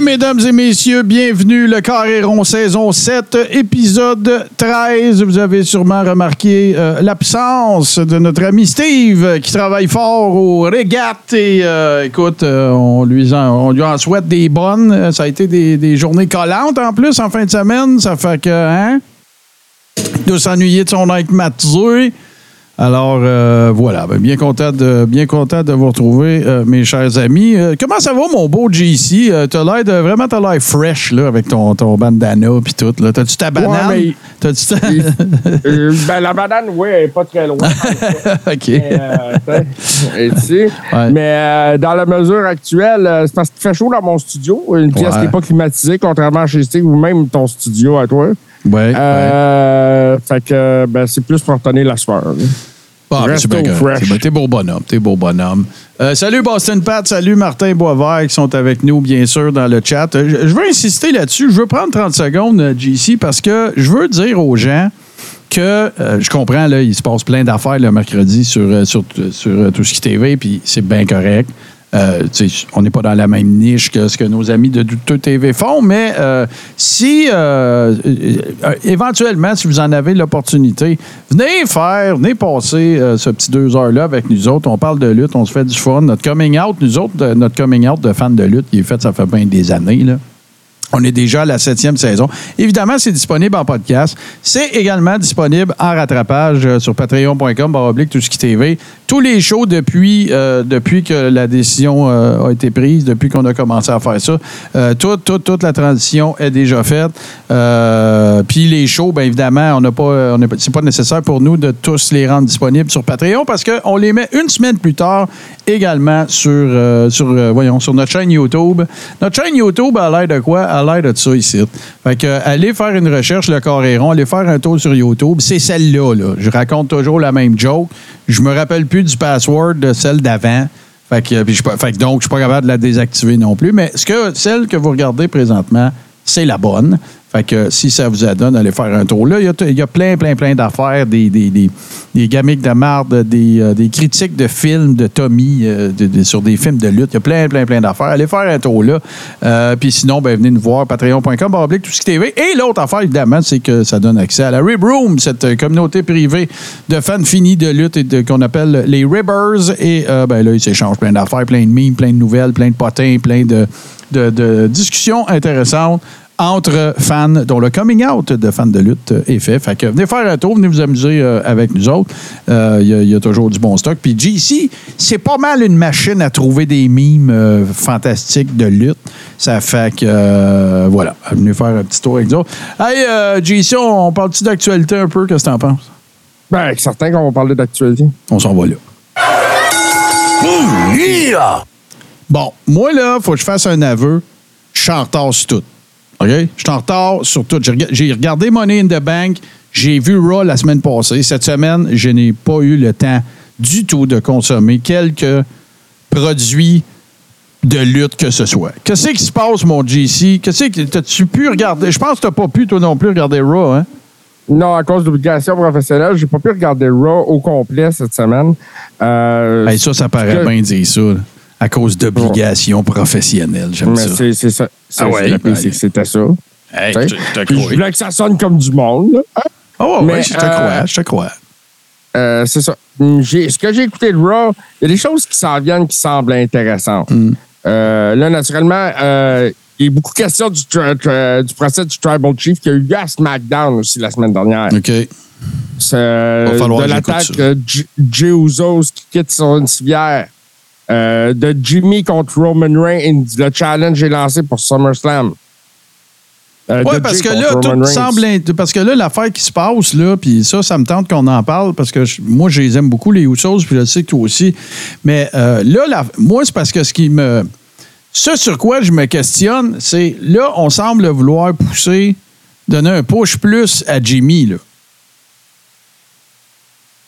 Mesdames et messieurs, bienvenue. Le Carré rond saison 7, épisode 13. Vous avez sûrement remarqué euh, l'absence de notre ami Steve qui travaille fort aux régates. Et euh, écoute, euh, on, lui en, souhaite des bonnes. Ça a été des, journées collantes en plus en fin de semaine. Ça fait que, hein? Doit s'ennuyer de son matisé. Alors euh, voilà, ben, bien content de bien content de vous retrouver, euh, mes chers amis. Euh, comment ça va, mon beau JC? T'as l'air de vraiment t'as l'air fresh là, avec ton, ton bandana puis tout. Là. T'as-tu ta banane? mais- T'as-tu ta... Ben, la banane, oui, elle n'est pas très loin. OK. Mais. Ouais. Dans la mesure actuelle, c'est parce qu'il fait chaud dans mon studio. Une pièce Ouais. qui n'est pas climatisée, contrairement à chez Steve ou même ton studio à toi. Ouais, ouais. Euh, Fait que ben, c'est plus pour tenir la sueur. là. Ah, ben, c'est bien correct. T'es beau bonhomme, t'es beau bonhomme. Euh, salut Boston Pat, salut Martin Boisvert qui sont avec nous, bien sûr, dans le chat. Euh, Je, je veux insister là-dessus. Je veux prendre 30 secondes, JC, parce que je veux dire aux gens que euh, je comprends, là, il se passe plein d'affaires le mercredi sur, sur, sur tout ce qui TV, puis c'est bien correct. Euh, on n'est pas dans la même niche que ce que nos amis de Douteux TV font, mais euh, si euh, éventuellement, si vous en avez l'opportunité, venez faire, venez passer ce petit deux heures-là avec nous autres. On parle de lutte, on se fait du fun. Notre coming out, nous autres, notre coming out de fans de lutte, il est fait, ça fait bien des années. Là. On est déjà à la septième saison. Évidemment, c'est disponible en podcast. C'est également disponible en rattrapage sur patreon.com, oblique, tout ce qui TV. Tous les shows depuis, euh, depuis que la décision euh, a été prise, depuis qu'on a commencé à faire ça. Euh, toute, la transition est déjà faite. Puis les shows, bien évidemment, on n'a pas, c'est pas nécessaire pour nous de tous les rendre disponibles sur Patreon parce qu'on les met une semaine plus tard également sur, sur, voyons, sur notre chaîne YouTube. Notre chaîne YouTube a l'air de quoi? A l'air de ça ici. Fait que, allez faire une recherche, le Coréron, allez faire un tour sur YouTube. C'est celle-là. Là. Je raconte toujours la même joke. Je me rappelle plus du password de celle d'avant. Euh, donc, je suis pas capable de la désactiver non plus. Mais ce que, celle que vous regardez présentement, c'est la bonne. Fait que si ça vous adonne, allez faire un tour. Là, il y a, plein, plein, plein d'affaires, des, des, des, des de marde, des, euh, des critiques de films de Tommy euh, de- sur des films de lutte. Il y a plein, plein, plein d'affaires. Allez faire un tour là. Euh, Puis sinon, ben, venez nous voir, patreon.com, tout ce qui TV. Et l'autre affaire, évidemment, c'est que ça donne accès à la Rib Room, cette communauté privée de fans finis de lutte et de- qu'on appelle les Ribbers. Et ben, là, ils s'échangent plein d'affaires, plein de memes, plein de nouvelles, plein de potins, plein de, de discussions intéressantes entre fans, dont le coming out de fans de lutte est fait. Fait que venez faire un tour, venez vous amuser euh, avec nous autres. Euh, Il y, a- il y a toujours du bon stock. Puis GC, c'est pas mal une machine à trouver des mimes euh, fantastiques de lutte. Ça fait que, euh, voilà, venez faire un petit tour avec nous autres. Hey, euh, GC, on, on parle-tu d'actualité un peu? Qu'est-ce que t'en penses? Ben, certain qu'on va parler d'actualité. On s'en va là. Bon, moi, là, faut que je fasse un aveu. Je suis en retard sur tout. OK? Je suis en retard sur tout. J'ai rega- J'ai regardé Money in the Bank. J'ai vu Raw la semaine passée. Cette semaine, je n'ai pas eu le temps du tout de consommer quelques produits de lutte que ce soit. Qu'est-ce qui se passe, mon JC? Qu'est-ce que t'as-tu pu regarder? Je pense que t'as pas pu, toi non plus, regarder Raw, hein? Non, à cause d'obligations professionnelles, j'ai pas pu regarder Raw au complet cette semaine. Euh, Hey, ça, ça paraît que- bien dire ça. là. À cause d'obligations professionnelles. J'aime ça. c'est ça. C'est Ah ouais? c'était ça. Hey, je voulais que ça sonne comme du monde. là. Hein? Oh, ouais, Mais, je te euh, crois, je te crois. Euh, c'est ça. Ce que j'ai écouté de Raw, il y a des choses qui s'en viennent qui semblent intéressantes. Mm. Euh, là, naturellement, euh, il y a beaucoup question du, du procès du Tribal Chief qui a eu lieu à SmackDown aussi la semaine dernière. OK. C'est, euh, de l'attaque de Jey qui quitte son civière. Euh, de Jimmy contre Roman Reigns. Le challenge est lancé pour SummerSlam. Euh, Oui, parce que là, tout semble. Parce que là, l'affaire qui se passe, là, puis ça, ça me tente qu'on en parle, parce que je- moi, je les aime beaucoup, les Usos, puis je sais que toi aussi. Mais euh, là, la- moi, c'est parce que ce qui me. Ce sur quoi je me questionne, c'est là, on semble vouloir pousser, donner un push plus à Jimmy, là.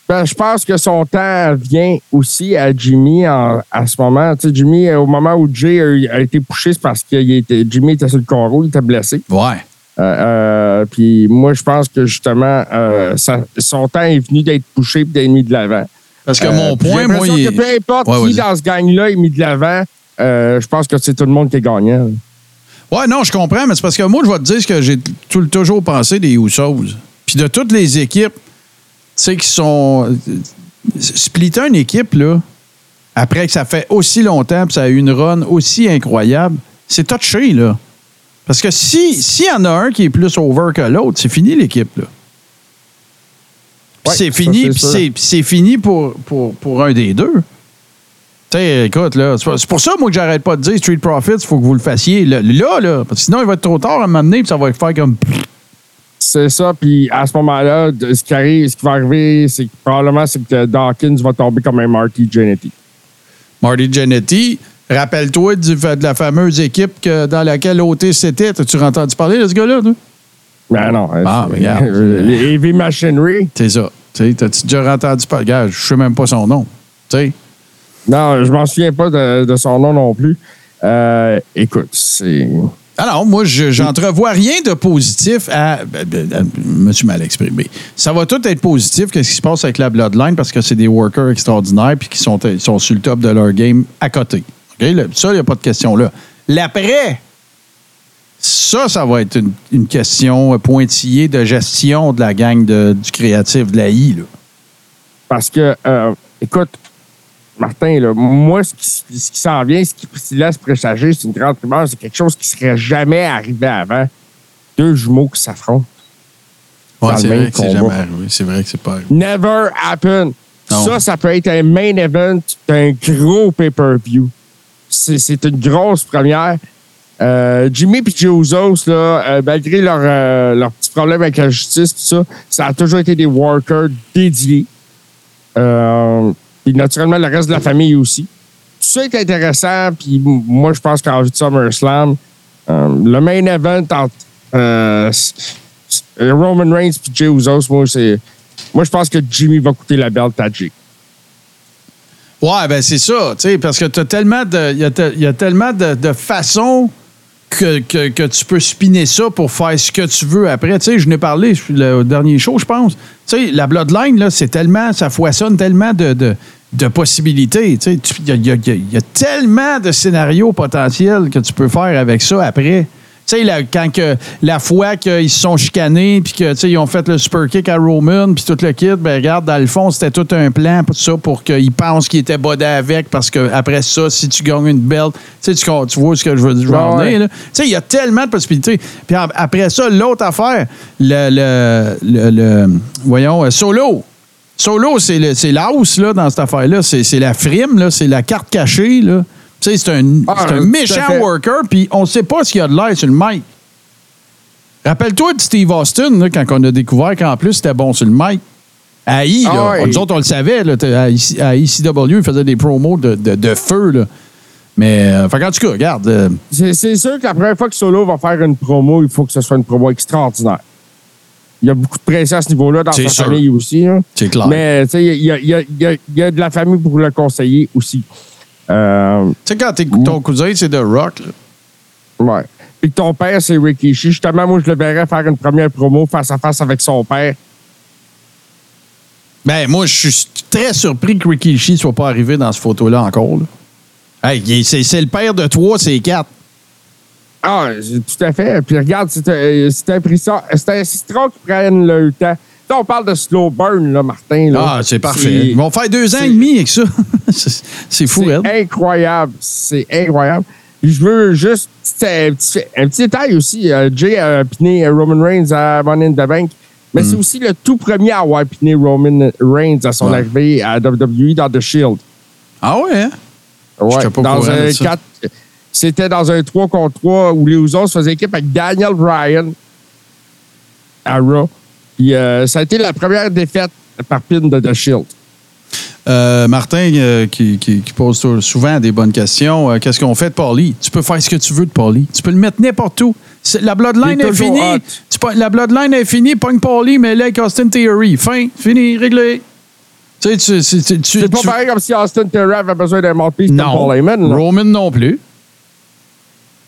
Ben, je pense que son temps vient aussi à Jimmy en- à ce moment. Tu sais, Jimmy, euh, au moment où Jay a, a été poussé, c'est parce que était- Jimmy était sur le carreau, il était blessé. Ouais. Euh, euh, puis moi, je pense que justement, euh, ça- son temps est venu d'être poussé et d'être mis de l'avant. Parce que mon point, moi, il que peu importe Ouais, qui dans ce gang-là est mis de l'avant, je pense que c'est tout le monde qui est gagnant. Ouais, non, je comprends, mais c'est parce que moi, je vais te dire ce que j'ai toujours pensé des Usos. Puis de toutes les équipes, sais, qui sont. Splitter une équipe, là, après que ça fait aussi longtemps, puis ça a eu une run aussi incroyable, c'est touché, là. Parce que si s'il y en a un qui est plus over que l'autre, c'est fini l'équipe, là. Ouais, c'est fini, c'est puis c'est- fini pour, pour, pour un des deux. Tu sais, écoute, là, c'est pour- c'est pour ça, moi, que j'arrête pas de dire Street Profits, il faut que vous le fassiez là, là, là, parce que sinon, il va être trop tard à m'amener, puis ça va faire comme. C'est ça, puis à ce moment-là, ce qui arrive, ce qui va arriver, c'est que probablement c'est que Dawkins va tomber comme un Marty Jannetty. Marty Jannetty, rappelle-toi de la fameuse équipe que- dans laquelle Otis était. T'as-tu entendu parler de ce gars-là? Ben non. Ah, c'est- mais regarde. Les Heavy Machinery. C'est ça. T'as-tu déjà entendu parler? Gars, je sais même pas son nom. Non, je m'en souviens pas de, de son nom non plus. Euh, écoute, c'est. Alors, moi, je- j'entrevois rien de positif à. ben, Je me suis mal exprimé. Ça va tout être positif, qu'est-ce qui se passe avec la Bloodline, parce que c'est des workers extraordinaires puis qui sont, sont sur le top de leur game à côté. OK? Là, ça, il n'y a pas de question là. L'après, ça, ça va être une, question pointillée de gestion de la gang de- du créatif de la I. Là. Parce que, euh, écoute, Martin, là, moi, ce qui, ce qui s'en vient, ce qui se laisse présager, c'est une grande rumeur, c'est quelque chose qui serait jamais arrivé avant. Deux jumeaux qui s'affrontent. Ouais, c'est vrai que c'est jamais arrivé. C'est vrai que c'est pas arrivé. Never happen. Non. Ça, ça peut être un main event d'un gros pay-per-view. C'est une grosse première. Euh, Jimmy et Usos, là, euh, malgré leur, euh, leur petit problème avec la justice, tout ça, ça a toujours été des workers dédiés. Puis naturellement, le reste de la famille aussi. Tout ça est intéressant. Puis moi, je pense qu'en vue de SummerSlam, euh, le main event entre euh, Roman Reigns et Jey Usos, moi, c'est. Moi, je pense que Jimmy va coûter la belle à Jay. Ouais, ben c'est ça, tu sais, parce que t'as tellement de. Il y y a tellement de, de façons que, que, tu peux spinner ça pour faire ce que tu veux après. Tu sais, je n'ai parlé le, dernier show, je pense. Tu sais, la Bloodline, là, c'est tellement. Ça foisonne tellement de, de, de possibilités. Tu sais, il y y y a tellement de scénarios potentiels que tu peux faire avec ça après. Tu sais, la- quand que, la fois qu'ils se sont chicanés, puis que, tu sais, ils ont fait le super kick à Roman, puis tout le kit, ben regarde, dans le fond, c'était tout un plan pour ça, pour qu'ils pensent qu'ils étaient bodés avec, parce que après ça, si tu gagnes une belt, tu vois ce que je veux, Ouais. là. Tu sais, il y a tellement de possibilités. Puis après ça, l'autre affaire, le, le, le- le- voyons, euh, Solo. Solo, c'est le- c'est l'house, là, dans cette affaire-là. C'est la frime, là. C'est la carte cachée, là. Sais, c'est un, Ah, un méchant worker, puis on ne sait pas s'il y a de l'air sur le mic. Rappelle-toi de Steve Austin, là, quand on a découvert qu'en plus, c'était bon sur le mic. À I. Ah ouais. Nous autres, on le savait, là. À IC- à ICW, il faisait des promos de, de- de feu, là. Mais, euh, qu'en tout cas, regarde. euh, C'est sûr que la première fois que Solo va faire une promo, il faut que ce soit une promo extraordinaire. Il y a beaucoup de pression à ce niveau-là dans sa sûr. famille aussi. hein. c'est clair. Mais tu sais, il y a, y a- y a- il y a de la famille pour le conseiller aussi. Euh, Tu sais, quand t'es- ton cousin, c'est de rock, là. ouais. Puis que ton père, c'est Rikishi. Justement, moi, je le verrais faire une première promo face à face avec son père. Ben, moi, je suis très surpris que Rikishi ne soit pas arrivé dans cette photo-là encore. là. Hey, c'est c'est le père de trois, c'est quatre. Ah, c'est- tout à fait. Puis regarde, c'est un- c'est un prison- c'est un citron qui prennent le temps. Là, on parle de slow burn, là, Martin. Là. Ah, c'est parfait. Ils vont faire deux ans et demi avec ça. C'est- fou, C'est incroyable. C'est incroyable. Je veux juste un petit, un petit détail aussi. Euh, Jay a piné Roman Reigns à Money in the Bank. Mais c'est aussi le tout premier à avoir piné Roman Reigns à son Mm. Ouais. arrivée à WWE dans The Shield. Ah ouais, hein? Ouais, pas dans un ça. 4 C'était dans un 3 contre 3 où les Usos faisaient équipe avec Daniel Bryan à Raw. Puis euh, ça a été la première défaite par pin de The Shield. Euh, Martin, euh, qui, qui- qui pose souvent des bonnes questions, euh, qu'est-ce qu'on fait de Paulie? Tu peux faire ce que tu veux de Paulie. Tu peux le mettre n'importe où. La bloodline est finie. Tu la bloodline est finie. Pogne Paulie, mais là, avec Austin Theory. Fin, fini, réglé. Tu sais, tu, tu, tu, tu- C'est pas pareil comme si Austin Theory avait besoin d'un mouthpiece comme Non. Paul Heyman. Roman non plus.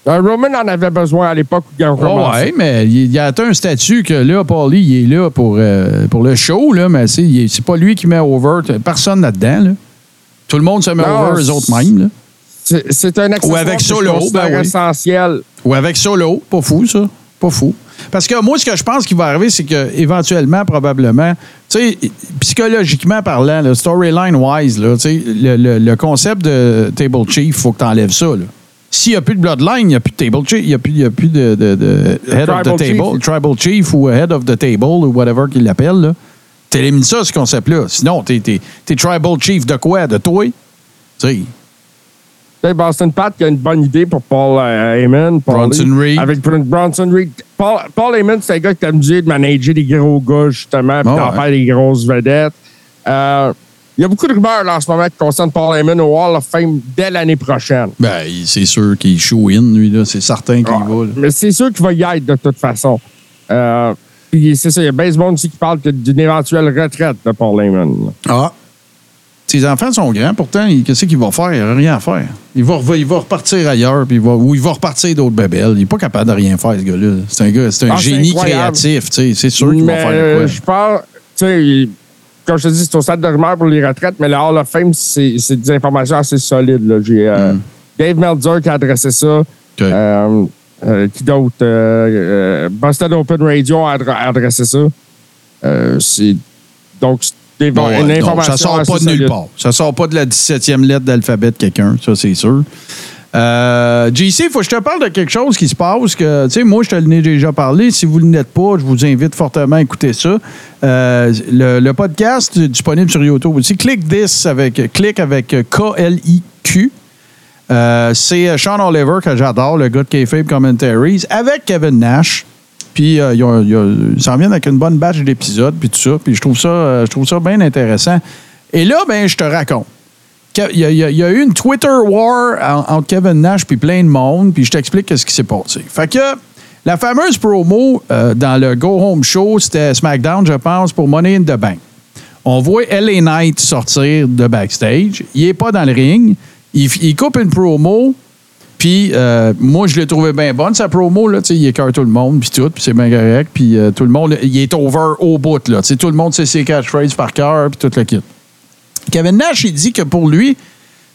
Roman en avait besoin à l'époque où il a commencé. ouais, mais il, il a atteint un statut que là, Paulie, il est là pour, euh, pour le show, là, mais c'est, c'est pas lui qui met over. Personne là-dedans. Là. Tout le monde se met Non, over eux autres mêmes. Là. C'est c'est un accessoire avec que je Solo, ben oui. essentiel. Ou avec Solo. Pas fou, ça. Pas fou. Parce que moi, ce que je pense qui va arriver, c'est que éventuellement, probablement, tu sais, psychologiquement parlant, le storyline-wise, là, tu sais, le, le- le concept de Table Chief, il faut que tu enlèves ça. là. S'il n'y a plus de Bloodline, il n'y a plus de Table Chief, il n'y a plus, y a plus de, de- de Head of the Chief. Table, Tribal Chief ou Head of the Table ou whatever qu'il l'appelle. T'élimines ça, ce concept-là. Sinon, t'es, t'es Tribal Chief de quoi? De toi? Tu sais. Boston Pat qui a une bonne idée pour Paul euh, Heyman. Paul Bronson Lee, Reed. Avec Bron- Bronson Reed. Paul, Paul Heyman, c'est un gars qui a amusé de manager des gros gars, justement, puis Ah d'en ouais. faire des grosses vedettes. Euh, il y a beaucoup de rumeurs là, en ce moment qui concernent Paul Heyman au Hall of Fame dès l'année prochaine. Ben, c'est sûr qu'il show in, lui, là. C'est certain qu'il y va. là. Mais c'est sûr qu'il va y être de toute façon. Euh, puis c'est ça, il y a bien du monde aussi qui parle d'une éventuelle retraite de Paul Heyman. Ah. Ses enfants sont grands, pourtant, qu'est-ce qu'il va faire? Il n'a rien à faire. Il va, il va repartir ailleurs, puis il va, ou il va repartir d'autres bébelles. Il n'est pas capable de rien faire, ce gars-là. C'est un gars, c'est un Ah, génie créatif, tu sais. C'est sûr qu'il va faire quoi. je pense, tu sais, comme je te dis, c'est au stade de rumeur pour les retraites, mais le Hall of Fame, c'est des informations assez solides. là. J'ai euh, Mm. Dave Meltzer qui a adressé ça. Euh, euh, qui d'autre? Boston Open Radio a adre- a adressé ça. C'est donc c'est des- Bon, une ouais, non, information ça sort pas de nulle part. Ça sort pas de la 17e lettre d'alphabet de quelqu'un, ça, c'est sûr. Euh, JC, il faut que je te parle de quelque chose qui se passe. Que, moi, je te l'ai déjà parlé. Si vous ne l'êtes pas, je vous invite fortement à écouter ça. Euh, le, podcast est disponible sur YouTube aussi. Click this avec, click avec K-L-I-Q. Euh, c'est Sean Oliver que j'adore, le gars de K-Fabe Commentaries, avec Kevin Nash. Puis ils, s'en viennent avec une bonne batch d'épisodes, puis tout ça. Puis je trouve ça, je trouve ça bien intéressant. Et là, ben, je te raconte. Il y, a, eu une Twitter war en- entre Kevin Nash puis plein de monde, puis je t'explique ce qui s'est passé. Fait que la fameuse promo euh, dans le Go Home Show, c'était SmackDown, je pense, pour Money in the Bank. On voit LA Knight sortir de backstage. Il est pas dans le ring. Il, coupe une promo. Puis euh, moi, je l'ai trouvé bien bonne, sa promo. Là, il écarte tout le monde, puis tout, puis c'est bien correct. Puis euh, tout le monde, il est over au bout. Là. Tout le monde sait ses catchphrases par cœur, puis tout le kit. Kevin Nash, il dit que pour lui,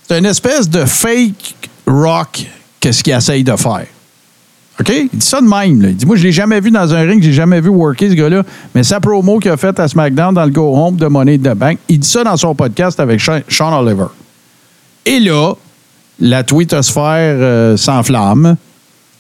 c'est une espèce de fake rock qu'est-ce qu'il essaye de faire. OK? Il dit ça de même. Il dit Moi, je l'ai jamais vu dans un ring, j'ai jamais vu worker ce gars-là. Mais sa promo qu'il a faite à SmackDown dans le Go Home de Money the Bank, il dit ça dans son podcast avec Sean Sean Oliver. Et là, la tweetosphère euh, s'enflamme.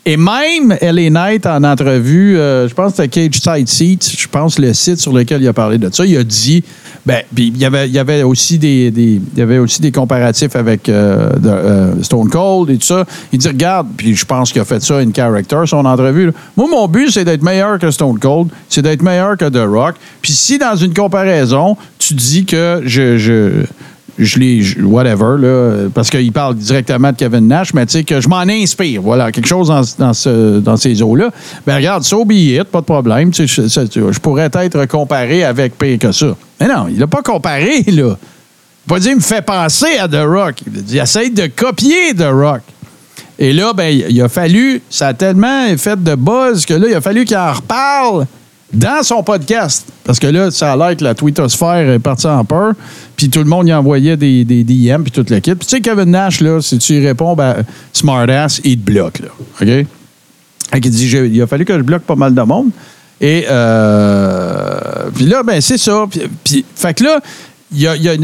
Et même LA Knight, en entrevue, euh, je pense que c'était Cage Side Seats, je pense le site sur lequel il a parlé de ça, il a dit, ben, il y avait, y avait aussi des, des- il y avait aussi des comparatifs avec euh, euh, Stone Cold et tout ça. Il dit, regarde, puis je pense qu'il a fait ça in character, son entrevue. là. Moi, mon but, c'est d'être meilleur que Stone Cold, c'est d'être meilleur que The Rock. Puis si dans une comparaison, tu dis que je, je je l'ai, je- whatever, là, parce qu'il parle directement de Kevin Nash, mais tu sais, que je m'en inspire, voilà, quelque chose dans, dans, ce- dans ces eaux-là. Ben regarde, so be it, pas de problème. Je, vois, je pourrais être comparé avec pire que ça. Mais non, il n'a pas comparé, là. Il pas dit, il me fait penser à The Rock. Il essaye de copier The Rock. Et là, ben, il a fallu, ça a tellement fait de buzz que là, il a fallu qu'il en reparle dans son podcast. Parce que là, ça a l'air que la tweetosphère est partie en peur. Puis tout le monde y envoyait des, des DM, puis toute la kit. Puis tu sais, Kevin Nash, là, si tu y réponds, ben, smartass, il te bloque, là. OK? Qu'il dit, il a fallu que je bloque pas mal de monde. Et euh, puis là, ben c'est ça. Puis, puis- fait que là, il y a, il y a une-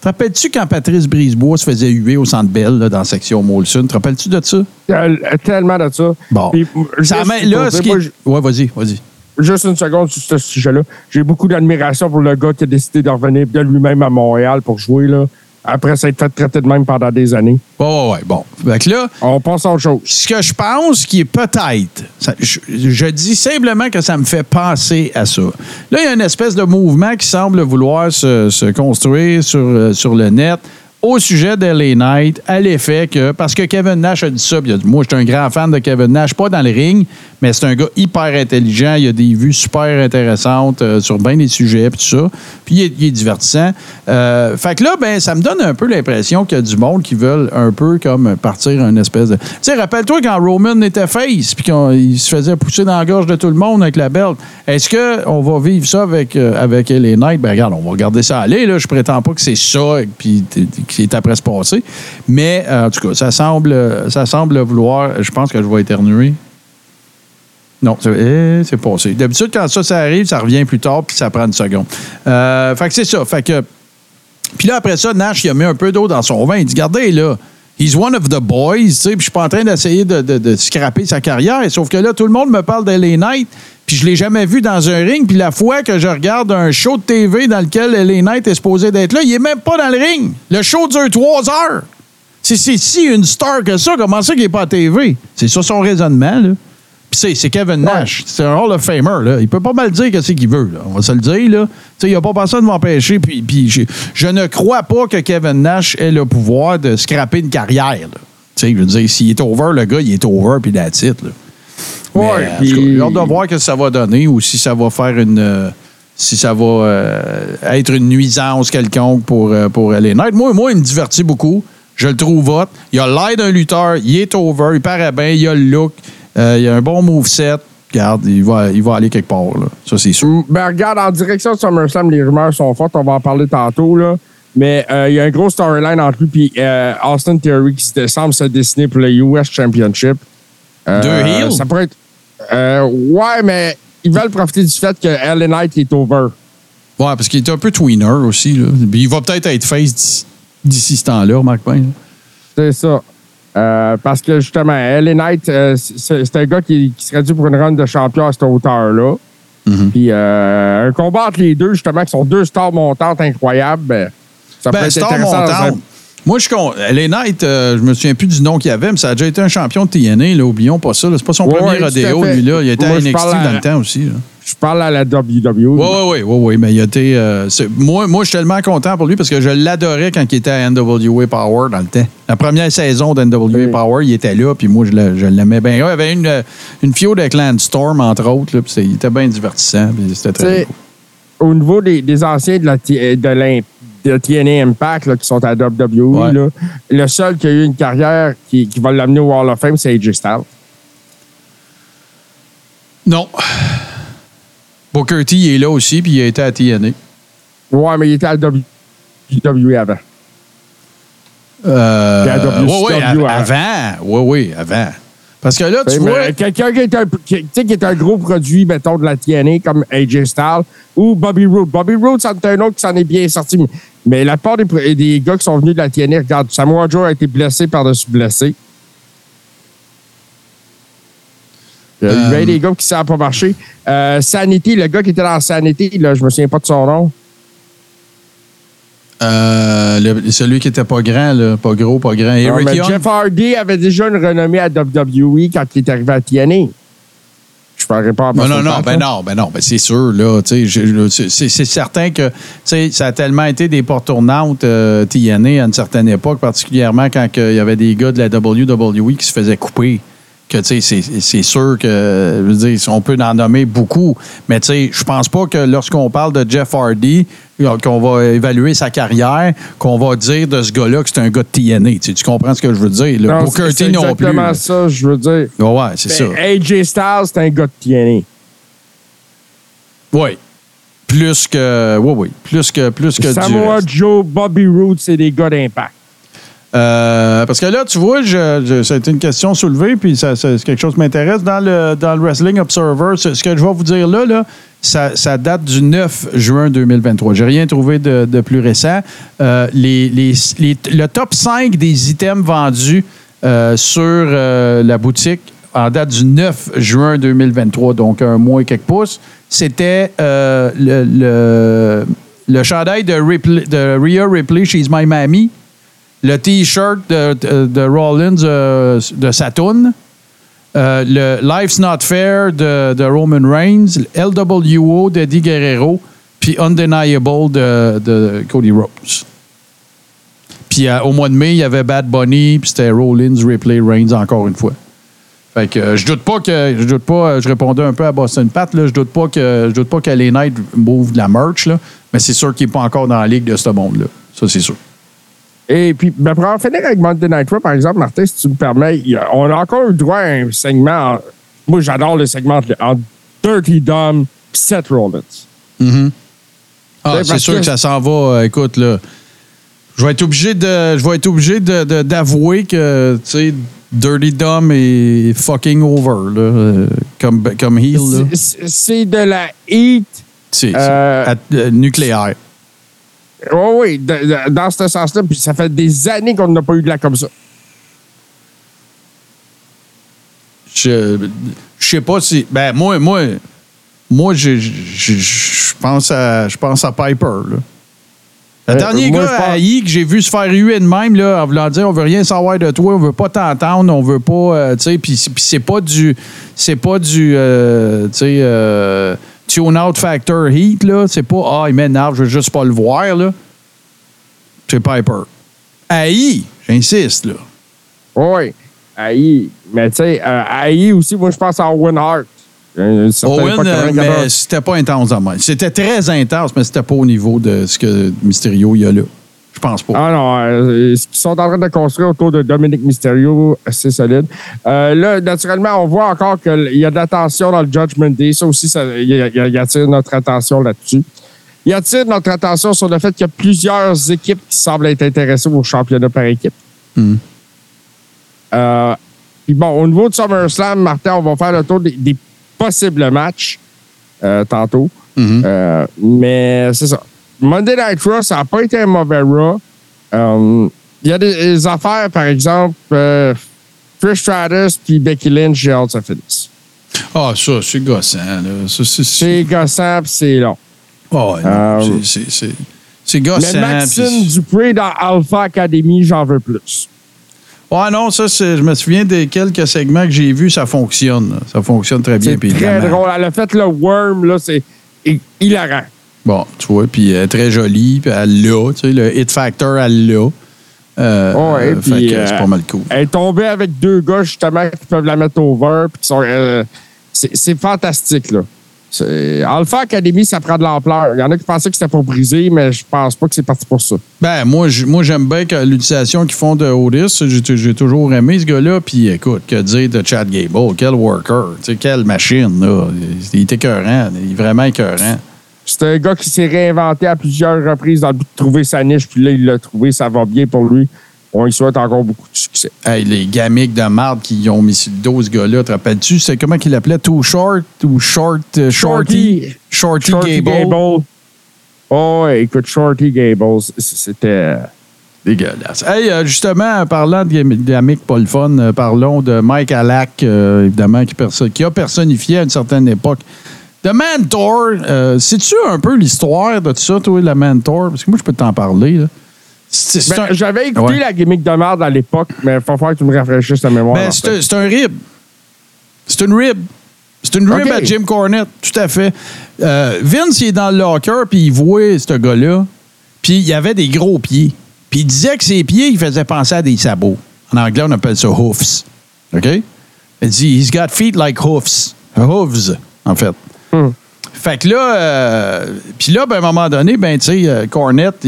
te rappelles-tu quand Patrice Brisebois se faisait huer au Centre Bell, là, dans la section Molson? Te rappelles-tu de ça? Tel- Tellement de ça. Bon. Puis, Ça là, ce qui Ouais, vas-y, vas-y. Juste une seconde sur ce sujet-là. J'ai beaucoup d'admiration pour le gars qui a décidé de revenir de lui-même à Montréal pour jouer, là, après s'être fait traiter de même pendant des années. Ouais, ouais, ouais. Bon. Là, On passe à autre chose. ce que je pense qui est peut-être, je, je dis simplement que ça me fait penser à ça. Là, il y a une espèce de mouvement qui semble vouloir se, se construire sur, euh, sur le net au sujet d'LA Knight, à l'effet que, parce que Kevin Nash a dit ça, puis il a dit, moi, je suis un grand fan de Kevin Nash, pas dans le ring, mais c'est un gars hyper intelligent. Il a des vues super intéressantes euh, sur bien des sujets, puis tout ça. Puis il est, divertissant. Euh, fait que là, ben, ça me donne un peu l'impression qu'il y a du monde qui veulent un peu comme partir une espèce de. Tu sais, rappelle-toi quand Roman était face, puis qu'il se faisait pousser dans la gorge de tout le monde avec la belt. Est-ce qu'on va vivre ça avec, euh, avec LA Knight? Ben, regarde, on va regarder ça aller. Là. Je prétends pas que c'est ça, qui est après se passer. Mais, en tout cas, ça semble, ça semble vouloir. Je pense que je vais éternuer. Non, c'est eh, c'est passé. D'habitude, quand ça, ça arrive, ça revient plus tard, puis ça prend une seconde. Euh, fait que c'est ça. Fait que. Puis là, après ça, Nash, il a mis un peu d'eau dans son vin. Il dit Regardez, là, he's one of the boys, tu sais, puis je suis pas en train d'essayer de, de, scraper sa carrière. Sauf que là, tout le monde me parle d'L.A. Knight, puis je l'ai jamais vu dans un ring. Puis la fois que je regarde un show de TV dans lequel L.A. Knight est supposé d'être là, il est même pas dans le ring. Le show dure trois heures. C'est c'est si une star que ça, comment ça qu'il n'est pas à TV? C'est ça son raisonnement, là. C'est- c'est Kevin Nash. C'est un Hall of Famer. Là. Il peut pas mal dire que c'est qu'il veut. Là. On va se le dire. Là. Tu sais, Il n'y a pas personne de m'empêcher. Puis, puis je, je ne crois pas que Kevin Nash ait le pouvoir de scraper une carrière. là. Tu sais, Je veux dire, s'il est over, le gars, il est over, puis tout cas, puis- j'ai hâte de voir ce que ça va donner ou si ça va faire une. euh, si ça va euh, être une nuisance quelconque pour, euh, pour LA Knight. Moi, moi, il me divertit beaucoup. Je le trouve hot. Il a l'air d'un lutteur. Il est over. Il paraît bien. Il a le look. Euh, il a un bon moveset. Regarde, il va, il va aller quelque part. Là. Ça, c'est sûr. Ben, regarde, en direction de SummerSlam, les rumeurs sont fortes. On va en parler tantôt, là. Mais euh, il y a un gros storyline entre lui et euh, Austin Theory qui se- semble se dessiner pour le US Championship. Euh, Deux heels? Ça pourrait être. ouais, mais ils veulent profiter du fait que LA Knight est over. Ouais, parce qu'il est un peu tweener aussi. Là. Puis il va peut-être être face d'ici- d'ici ce temps-là, Marc Payne. C'est ça. Euh, parce que justement, LA Knight, euh, c'est un gars qui, qui serait dû pour une run de champion à cette hauteur-là. Mhm. Puis euh, un combat entre les deux, justement, qui sont deux stars montantes incroyables, ben, ça peut Ben, être star intéressant. montante. Moi, je suis con. Les Knight, je me souviens plus du nom qu'il avait, mais ça a déjà été un champion de TNA. Là, oublions pas ça. C'est pas son Ouais, premier ouais, tout à rodéo, fait. lui. là. Il était Moi, à NXT dans le temps aussi. là. Je parle à la WWE. Oui, oui, oui, oui, oui, mais il a été. euh, c'est- moi, moi je suis tellement content pour lui parce que je l'adorais quand il était à NWA Power dans le temps. La première saison d'NWA Oui. Power, il était là, puis moi, je le- je l'aimais bien. Il y avait une, euh, une fiode avec Landstorm, entre autres, là, puis c'est- il était bien divertissant, puis c'était Tu très sais, cool. au niveau des, des anciens de la T- de de TNA Impact là, qui sont à WWE, Ouais. là, le seul qui a eu une carrière qui, qui va l'amener au Hall of Fame, c'est AJ Styles. Non. Booker T, il est là aussi, puis il a été à TNA. Ouais, mais il était à WWE avant. Euh, oui, oui, WCW avant. Oui, oui, avant. Parce que là, tu vois. Quelqu'un qui est, un, qui, tu sais, qui est un gros produit, mettons, de la TNA, comme AJ Styles, ou Bobby Roode. Bobby Roode, c'est un autre qui s'en est bien sorti. Mais la des, pro- des gars qui sont venus de la TNA, regarde, Samoa Joe a été blessé par-dessus blessé. Il y a eu Euh, bien des gars qui ne savent pas marcher. Euh, Sanity, le gars qui était dans Sanity, là, je me souviens pas de son nom. euh, le- celui qui était pas grand, là, pas gros, pas grand. Non, mais. Jeff Hardy avait déjà une renommée à WWE quand il est arrivé à TNA. Je ne parlerai pas à Non, non, non, ben non, ben non, ben c'est sûr, là, c'est- certain que, ça a tellement été des portes tournantes, euh, TNA, à une certaine époque, particulièrement quand il y avait des gars de la WWE qui se faisaient couper. Que, tu sais, c'est- c'est sûr que, je veux dire, on peut en nommer beaucoup, mais, tu sais, je pense pas que lorsqu'on parle de Jeff Hardy, qu'on va évaluer sa carrière, qu'on va dire de ce gars-là que c'est un gars de TNA. Tu, sais, tu comprends ce que je veux dire? Le Non, Booker c'est- T c'est non plus. exactement là. ça, je veux dire. Ouais, ouais, c'est ça. Ben, AJ Styles, c'est un gars de TNA. Oui. Plus que. Oui, oui. Plus que, plus que Samoa. Joe, Bobby Roode, c'est des gars d'impact. Euh, parce que là, tu vois, je, ça a été une question soulevée, puis ça, quelque chose qui m'intéresse. Dans le, dans le Wrestling Observer, ce, que je vais vous dire là, ça, date du 9 juin 2023. J'ai rien trouvé de, plus récent. Euh, le top 5 des items vendus euh, sur la boutique en date du 9 juin 2023, donc un mois et quelques pouces, c'était le, le, le chandail de, Ripley- de Rhea Ripley, She's My Mammy, le T-shirt de, de- de Rollins euh, de Saturn, euh, le Life's Not Fair de, de Roman Reigns, LWO d'Eddie Guerrero, puis Undeniable de, Cody Rhodes. Puis euh, au mois de mai, il y avait Bad Bunny, puis c'était Rollins, Ripley, Reigns encore une fois. Fait que je doute pas que je doute pas, je répondais un peu à Boston Pat là, je doute pas que je doute pas que les de la merch là, mais c'est sûr qu'il n'est pas encore dans la ligue de ce monde là. Ça c'est sûr. Et puis, ben, pour en finir avec Monday Night Raw, par exemple, Martin, si tu me permets, on a encore eu droit à un segment. en- moi, j'adore le segment entre, Dirty Dom et Seth Rollins. Ah, Ouais, c'est sûr que, que- ça s'en va. euh, écoute, là, je vais être obligé de, je vais être obligé de, de- d'avouer que, tu sais, Dirty Dom est fucking over, là, euh, comme, comme heel. C'est- de la heat. C'est, euh, nucléaire. Oui, oui, de- de- dans ce sens-là. Puis ça fait des années qu'on n'a pas eu de la comme ça. Je, je sais pas si, ben moi, moi, moi, je, je, je- je pense à, je pense à Piper, là. Le dernier moi, gars à I que j'ai vu se faire huer de même, là, en voulant dire on veut rien savoir de toi, on veut pas t'entendre, on veut pas, euh, tu sais, puis c'est pas du, c'est pas du, euh, tu sais, euh, tune out factor heat, là, c'est pas, ah, il m'énerve, je veux juste pas le voir, là. C'est Piper. À I, j'insiste, là. Oui, AI. Mais tu sais, euh, AI aussi, moi, je pense à Owen Hart. Euh, Owen, euh, 94. mais c'était pas intense en moi. C'était très intense, mais c'était pas au niveau de ce que Mysterio y a là. Je pense pas. Ah non, euh, ce qu'ils sont en train de construire autour de Dominic Mysterio, c'est solide. Euh, là, naturellement, on voit encore qu'il y a de la tension dans le Judgment Day. Ça aussi, ça, il, attire notre attention là-dessus. Il attire notre attention sur le fait qu'il y a plusieurs équipes qui semblent être intéressées au championnat par équipe. Hmm. Euh, puis bon, au niveau de SummerSlam, Martin, on va faire le tour des, des possibles matchs euh, tantôt. Euh, mais c'est ça. Monday Night Raw, ça n'a pas été un mauvais Raw. Euh, Il y a des, des affaires, par exemple, euh, Trish Stratus puis Becky Lynch, j'ai hâte que ça finisse. Ah, ça, c'est gossant. C'est, gossant puis c'est long. Ah, non, Euh, c'est, Mais gossant. Maxine puis- Dupré dans Alpha Academy, j'en veux plus. Ouais, non, ça, je me souviens des quelques segments que j'ai vus, ça fonctionne. là. Ça fonctionne très bien. C'est très drôle. Elle a fait le worm, là, c'est hi- hilarant. Bon, tu vois, puis elle est très jolie, puis elle l'a, tu sais, le hit factor, elle l'a. Euh, Ouais, euh, puis, euh, c'est pas mal cool. Elle est tombée avec deux gars, justement, qui peuvent la mettre over. puis qui sont, euh, c'est, fantastique, là. Alpha Academy, ça prend de l'ampleur. Il y en a qui pensaient que c'était pour briser, mais je pense pas que c'est parti pour ça. Ben, moi, moi j'aime bien que l'utilisation qu'ils font de Otis. J'ai toujours aimé ce gars-là. Puis écoute, que dire de Chad Gable? Quel worker, tu sais, quelle machine, là. Il est écœurant. Il est vraiment écœurant. C'est un gars qui s'est réinventé à plusieurs reprises dans le but de trouver sa niche, puis là, il l'a trouvé. Ça va bien pour lui. On lui souhaite encore beaucoup de succès. Hey, les gamiques de marde qui ont mis sur le dos, ce gars-là, te rappelles-tu? C'est comment qu'il l'appelait? Too Short ou Short... euh, Shorty? Shorty, Shorty Gable. Gable. Oh, écoute, Shorty Gable, c- c'était. Dégueulasse. Hey, euh, justement, en parlant de gamiques pas le fun, euh, parlons de Mike Alak, euh, évidemment, qui a personnifié à une certaine époque. The Mentor, euh, sais-tu un peu l'histoire de tout ça, toi, la Mentor? Parce que moi, je peux t'en parler. là. Ben, un- J'avais écouté Ouais. la gimmick de merde à l'époque, mais il va falloir que tu me rafraîchisses ta mémoire. Ben, en c'est un- rib. C'est une rib. C'est une rib à Jim Cornette, tout à fait. Euh, Vince, il est dans le locker, puis il voit ce gars-là, puis il avait des gros pieds. Puis il disait que ses pieds, il faisait penser à des sabots. En anglais, on appelle ça hoofs. OK? Il dit, he's got feet like hoofs. Hooves, en fait. Hmm. Fait que là, euh, puis là, ben, à un moment donné, ben, tu sais, euh, Cornette,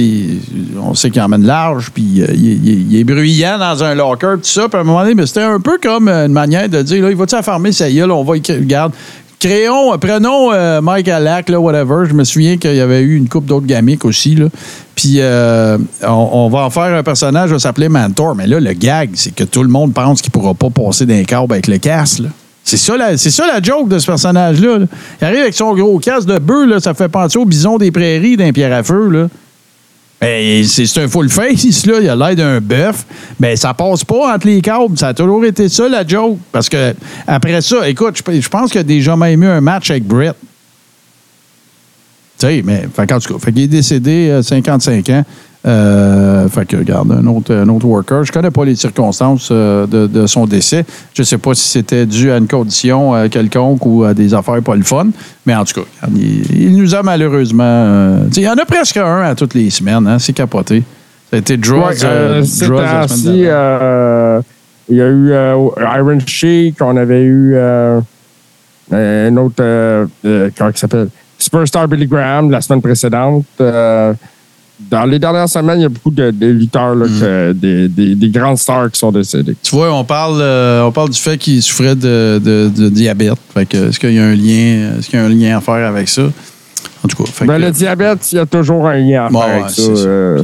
on sait qu'il emmène large, puis euh, il, est bruyant dans un locker, tout ça. Puis à un moment donné, c'était un peu comme une manière de dire, là, il va-tu affarmer sa gueule, on va écrire, regarde. Créons, prenons Mike Alak, là, whatever. Je me souviens qu'il y avait eu une coupe d'autres gamiques aussi, là. Puis on, va en faire un personnage, va s'appeler Mentor. Mais là, le gag, c'est que tout le monde pense qu'il pourra pas passer d'un câble avec le casque, là. C'est ça, la, c'est ça la joke de ce personnage-là. là. Il arrive avec son gros casque de bœuf, ça fait penser au bison des prairies d'un pierre à feu. Là. Ben, c'est, un full face, là. Il a l'air d'un bœuf. Ben, ça passe pas entre les câbles. Ça a toujours été ça, la joke. Parce que, après ça, écoute, je, pense qu'il a déjà même eu un match avec Brett. Tu mais, qu'en tout cas, est décédé à 55 ans. Euh, fait que, regarde, un autre, un autre worker. Je connais pas les circonstances euh, de, de son décès. Je sais pas si c'était dû à une condition euh, quelconque ou à des affaires pas le fun. Mais en tout cas, regarde, il, il nous a malheureusement. euh, il y en a presque un à toutes les semaines. Hein, c'est capoté. Ça a été Draws, Ouais, euh, Il y a eu Iron Sheik, on avait eu un autre, comment il s'appelle? Superstar Billy Graham la semaine précédente. Dans les dernières semaines, il y a beaucoup de, de lutteurs, là, que- des, des, des grandes stars qui sont décédés. Tu vois, on parle, euh, on parle du fait qu'il souffrait de, de- de diabète. Est-ce qu'il y a un lien, est-ce qu'il y a un lien à faire avec ça? En tout cas, fait Ben, que- le diabète, il y a toujours un lien à faire ouais, avec ça. euh,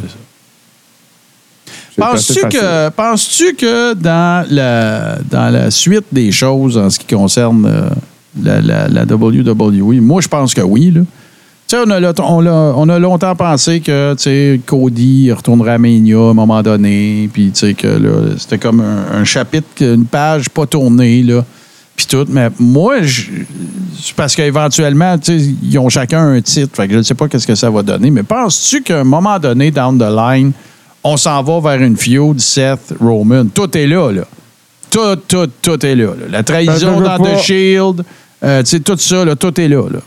Penses-tu que, penses-tu que dans la, dans la suite des choses en ce qui concerne euh, la, la, la WWE, moi, je pense que oui. Là. Sais, on a, le- on, l'a- on a longtemps pensé que tu sais, Cody retournerait à Mania à un moment donné, puis tu sais, que là, c'était comme un, un chapitre, une page pas tournée, là, puis tout. Mais moi, je- c'est parce qu'éventuellement, tu sais, ils ont chacun un titre, fait que je ne sais pas qu'est-ce que ça va donner, mais penses-tu qu'à un moment donné, down the line, on s'en va vers une feud Seth Roman? Tout est là, là. Tout, tout, tout est là. là. La trahison Ben, dans pas- The Shield, euh, tu sais, tout ça, là, tout est là. là.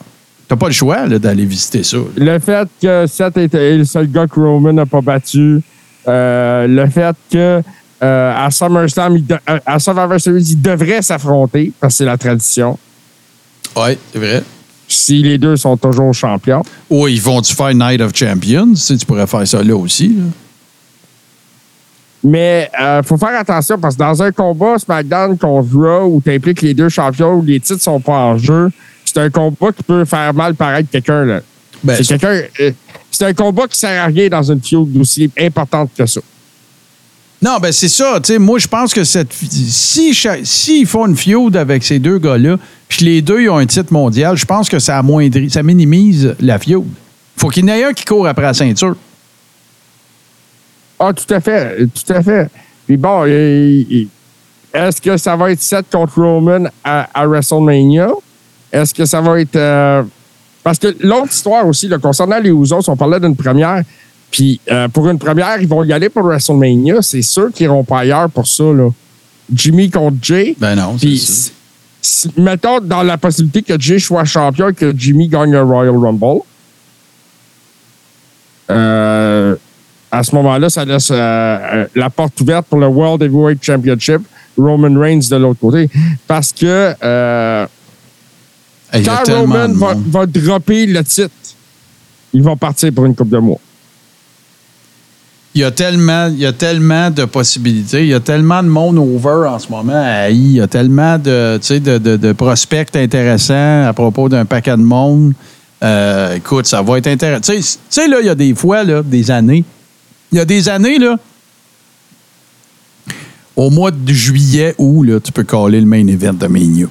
T'as pas le choix là, d'aller visiter ça. Le fait que Seth est le seul gars que Roman n'a pas battu. euh, le fait que euh, à SummerSlam, il de- à- à Survivor Series, il devrait s'affronter parce que c'est la tradition. Oui, c'est vrai. Si les deux sont toujours champions. Ou ils vont-tu faire Night of Champions? Tu, sais, tu pourrais faire ça là aussi. là. Mais il faut faire attention parce que dans un combat SmackDown contre Raw où tu impliques les deux champions où les titres sont pas en jeu, c'est un combat qui peut faire mal paraître quelqu'un. là. Ben, c'est quelqu'un. euh, c'est un combat qui sert à rien dans une feud aussi importante que ça. Non, ben c'est ça. Tu sais, moi, je pense que cette, si s'ils font une feud avec ces deux gars-là, puis les deux ils ont un titre mondial, je pense que ça amoindrit, ça minimise la feud. Faut qu'il y en ait un qui court après la ceinture. Ah, tout à fait. Tout à fait. Puis bon, est-ce que ça va être Seth contre Roman à, à WrestleMania? Est-ce que ça va être. euh, parce que l'autre histoire aussi, là, concernant les Usos, on parlait d'une première. Puis euh, pour une première, ils vont y aller pour WrestleMania. C'est sûr qu'ils n'iront pas ailleurs pour ça. Là. Jimmy contre Jay. Ben non, c'est si- si- mettons dans la possibilité que Jay soit champion et que Jimmy gagne le Royal Rumble. Euh, à ce moment-là, ça laisse euh, la porte ouverte pour le World Heavyweight Championship, Roman Reigns de l'autre côté. Parce que euh, Hey, quand Roman va, va dropper le titre, il va partir pour une coupe de mois. Il y a tellement, il y a tellement de possibilités. Il y a tellement de monde over en ce moment à AI. Il y a tellement de, de, de- de prospects intéressants à propos d'un paquet de monde. Euh, écoute, ça va être intéressant. Tu sais, là, il y a des fois, là, des années. Il y a des années, là, au mois de juillet, où là, tu peux caller le main event de Mania.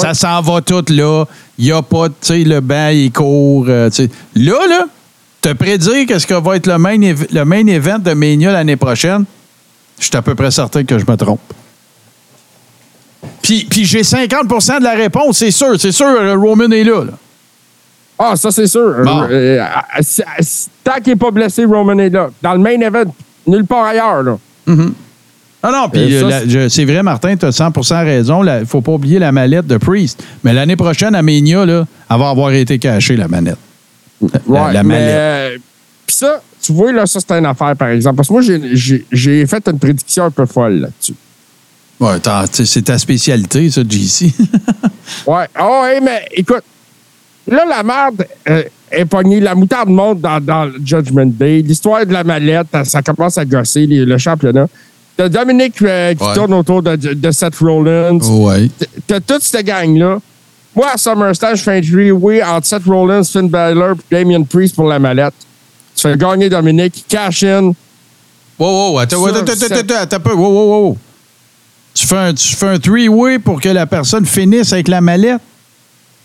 Ça s'en va tout là. Il n'y a pas, tu sais, le banc, il court. euh. Là, là, te prédire qu'est-ce que va être le main, le main event de Mania l'année prochaine, je suis à peu près certain que je me trompe. Puis, puis j'ai 50% de la réponse, c'est sûr. C'est sûr, euh, Roman est là. là. Ah, ça, c'est sûr. Bon. Euh, tant qu'il n'est pas blessé, Roman est là. Dans le main event, nulle part ailleurs. Là. Ah non, puis Euh, ça, euh, la- je- c'est vrai, Martin, tu as 100% raison. Il ne faut pas oublier la mallette de Priest. Mais l'année prochaine, à Mania, là, elle va avoir été cachée, la manette. La, Ouais, la mais, mallette. euh, Puis ça, tu vois, là, ça, c'est une affaire, par exemple. Parce que moi, j'ai- fait une prédiction un peu folle là-dessus. Ouais, c'est ta spécialité, ça, JC. Ouais. Ah ouais, mais écoute, là, la merde euh, est pognée. La moutarde monte dans, dans Judgment Day. L'histoire de la mallette, ça commence à gosser les- le championnat. T'as Dominique euh, qui Ouais. tourne autour de, de Seth Rollins. ouais. T'as toute cette gang-là. Moi, à SummerSlam, je fais un three-way entre Seth Rollins, Finn Balor et Damien Priest pour la mallette. Tu fais gagner Dominique, cash in. Wow, wow, attends, attends, attends, attends, peu. Wow, wow, wow. Tu fais un, tu fais un three-way pour que la personne finisse avec la mallette?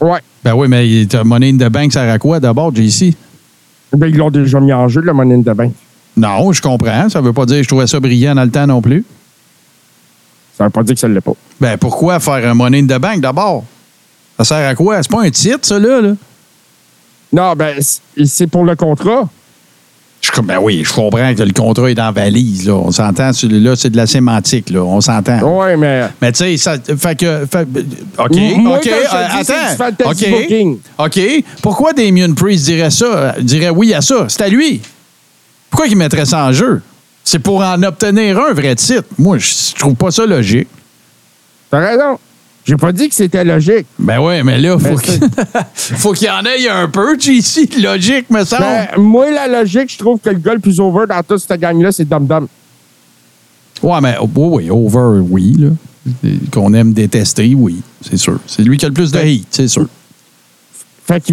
Ouais. Ben oui, mais ta monnaie in the bank, ça sert à quoi d'abord, JC? Ben, ils l'ont déjà mis en jeu, le Money in the Bank. Non, je comprends. Ça veut pas dire que je trouvais ça brillant dans le temps non plus. Ça veut pas dire que ça ne l'est pas. Ben pourquoi faire un money in the bank d'abord? Ça sert à quoi? C'est pas un titre, ça, là? là? Non, ben, c'est- pour le contrat. Je, ben oui, je comprends que le contrat est en valise, là. On s'entend, celui-là, c'est de la sémantique, là. On s'entend. Ouais, mais. Mais tu sais, ça. Fait que. fait- OK, Moi, OK. euh, dis, attends. OK. booking. OK. Pourquoi Damien Priest dirait ça, dirait oui à ça? C'est à lui. Pourquoi il mettrait ça en jeu? C'est pour en obtenir un vrai titre. Moi, je trouve pas ça logique. T'as raison. J'ai pas dit que c'était logique. Ben ouais, mais là, faut Ben, qu'il faut qu'il y en ait un peu, JC. Logique, me semble. Ben, moi, la logique, je trouve que le gars le plus over dans toute cette gang-là, c'est Dum Dum. Ouais, mais oh, oui, over, oui. là. Qu'on aime détester, oui, c'est sûr. C'est lui qui a le plus de heat, c'est sûr. Fait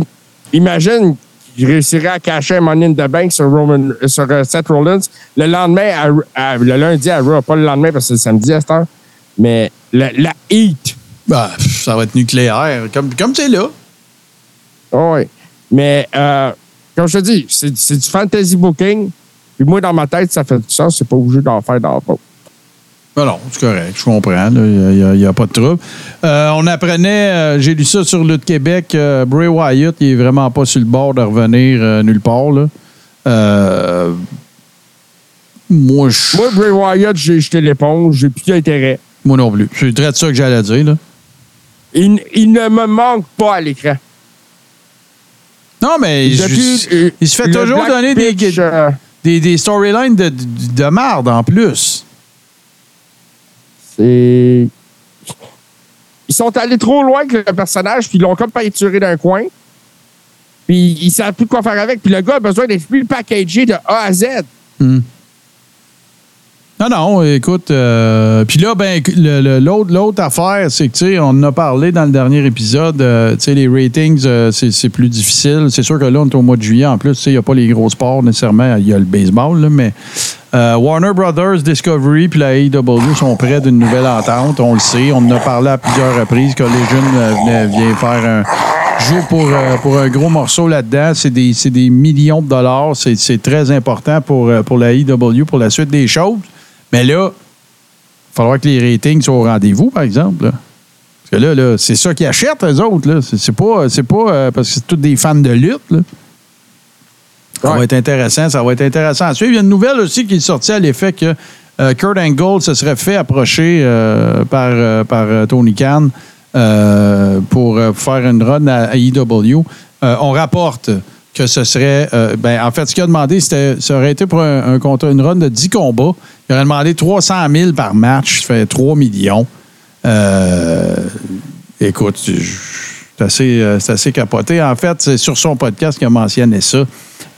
qu'imagine qu'il réussirait à cacher un Money in the Bank sur, Roman, sur euh, Seth Rollins le lendemain, à- à- le lundi à Raw. Pas le lendemain parce que c'est le samedi à cette heure. Mais la, la heat. Ben, ça va être nucléaire, comme comme c'est là. Oh oui. Mais euh, comme je te dis, c'est c'est du fantasy booking. Puis moi, dans ma tête, ça fait du sens. C'est pas obligé d'en faire dans pot. Ben non, c'est correct, je comprends. Il n'y a, pas de trouble. Euh, on apprenait, euh, j'ai lu ça sur Lutte Québec, euh, Bray Wyatt, il est vraiment pas sur le bord de revenir nulle part. Là. Euh, moi, je- Moi, Bray Wyatt, j'ai jeté l'éponge. J'ai plus d'intérêt. moi non plus. C'est très de ça que j'allais dire. Là. Il, il ne me manque pas à l'écran. Non, mais Depuis, il se fait toujours Black donner des, Pitch, des, des storylines de, de, de marde en plus. Ils sont allés trop loin avec le personnage, puis ils l'ont comme peinturé d'un coin. Puis ils savent plus quoi faire avec. Puis le gars a besoin d'être plus packagé de A à Z. Hmm. Non, non, écoute. euh, Puis là, ben, l'autre, affaire, c'est que, tu sais, on en a parlé dans le dernier épisode, euh, tu sais, les ratings, euh, c'est, c'est plus difficile. C'est sûr que là, on est au mois de juillet. En plus, tu sais, il n'y a pas les gros sports nécessairement. Il y a le baseball, là, mais euh, Warner Brothers, Discovery puis la AEW sont près d'une nouvelle entente. On le sait. On en a parlé à plusieurs reprises jeunes venait, vient faire un joue pour, euh, pour un gros morceau là-dedans. C'est des, des millions de dollars. C'est, très important pour, euh, pour la AEW pour la suite des choses. Mais là, il falloir que les ratings soient au rendez-vous, par exemple. Parce que là, là c'est ça qu'ils achètent, eux autres. C'est, pas, pas euh, parce que c'est tous des fans de lutte. là. Ça Ouais. va être intéressant. Ça va être intéressant à suivre. Il y a une nouvelle aussi qui est sortie à l'effet que euh, Kurt Angle se serait fait approcher euh, par, euh, par Tony Khan pour faire une run à, EW. Euh, on rapporte que ce serait. ben, en fait, ce qu'il a demandé, c'était, ça aurait été pour un, une run de 10 combats. Il aurait demandé 300 000 par match, ça fait 3 millions. Écoute, je- c'est assez, euh, assez capoté. En fait, c'est sur son podcast qu'il a mentionné ça.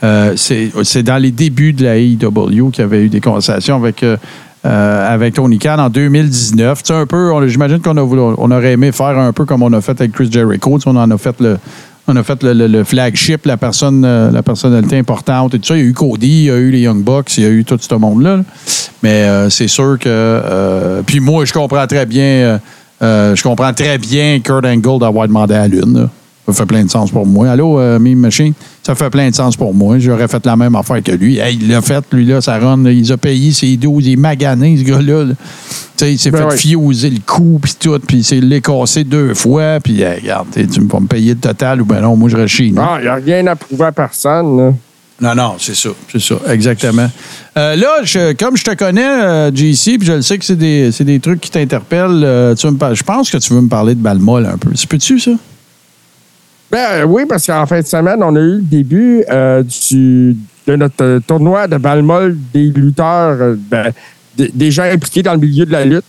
Euh, c'est dans les débuts de la AEW qu'il y avait eu des conversations avec, euh, avec Tony Khan en 2019. Tu sais, un peu, j'imagine qu'on aurait aimé faire un peu comme on a fait avec Chris Jericho. Tu on en a fait le. On a fait le, le- flagship, la personne, la personnalité importante et tout ça. Il y a eu Cody, il y a eu les Young Bucks, il y a eu tout ce monde-là. là. Mais c'est sûr que. puis moi, je comprends très bien. Euh, je comprends très bien Kurt Angle d'avoir demandé à Lune. là. Ça fait plein de sens pour moi. Allô, euh, Meme Machine? Ça fait plein de sens pour moi. J'aurais fait la même affaire que lui. Hey, il l'a fait, lui, là, ça run. là. Il a payé ses 12. Il est magané, ce gars-là. là. Il s'est Ben fait ouais. fioser le cou, puis tout. Puis il s'est cassé deux fois. Puis, hey, regarde, tu vas me payer le total ou ben non, moi, je reste chez nous. Ah, il n'y a rien à prouver à personne. là. Non, non, c'est ça. C'est ça, exactement. Euh, là, je- comme je te connais, euh, JC, puis je le sais que c'est des, des trucs qui t'interpellent, euh, tu veux me par- je pense que tu veux me parler de Balmol un peu. C'est peux-tu, ça? Ben oui, parce qu'en fin de semaine, on a eu le début euh, du, de notre tournoi de Balmol des lutteurs, ben, des, gens impliqués dans le milieu de la lutte.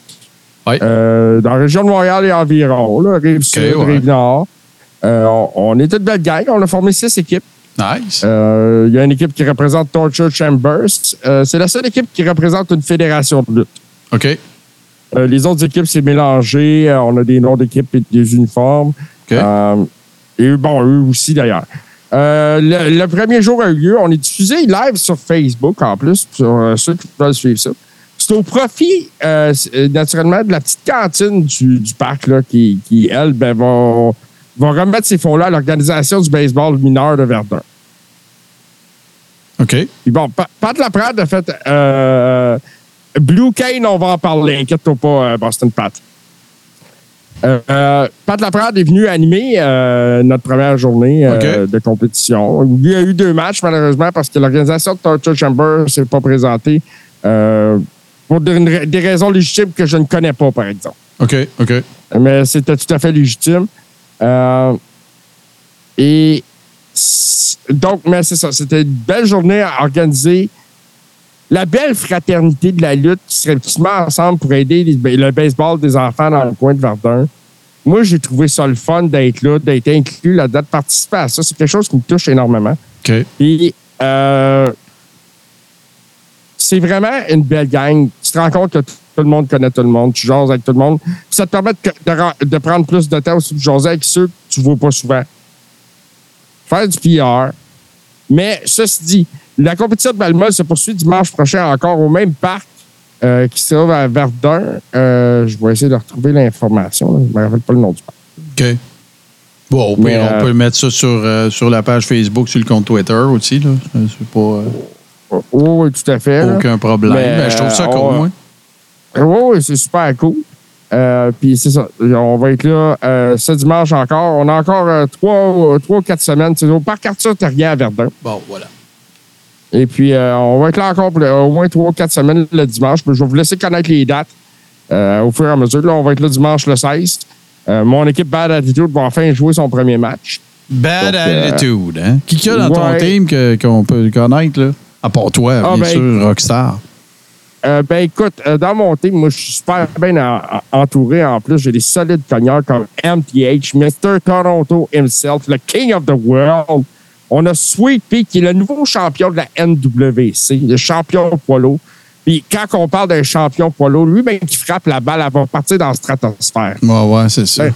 Oui. Dans la région de Montréal et environ, là, Rive-Sud, ouais. Rive-Nord. On, on est toute belle gang. On a formé six équipes. Nice. Euh, Il y a une équipe qui représente Torture Chambers. Euh, c'est la seule équipe qui représente une fédération de lutte. OK. Euh, les autres équipes, c'est mélangé. On a des noms d'équipes et des uniformes. OK. Et bon, eux aussi d'ailleurs. Euh, le, le premier jour a eu lieu. On est diffusé live sur Facebook en plus, pour euh, ceux qui veulent suivre ça. C'est au profit, euh, naturellement, de la petite cantine du, du parc là, qui, qui, elle, ben, va, va remettre ces fonds-là à l'organisation du baseball mineur de Verdun. OK. Puis bon, Pa- Pat Laprade a fait euh, Blue Cane, on va en parler. Inquiète-toi pas, euh, Boston Pat. Euh, Pat Laprade est venu animer euh, notre première journée de compétition. Il y a eu deux matchs, malheureusement, parce que l'organisation de Torture Chamber ne s'est pas présentée pour des, des raisons légitimes que je ne connais pas, par exemple. OK. OK. Mais c'était tout à fait légitime. Euh, et donc, mais c'est ça. C'était une belle journée à organiser la belle fraternité de la lutte qui serait qui se met ensemble pour aider les- le baseball des enfants dans le coin de Verdun. Moi, j'ai trouvé ça le fun d'être là, d'être inclus là-dedans, de participer à ça. C'est quelque chose qui me touche énormément. Puis, euh, c'est vraiment une belle gang. Tu te rends compte que tout le monde connaît tout le monde, tu jases avec tout le monde. Puis ça te permet de, prendre plus de temps aussi de jaser avec ceux que tu ne vois pas souvent. Faire du PR. Mais ceci dit, la compétition de Balmol se poursuit dimanche prochain encore au même parc euh, qui se trouve à Verdun. Euh, je vais essayer de retrouver l'information. Je ne me rappelle pas le nom du parc. OK. Bon, pire, Mais, on peut mettre ça sur, euh, sur la page Facebook, sur le compte Twitter aussi. Là. C'est pas Oh, oui, tout à fait. aucun problème. Mais, Ben, je trouve ça euh, cool, on- moi. Oui, c'est super cool. Euh, Puis c'est ça. On va être là euh, ce dimanche encore. On a encore euh, trois, trois ou quatre semaines. C'est au parc Arthur Terrien à Verdun. Bon, voilà. Et puis, on va être là encore pour au moins trois ou quatre semaines le dimanche. Je vais vous laisser connaître les dates au fur et à mesure. Là, on va être là dimanche le 16. Euh, mon équipe Bad Attitude va enfin jouer son premier match. Bad Donc, attitude, hein? Qui qu'il y a dans ton team qu'on peut connaître, là? À part toi, Ah, bien ben, sûr, Rockstar. Euh, ben écoute, euh, dans mon team, moi, je suis super bien en- en- entouré. En plus, j'ai des solides cogneurs comme MTH, Mr. Toronto himself, le King of the World. On a Sweet Pea, qui est le nouveau champion de la NWC, le champion poilo. Puis quand on parle d'un champion poilo, lui-même qui frappe la balle, elle va partir dans la stratosphère. Ouais, ouais, c'est ça. Ouais.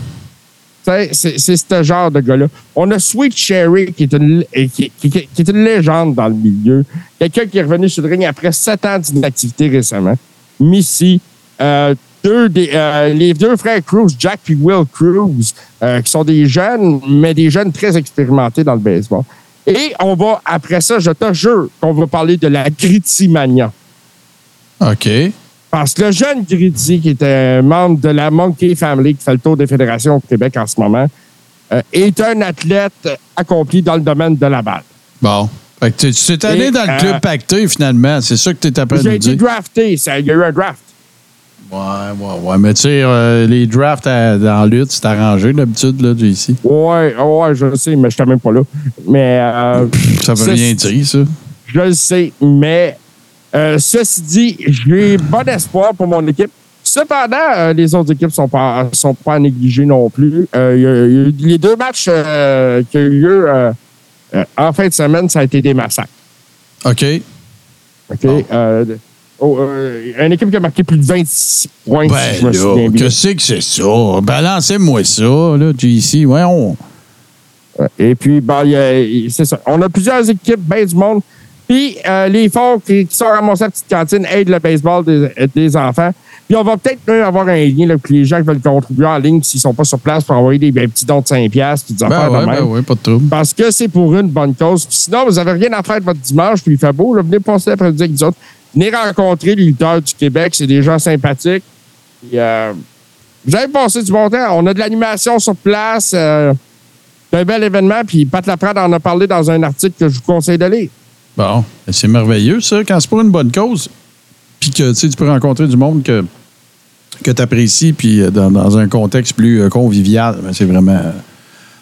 C'est ce genre de gars-là. On a Sweet Cherry, qui est, une, qui, est une légende dans le milieu. Quelqu'un qui est revenu sur le ring après sept ans d'inactivité récemment. Missy, euh, euh, les deux frères Cruz, Jack et Will Cruz, euh, qui sont des jeunes, mais des jeunes très expérimentés dans le baseball. Et on va, après ça, je te jure qu'on va parler de la Gritty Mania. OK. Parce que le jeune Gritty, qui un membre de la Monkey Family, qui fait le tour des fédérations au Québec en ce moment, euh, est un athlète accompli dans le domaine de la balle. Bon. Fait que tu t'es allé Et, dans le club euh, pacté, finalement. C'est ça que tu es après J'ai été drafté. Ça, il y a eu un draft. Ouais, ouais, ouais. Mais tu sais, euh, les drafts la lutte, c'est arrangé d'habitude, là, ici. Ouais, ouais, je le sais, mais je n'étais même pas là. Mais Ça veut rien dire, ça. je le sais. Mais euh, ceci dit, j'ai bon espoir pour mon équipe. Cependant, euh, les autres équipes ne sont pas, sont pas à négliger non plus. Euh, y a- y les deux matchs qui ont eu lieu en fin de semaine, ça a été des massacres. OK. OK? Oh, une équipe qui a marqué plus de 26 points, Ben si je me souviens bien. que c'est que c'est ça? Balancez-moi ça, là, JC. On... Et puis, ben, c'est ça. On a plusieurs équipes, ben du monde. Puis, euh, les fonds qui, qui sont ramassés à la petite cantine aident le baseball des, des enfants. Puis, on va peut-être même avoir un lien là, pour les gens qui veulent contribuer en ligne s'ils sont pas sur place pour envoyer des, ben, petits dons de 5$ piastres, puis des Ben affaires ouais, de même. ben ouais, pas de trouble. Parce que c'est pour une bonne cause. Puis sinon, vous n'avez rien à faire de votre dimanche, puis il fait beau, là, venez passer l'après-midi avec nous autres. Venez rencontrer les lutteurs du Québec. C'est des gens sympathiques. Puis, euh, vous du bon temps. On a de l'animation sur place. euh, c'est un bel événement. Puis Pat Laprade en a parlé dans un article que je vous conseille de lire. Bon, ben, c'est merveilleux, ça, quand c'est pour une bonne cause. Puis que tu peux rencontrer du monde que, que tu apprécies, puis euh, dans, dans un contexte plus euh, convivial. Ben, c'est vraiment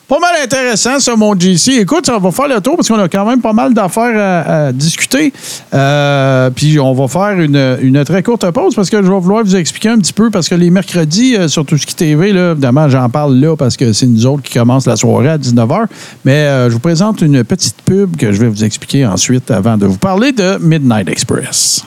pas mal intéressant, ça, mon JC. Écoute, on va faire le tour parce qu'on a quand même pas mal d'affaires à, discuter. Euh, puis on va faire une, une très courte pause parce que je vais vouloir vous expliquer un petit peu parce que les mercredis, euh, sur qui TV, là, évidemment, j'en parle là parce que c'est nous autres qui commencent la soirée à 19h. Mais euh, je vous présente une petite pub que je vais vous expliquer ensuite avant de vous parler de Midnight Express.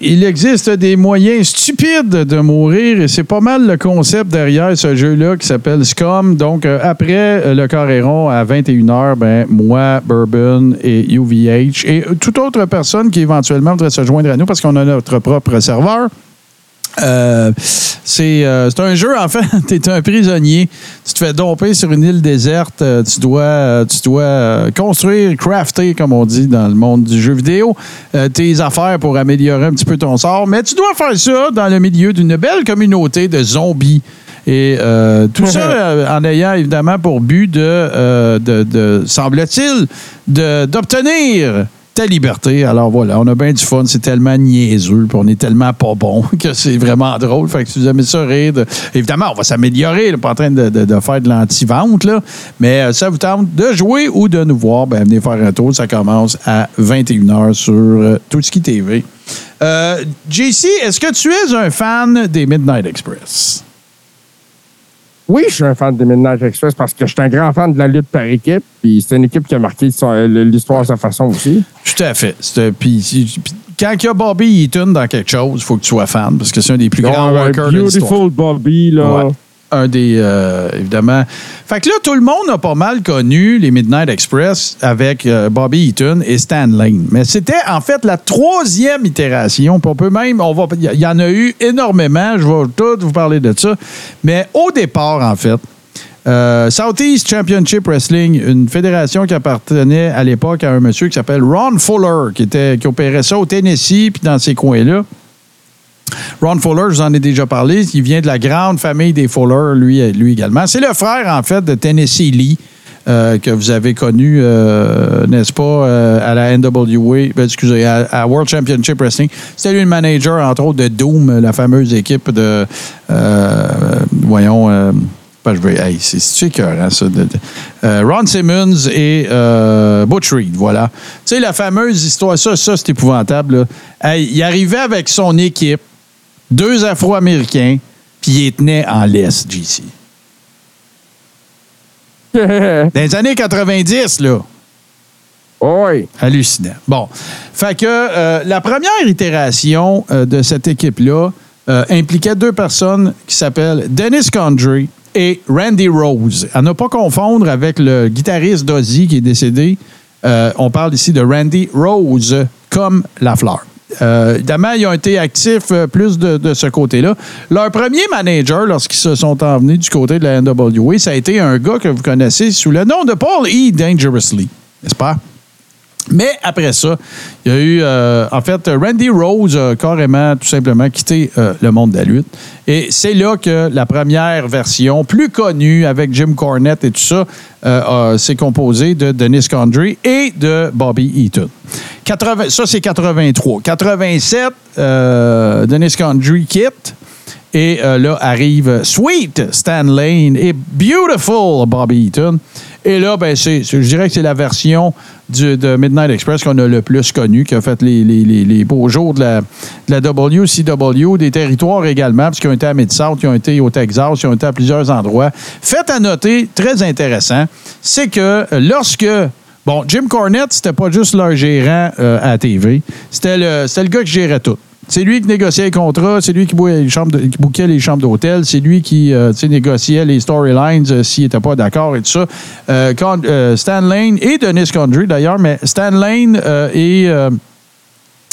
Il existe des moyens stupides de mourir et c'est pas mal le concept derrière ce jeu-là qui s'appelle Scum. Donc, euh, après euh, le Carréron à 21h, ben, moi, Bourbon et UVH et toute autre personne qui éventuellement voudrait se joindre à nous parce qu'on a notre propre serveur. Euh, c'est euh, c'est un jeu, en fait, tu es un prisonnier. Tu te fais domper sur une île déserte. Euh, tu dois, tu dois construire, crafter, comme on dit dans le monde du jeu vidéo, tes affaires pour améliorer un petit peu ton sort. Mais tu dois faire ça dans le milieu d'une belle communauté de zombies. Et euh, tout ça en ayant évidemment pour but de, euh, de, de semble-t-il, de- d'obtenir liberté. Alors voilà, on a bien du fun. C'est tellement niaiseux, puis on est tellement pas bon que c'est vraiment drôle. Fait que si vous aimez ça rire, de- évidemment, on va s'améliorer. Pas en train de, faire de l'anti-vente, là. Mais euh, ça vous tente de jouer ou de nous voir, ben, venez faire un tour. Ça commence à 21h sur euh, TV. Euh, JC, est-ce que tu es un fan des Midnight Express? Oui, je suis un fan des Midnight Express parce que je suis un grand fan de la lutte par équipe. Puis c'est une équipe qui a marqué l'histoire à sa façon aussi. Tout à fait. C'est- Puis, quand il y a Bobby Eaton dans quelque chose, il faut que tu sois fan parce que c'est un des plus grands Oh, ouais, workers de l'histoire. Beautiful Bobby, là. Ouais. Un des. euh, évidemment. Fait que là, tout le monde a pas mal connu les Midnight Express avec euh, Bobby Eaton et Stan Lane. Mais c'était en fait la troisième itération. On peut même. on va Il y, en a eu énormément. Je vais tout vous parler de ça. Mais au départ, en fait, euh, Southeast Championship Wrestling, une fédération qui appartenait à l'époque à un monsieur qui s'appelle Ron Fuller, qui, était, qui opérait ça au Tennessee puis dans ces coins-là. Ron Fuller, je vous en ai déjà parlé, il vient de la grande famille des Fuller, lui, lui également. C'est le frère, en fait, de Tennessee Lee, euh, que vous avez connu, euh, n'est-ce pas, euh, à la NWA, ben, excusez, à, à World Championship Wrestling. C'était lui le manager, entre autres, de Doom, la fameuse équipe de, euh, voyons, euh, je c'est écœurant, ça. de- euh, Ron Simmons et euh, Butch Reed, voilà. Tu sais, la fameuse histoire, ça, ça c'est épouvantable. il arrivait avec son équipe, deux Afro-Américains, puis il les tenait en laisse, JC. Dans les années 90, là. oui. Hallucinant. Bon. Fait que euh, la première itération euh, de cette équipe-là euh, impliquait deux personnes qui s'appellent Dennis Condrey et Randy Rose. À ne pas confondre avec le guitariste d'Ozzy qui est décédé. On parle ici de Randy Rose comme la fleur. Euh, évidemment, ils ont été actifs euh, plus de, ce côté-là. Leur premier manager, lorsqu'ils se sont envenus du côté de la NWA, ça a été un gars que vous connaissez sous le nom de Paul E. Dangerously, n'est-ce pas? Mais après ça, il y a eu, euh, en fait, Randy Rose a carrément, tout simplement, quitté euh, le monde de la lutte. Et c'est là que la première version, plus connue, avec Jim Cornette et tout ça, s'est composée de Dennis Condrey et de Bobby Eaton. 80 ça, c'est 83. 87, euh, Dennis Condrey quitte. Et euh, là arrive Sweet Stan Lane et Beautiful Bobby Eaton. Et là, ben, c'est, je dirais que c'est la version de Midnight Express qu'on a le plus connue, qui a fait les, les- les- les beaux jours de la, de la WCW, des territoires également, parce qu'ils ont été à Mid-South, ils ont été au Texas, ils ont été à plusieurs endroits. Fait à noter, très intéressant, c'est que lorsque Bon, Jim Cornette, c'était pas juste leur gérant euh, à TV. C'était le, le gars qui gérait tout. C'est lui qui négociait les contrats, c'est lui qui, bouquait les chambres d'hôtel, c'est lui qui euh, négociait les storylines euh, s'il n'était pas d'accord et tout ça. Euh, Stan Lane et Dennis Condrey d'ailleurs, mais Stan Lane et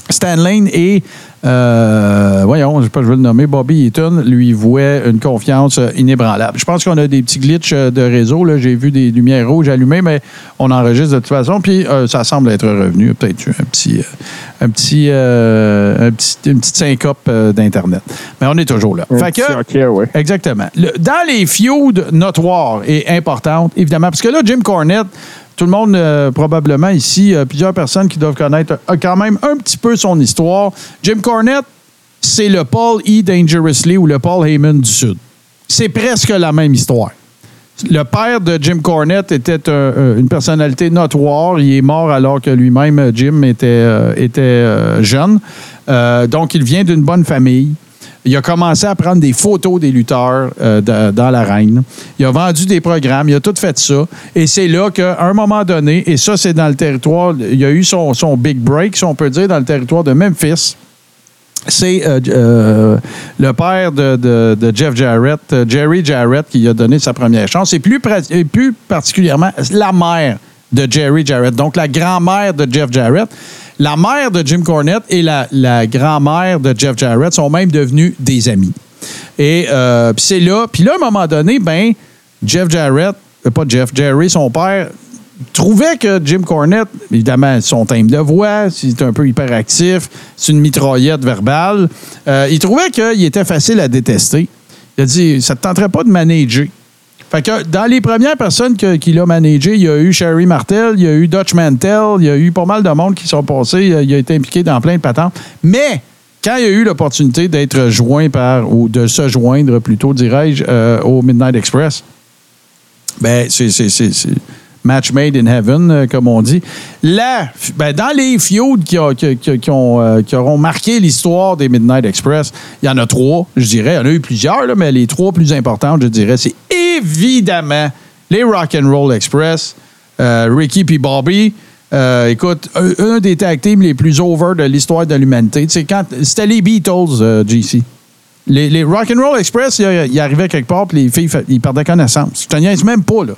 Stan Lane et, euh, voyons, je sais pas, je vais le nommer, Bobby Eaton, lui vouait une confiance inébranlable. Je pense qu'on a des petits glitches euh, de réseau. là. J'ai vu des lumières rouges allumées, mais on enregistre de toute façon. Puis euh, ça semble être revenu. Peut-être eu un petit, un petit, euh, un petit- une petite syncope d'Internet. Mais on est toujours là. Fait que, OK, ouais. Exactement. Le- dans les feuds notoires et importantes, évidemment, parce que là, Jim Cornette, tout le monde, euh, probablement ici, euh, plusieurs personnes qui doivent connaître euh, quand même un petit peu son histoire. Jim Cornette, c'est le Paul E. Dangerously ou le Paul Heyman du Sud. C'est presque la même histoire. Le père de Jim Cornette était un- un- une personnalité notoire. Il est mort alors que lui-même, Jim, était, était jeune. Donc, il vient d'une bonne famille. Il a commencé à prendre des photos des lutteurs euh, de- dans l'arène. Il a vendu des programmes. Il a tout fait ça. Et c'est là qu'à un moment donné, et ça, c'est dans le territoire, il a eu son, big break, si on peut dire, dans le territoire de Memphis c'est euh, euh, le père de, Jeff Jarrett, euh, Jerry Jarrett, qui a donné sa première chance, et plus, et plus particulièrement la mère de Jerry Jarrett, donc la grand-mère de Jeff Jarrett. La mère de Jim Cornette et la, grand-mère de Jeff Jarrett sont même devenues des amis. Et euh, puis c'est là. Puis là, à un moment donné, ben, Jeff Jarrett, euh, pas Jeff, Jerry, son père, trouvait que Jim Cornette, évidemment, son timbre de voix, c'est un peu hyperactif, c'est une mitraillette verbale, euh, il trouvait qu'il était facile à détester. Il a dit Ça ne te tenterait pas de manager. Fait que dans les premières personnes qu'il a managées, il y a eu Sherry Martel, il y a eu Dutch Mantel, il y a eu pas mal de monde qui sont passés, il a été impliqué dans plein de patentes. Mais quand il a eu l'opportunité d'être joint par, ou de se joindre plutôt, dirais-je, euh, au Midnight Express, ben, c'est match made in heaven, euh, comme on dit. Là, ben, dans les feuds qui, qui- ont, euh, qui auront marqué l'histoire des Midnight Express, il y en a trois, je dirais. Il y en a eu plusieurs, mais les trois plus importantes, je dirais, c'est évidemment les Rock'n'Roll Express, euh, Ricky puis Bobby. Écoute, un, des tag les plus over de l'histoire de l'humanité. C'était les Beatles, GC. Les, Rock'n'Roll Express, ils il arrivaient quelque part, puis les filles, ils perdaient connaissance. Je te niaise même pas, là.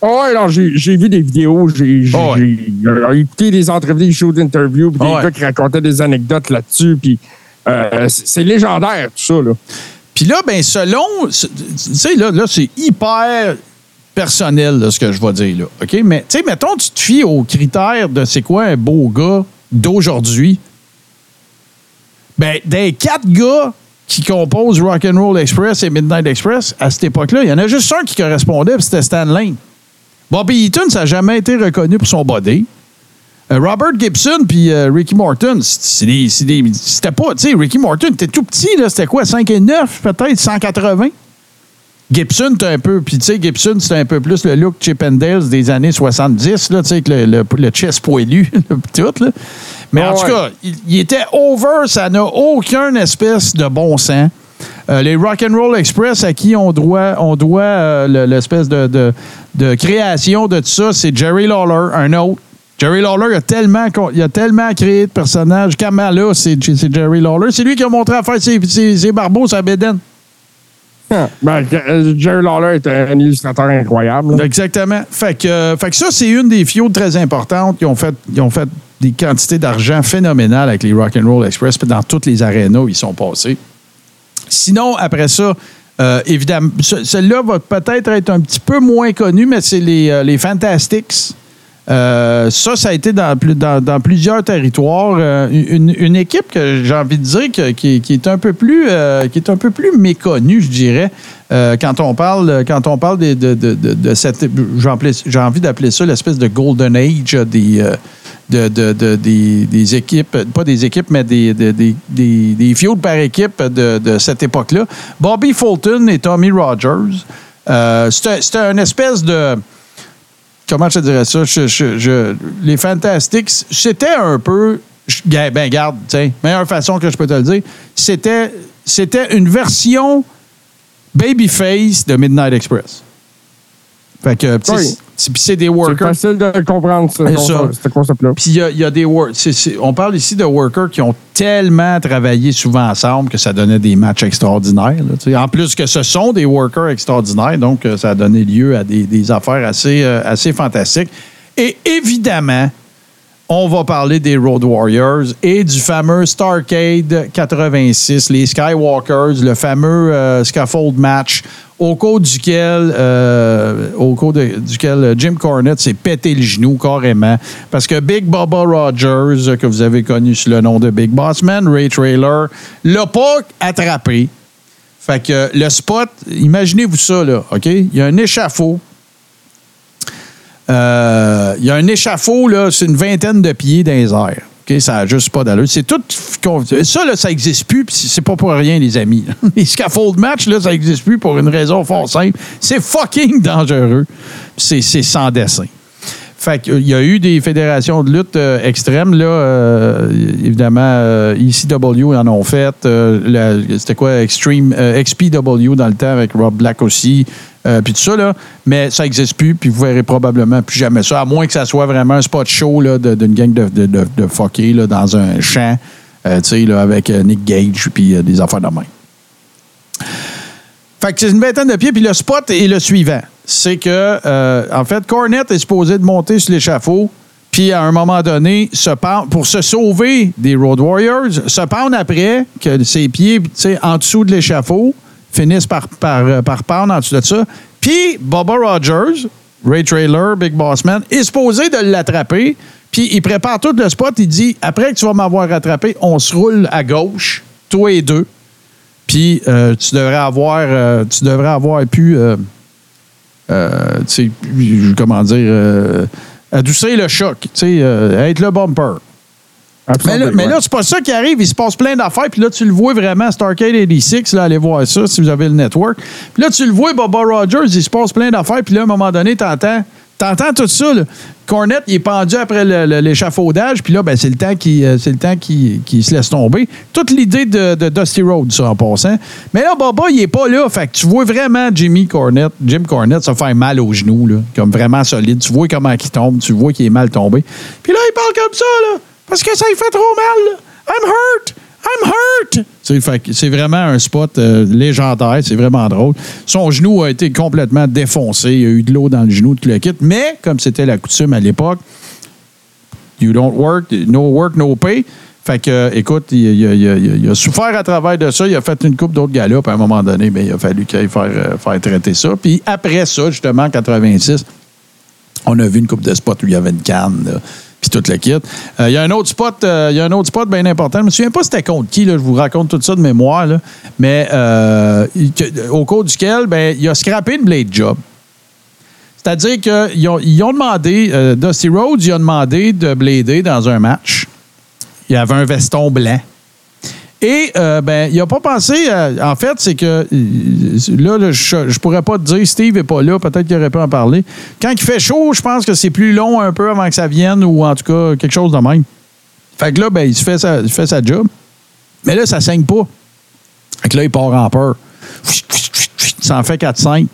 Oh, ouais, non, j'ai vu des vidéos, j'ai j'ai- Oh, ouais. écouté des entrevues, des shows d'interview, puis des Oh, ouais. gars qui racontaient des anecdotes là-dessus, puis euh, c'est légendaire, tout ça, là. Puis là, ben selon, tu sais, là, là c'est hyper personnel, là, ce que je vais dire, là. OK? Mais, tu sais, mettons, tu te fies aux critères de c'est quoi un beau gars d'aujourd'hui. Ben, des quatre gars qui composent Rock'n'Roll Express et Midnight Express, à cette époque-là, il y en a juste un qui correspondait, puis c'était Stan Lane. Bobby Eaton, ça n'a jamais été reconnu pour son body. Euh, Robert Gibson puis euh, Ricky Morton, c'était pas, tu sais, Ricky Morton était tout petit, là, c'était quoi, 5 et 9, peut-être, 180? Gibson, t'as un peu, puis tu sais, Gibson, c'était un peu plus le look Chip and des années 70, là, tu sais, avec le, le, le chest poilu, tout, là. Mais en Ah tout ouais. cas, il, il était over, ça n'a aucun espèce de bon sens. Euh, les Rock'n'Roll Express, à qui on doit, on doit euh, le- l'espèce de, de, de création de tout ça, c'est Jerry Lawler, un autre. Jerry Lawler il a tellement, il a tellement créé de personnages. Kamala, c'est c'est Jerry Lawler. C'est lui qui a montré à faire ses, ses, ses barbeaux la bédaine. Ah, Ben, euh, Jerry Lawler est un illustrateur incroyable. là. Exactement. Fait que, fait que ça, c'est une des fios très importantes. Ils ont fait, ils ont fait des quantités d'argent phénoménales avec les Rock'n'Roll Express, puis dans toutes les arénas où ils sont passés. Sinon, après ça, euh, évidemment, ce- celle-là va peut-être être un petit peu moins connue, mais c'est les, euh, les Fantastics. Euh, ça, ça a été dans, plus- dans, dans plusieurs territoires. Une, équipe que j'ai envie de dire que- qui, est un peu plus, qui est un peu plus méconnue, je dirais, quand on parle, quand on parle de, de, de, cette, j'ai envie d'appeler ça l'espèce de golden age des, de, de- de- des, des équipes, pas des équipes, mais des, de- des, des, des par équipe de, de cette époque-là. Bobby Fulton et Tommy Rogers. Euh, C'était une espèce de comment je te dirais ça? Les Fantastics, c'était un peu. Ben, garde, tiens, meilleure façon que je peux te le dire. C'était, c'était une version babyface de Midnight Express. Fait que. C'est- workers. facile de comprendre ce, concept-là. Puis il y a, il y a des wor- c'est- c'est- On parle ici de workers qui ont tellement travaillé souvent ensemble que ça donnait des matchs extraordinaires. là, en plus que ce sont des workers extraordinaires, donc euh, ça a donné lieu à des, des affaires assez, euh, assez fantastiques. Et évidemment, on va parler des Road Warriors et du fameux Starcade 86, les Skywalkers, le fameux euh, scaffold match au cours duquel, euh, au cours duquel euh, Jim Cornette s'est pété le genou carrément parce que Big Bubba Rogers, que vous avez connu sous le nom de Big Boss Man, Ray Trailer, l'a pas attrapé. Fait que le spot, imaginez-vous ça, là, OK? Il y a un échafaud euh, il y a un échafaud, là, c'est une vingtaine de pieds dans les airs. Ça n'a juste pas d'allure. C'est tout. Ça, là, ça n'existe plus, c'est pas pour rien, les amis. Les scaffold match, là, ça n'existe plus pour une raison fort simple. C'est fucking dangereux. C'est sans dessin. Fait qu'il y a eu des fédérations de lutte euh, extrêmes, là. euh, évidemment, euh, ECW en ont fait. euh, C'était quoi? Extreme, XPW dans le temps avec Rob Black aussi. Euh, puis tout ça, là. Mais ça n'existe plus, puis vous verrez probablement plus jamais ça, à moins que ça soit vraiment un spot show d'une gang de, de, de, fuckés, là, dans un champ, euh, tu sais, avec euh, Nick Gage, puis des affaires de main. Fait que c'est une vingtaine de pieds, puis le spot est le suivant. C'est que, en fait, Cornette est supposé de monter sur l'échafaud, Puis à un moment donné, se pend- pour se sauver des Road Warriors, se pendre après que ses pieds, tu sais, en dessous de l'échafaud, finissent par, par, euh, par en dessous de ça. Puis Bubba Rogers, Ray Trailer, Big Boss Man, est supposé de l'attraper. Puis il prépare tout le spot. Il dit après que tu vas m'avoir rattrapé, on se roule à gauche, toi et deux. Puis euh, tu devrais avoir, euh, tu devrais avoir pu, euh, comment dire, adoucir le choc, être le bumper. Mais là, mais là, c'est pas ça qui arrive. Il se passe plein d'affaires. Puis là, tu le vois vraiment, Starcade 86. Là, allez voir ça si vous avez le network. Puis là, tu le vois, Bubba Rogers, il se passe plein d'affaires. Puis là, à un moment donné, t'entends. T'entends tout ça, là. Cornette, il est pendu après l'échafaudage, puis là, ben, c'est le temps qui c'est le temps qui qui se laisse tomber. Toute l'idée de, de Dusty Road, ça, en passant. Mais là, Bubba, il est pas là. Fait que tu vois vraiment Jimmy Cornette, Jim Cornette, se faire mal aux genoux, là, comme vraiment solide. Tu vois comment il tombe, tu vois qu'il est mal tombé. Puis là, il parle comme ça, là, parce que ça lui fait trop mal. I'm hurt! I'm hurt! C'est vraiment un spot euh, légendaire, c'est vraiment drôle. Son genou a été complètement défoncé, il y a eu de l'eau dans le genou, tout le kit. Mais, comme c'était la coutume à l'époque, you don't work, no work, no pay. Fait que, euh, écoute, il, il- il- a souffert à travers de ça. Il a fait une coupe d'autres galops. À un moment donné, mais il a fallu qu'il aille faire, euh, faire traiter ça. Puis après ça, justement, en 86, on a vu une coupe de spots où il y avait une canne, puis tout le kit. Euh, Il y a un autre spot, euh, il a un autre spot bien important. Je me souviens pas c'était contre qui, là, je vous raconte tout ça de mémoire, là. mais euh, au cours duquel, ben, il a scrappé une blade job. C'est-à-dire qu'ils ont, ils ont demandé, euh, Dusty Rhodes, il a demandé de blader dans un match. Il avait un veston blanc. Et euh, ben, il n'a pas pensé. en fait, c'est que là, je ne pourrais pas te dire, Steve n'est pas là, peut-être qu'il aurait pu en parler. Quand il fait chaud, je pense que c'est plus long un peu avant que ça vienne, ou en tout cas quelque chose de même. Fait que là, ben, il fait sa, il fait sa job. Mais là, ça saigne pas. Fait que là, il part en peur. Il s'en fait 4-5.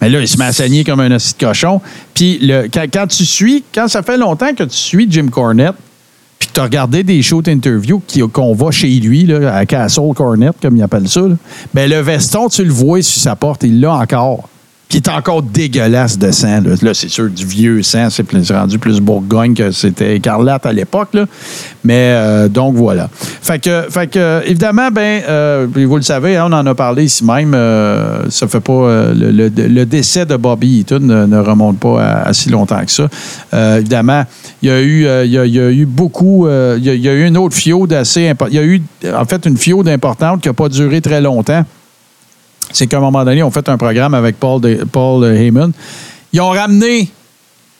Mais là, il se met à saigner comme un assis de cochon. Puis le, quand, quand tu suis, quand ça fait longtemps que tu suis Jim Cornette, puis tu as regardé des shows d'interview qu'on va chez lui, là, à Castle Cornette, comme il appelle ça, là, ben le veston, tu le vois sur sa porte, il l'a encore. Il est encore dégueulasse de sang. Là, Là, c'est sûr, du vieux sang, c'est plus- rendu plus Bourgogne que c'était écarlate à l'époque. Mais euh, donc voilà. Fait que, fait que évidemment, ben, euh, vous le savez, hein, on en a parlé ici même. euh, ça fait pas euh, le, le- le décès de Bobby Eaton ne, ne remonte pas à, si longtemps que ça. Euh, évidemment, il y a eu, euh, il y a, y a eu beaucoup. il, y a, y a eu une autre fiode assez importante. Il y a eu en fait une fiode importante qui n'a pas duré très longtemps c'est qu'à un moment donné, on fait un programme avec Paul, Paul euh, Heyman. Ils ont ramené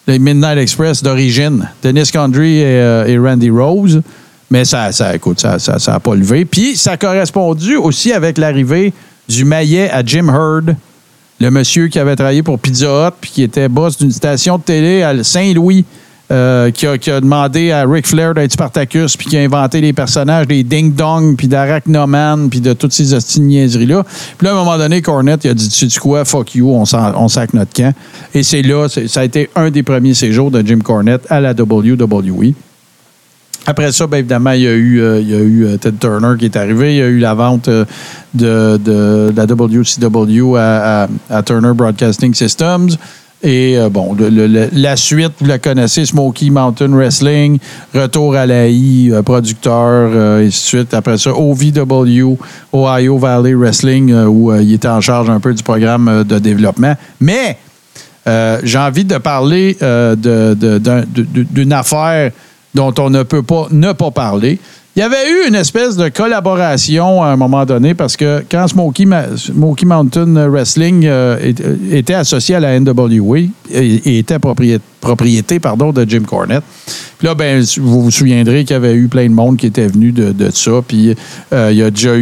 les Midnight Express d'origine, Dennis Condry et, euh, Randy Rose, mais ça, ça écoute, ça n'a ça, ça pas levé. Puis ça a correspondu aussi avec l'arrivée du maillet à Jim Hurd, le monsieur qui avait travaillé pour Pizza Hut puis qui était boss d'une station de télé à Saint-Louis. Euh, qui, a, demandé à Ric Flair d'être Spartacus, puis qui a inventé les personnages des Ding Dong, puis d'Arachnoman, puis de toutes ces niaiseries-là. Puis là, à un moment donné, Cornette, il a dit Tu sais quoi, fuck you, on, on sac notre camp. Et c'est là, ça a été un des premiers séjours de Jim Cornette à la WWE. Après ça, bien évidemment, il y a eu, euh, euh, Ted Turner qui est arrivé. Il y a eu la vente de, la WCW à Turner Broadcasting Systems. Et euh, bon, la suite, vous la connaissez, Smoky Mountain Wrestling, Retour à la I, euh, producteur, euh, et ainsi de suite. Après ça, OVW, Ohio Valley Wrestling, euh, où il était en charge un peu du programme de développement. Mais j'ai envie de parler d'une affaire dont on ne peut pas ne pas parler. Il y avait eu une espèce de collaboration à un moment donné parce que quand Smoky Mountain Wrestling euh, euh, était associé à la NWA et, était propriété, propriété pardon, de Jim Cornette. Puis là, ben, vous vous souviendrez qu'il y avait eu plein de monde qui était venu de, ça. Puis euh, il y a déjà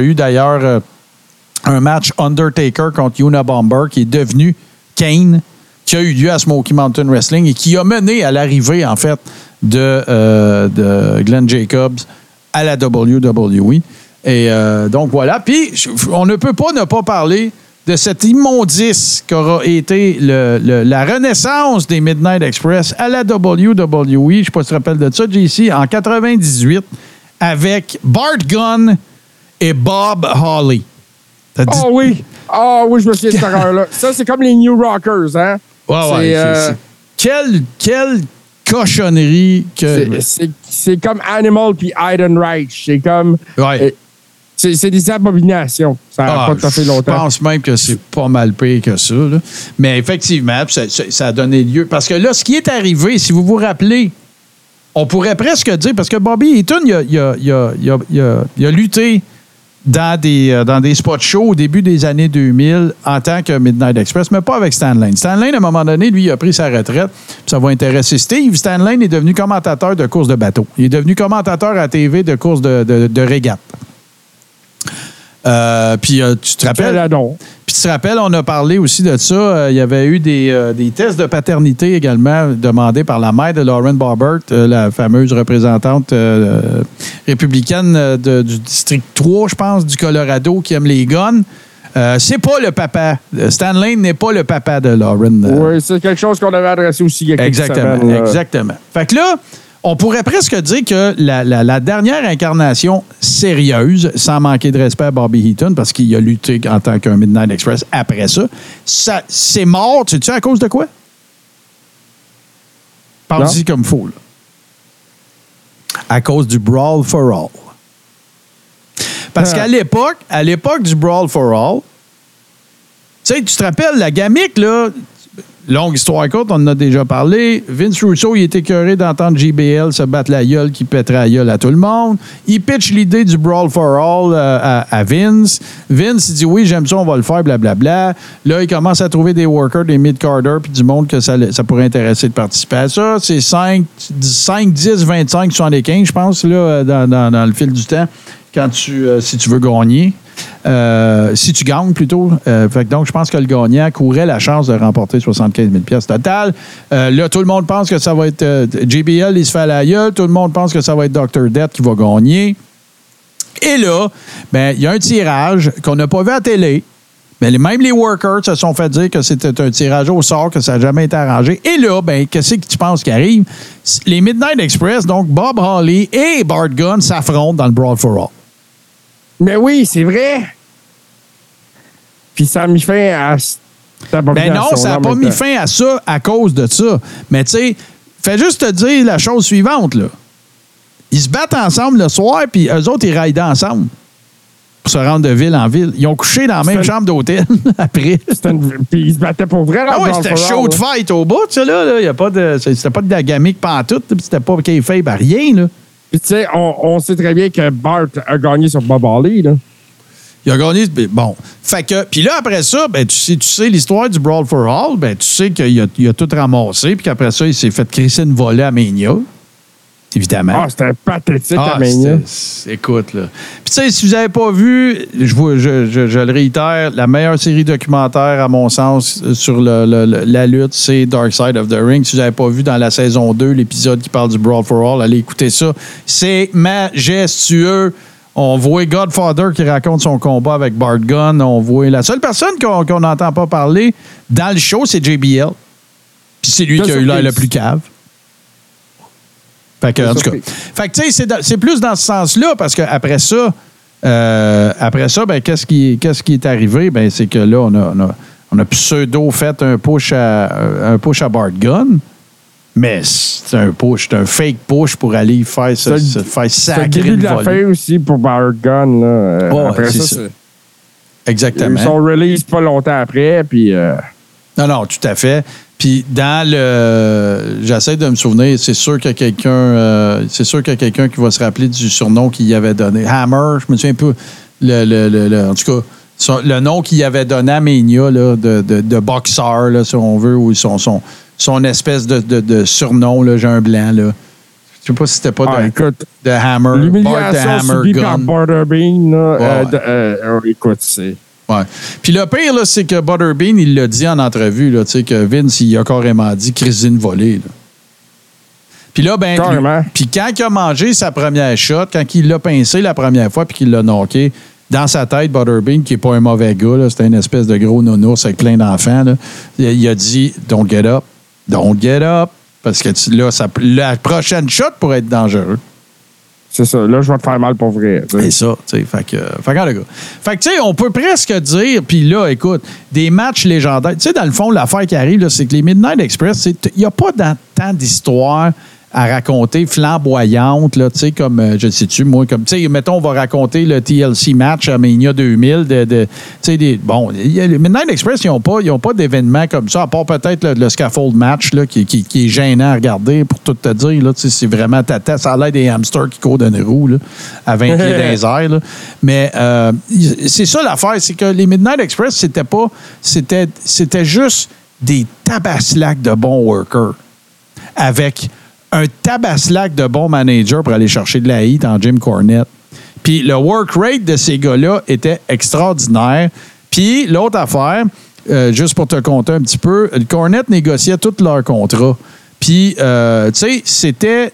eu, d'ailleurs un match Undertaker contre Una Bomber qui est devenu Kane, qui a eu lieu à Smoky Mountain Wrestling et qui a mené à l'arrivée, en fait, de, euh, de Glenn Jacobs à la WWE. Et euh, donc voilà. Puis on ne peut pas ne pas parler de cet immondice qu'aura été le- le- la renaissance des Midnight Express à la WWE. Je ne sais pas si tu te rappelles de ça, JC, en 98, avec Bart Gunn et Bob dit- Ah oui! Ah oui, je me souviens de cette erreur-là. Ça, c'est comme les New Rockers, hein? Ouais, ouais. Euh, c'est- Quel, quel cochonneries que. C'est- comme Animal puis Reich. C'est comme. Ouais. euh, C'est c'est des abominations. Ça n'a Ah, pas tout à fait Je longtemps. pense même que c'est pas mal pire que ça. là. Mais effectivement, ça, ça- ça a donné lieu. Parce que là, ce qui est arrivé, si vous vous rappelez, on pourrait presque dire, parce que Bobby Eaton, il a, il a- il a- il a- il a- il a lutté dans des, euh, dans spots shows au début des années 2000 en tant que Midnight Express, mais pas avec Stan Lane. Stan Lane, à un moment donné, lui, a pris sa retraite. Ça va intéresser Steve. Stan Lane est devenu commentateur de courses de bateau. Il est devenu commentateur à TV de courses de, de, de régate. Euh, puis euh, tu te rappelles? Quel adon. Puis tu te rappelles, on a parlé aussi de ça. euh, il y avait eu des, des tests de paternité également demandés par la mère de Lauren Barbert, euh, la fameuse représentante républicaine de- du district 3, je pense, du Colorado, qui aime les guns. Euh, c'est pas le papa. Stan Lane n'est pas le papa de Lauren. Oui, c'est quelque chose qu'on avait adressé aussi il y a quelques Exactement, semaines, exactement. Fait que là, on pourrait presque dire que la, la- la dernière incarnation sérieuse, sans manquer de respect à Bobby Heaton, parce qu'il a lutté en tant qu'un Midnight Express après ça, ça c'est mort, tu sais à cause de quoi? Parle-y comme faux, là. À cause du Brawl for All. Parce Ah. qu'à l'époque, à l'époque du Brawl for All, tu sais, tu te rappelles, la gamique, là, longue histoire courte, on en a déjà parlé. Vince Russo, il était écœuré d'entendre JBL se battre la gueule qui pèterait la gueule à tout le monde. Il pitch l'idée du Brawl for All euh, à, Vince. Vince, il dit oui, j'aime ça, on va le faire, blablabla. Là, il commence à trouver des workers, des mid-carders, puis du monde que ça, pourrait intéresser de participer à ça. C'est 5, 5, 10, 25, 75, je pense, là, dans, dans- dans le fil du temps, quand tu, euh, si tu veux gagner. Euh, si tu gagnes plutôt. Euh, donc, je pense que le gagnant courait la chance de remporter 75 000 pièces total. Euh, là, tout le monde pense que ça va être euh, JBL, il se fait à la gueule. Tout le monde pense que ça va être Dr. Death qui va gagner. Et là, ben, il y a un tirage qu'on n'a pas vu à télé. Mais même les workers se sont fait dire que c'était un tirage au sort, que ça n'a jamais été arrangé. Et là, ben, qu'est-ce que tu penses qui arrive? Les Midnight Express, donc Bob Holly et Bart Gunn s'affrontent dans le Brawl for All. Mais oui, c'est vrai. Puis ça a mis fin à Ben non, ça n'a pas mis fin à ça à cause de ça. Mais tu sais, fais juste te dire la chose suivante, là. Ils se battent ensemble le soir, puis eux autres, ils raident ensemble pour se rendre de ville en ville. Ils ont couché dans la même chambre d'hôtel après. Une- Puis ils se battaient pour vrai. Ah ouais, c'était chaud de fight au bout, ça, là. là. Il y a pas de, c'était pas de la gamique pantoute, puis c'était pas kayfabe à rien, là. Puis tu sais, on, on sait très bien que Bart a gagné sur Bob Harley. Là. Il a gagné. ben, Bon. Fait que. Puis là, après ça, ben, tu sais, tu sais l'histoire du Brawl for All. Ben, tu sais qu'il a, a tout ramassé. Puis qu'après ça, il s'est fait crisser une volée à Mania. Évidemment. Ah, c'était pathétique Ah, à écoute, là. Puis, tu sais, si vous n'avez pas vu, je, vous- je, je- je le réitère, la meilleure série documentaire, à mon sens, euh, sur le- le- la lutte, c'est Dark Side of the Ring. Si vous n'avez pas vu dans la saison 2 l'épisode qui parle du Brawl for All, allez écouter ça. C'est majestueux. On voit Godfather qui raconte son combat avec Bart Gunn. On voit la seule personne qu'on n'entend pas parler dans le show, c'est JBL. Puis c'est lui qui a eu l'air le plus cave. Fait que, en tout cas. surprise. Fait que, tu sais, c'est plus dans ce sens-là, parce qu'après ça, euh, après ça, ben, qu'est-ce qui, qu'est-ce qui est arrivé? Ben, c'est que là, on a, on a, on a pseudo fait un push à, un push à Bart Gunn, mais c'est un push, c'est un fake push pour aller faire, le- se faire C'est le début de la fin aussi pour Bart Gunn. Là. Euh, après ça, ça. c'est- Exactement. Ils sont release pas longtemps après. Puis, euh, Non, non, tout à fait. Puis dans le. J'essaie de me souvenir, c'est sûr qu'il y a quelqu'un. euh, c'est sûr qu'il y a quelqu'un qui va se rappeler du surnom qu'il y avait donné. Hammer, je me souviens un peu. Le, le- le- le- en tout cas, son- le nom qu'il avait donné à Mania là, de, de, de boxeur, là, si on veut, ou son, son, son espèce de, de, de surnom, là, j'ai un blanc. Là. Je sais pas si c'était pas ah, de, écoute, de Hammer. L'humiliation Hammer subie par là, euh, Ouais, ouais. de- euh, euh, écoute, c'est... Ouais. Puis le pire, là, c'est que Butterbean, il l'a dit en entrevue, là, tu sais, que Vince, il a carrément dit crise une volée. là. Puis là, ben. Puis quand il a mangé sa première shot, quand il l'a pincé la première fois, puis qu'il l'a knocké, dans sa tête, Butterbean, qui n'est pas un mauvais gars, là, c'était une espèce de gros nounours avec plein d'enfants, là, il, a dit Don't get up, don't get up. Parce que là, ça- la prochaine shot pourrait être dangereux. C'est ça. Là, je vais te faire mal pour vrai. C'est ça, tu sais. Fait que, cas. Fait que, tu sais, on peut presque dire, puis là, écoute, des matchs légendaires. Tu sais, dans le fond, l'affaire qui arrive, c'est que les Midnight Express, il n'y a pas tant d'histoires à raconter flamboyantes, là, tu sais, comme, euh, je sais-tu, moi, comme, tu sais, mettons, on va raconter le TLC match à Mania 2000, de, de- tu sais, des, bon, les Midnight Express, ils n'ont pas, pas d'événements comme ça, à part peut-être le, scaffold match, là, qui, qui- qui est gênant à regarder, pour tout te dire, là, tu sais, c'est vraiment tata, ça a l'air des hamsters qui courent d'une roue, là, à 20 pieds dans les airs, là. Mais euh, c'est ça l'affaire, c'est que les Midnight Express, c'était pas, c'était, c'était juste des tabaslacs de bons workers avec un tabaslac de bons managers pour aller chercher de la hit en Jim Cornette. Puis le work rate de ces gars-là était extraordinaire. Puis l'autre affaire, euh, juste pour te compter un petit peu, le Cornette négociait tous leurs contrats. Puis, euh, tu sais, c'était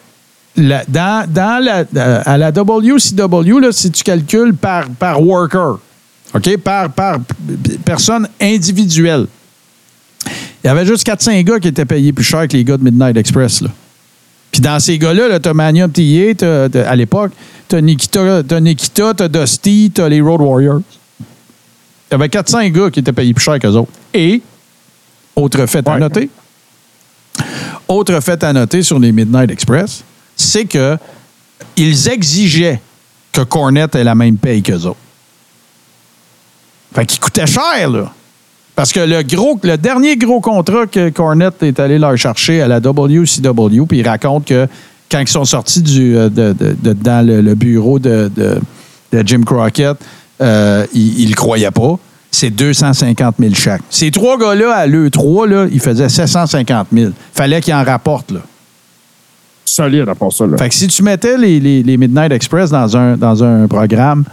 dans, la, euh, à la WCW, si tu calcules par, worker, par, personne individuelle, il y avait juste 4-5 gars qui étaient payés plus cher que les gars de Midnight Express. Puis dans ces gars-là, là, t'as Mania Tillier, t'as- t'as- à l'époque, t'as Nikita, t'as Nikita, t'as Dusty, t'as les Road Warriors. Il y avait 400 gars qui étaient payés plus cher qu'eux autres. Et, autre fait à noter, autre fait à noter sur les Midnight Express, c'est que ils exigeaient que Cornette ait la même paye qu'eux autres. Fait qu'il coûtait cher, là. Parce que le gros, le dernier gros contrat que Cornette est allé leur chercher à la WCW, puis il raconte que quand ils sont sortis du, euh, de, de- de- dans le, le bureau de, Jim Crockett, euh, il ne le croyait pas. C'est 250 000 chaque. Ces trois gars-là, à l'E3, là, ils faisaient 750 000. Fallait qu'ils en rapportent. Là. Solide à part ça. Là. Fait que si tu mettais les, les- les Midnight Express dans un, dans un programme,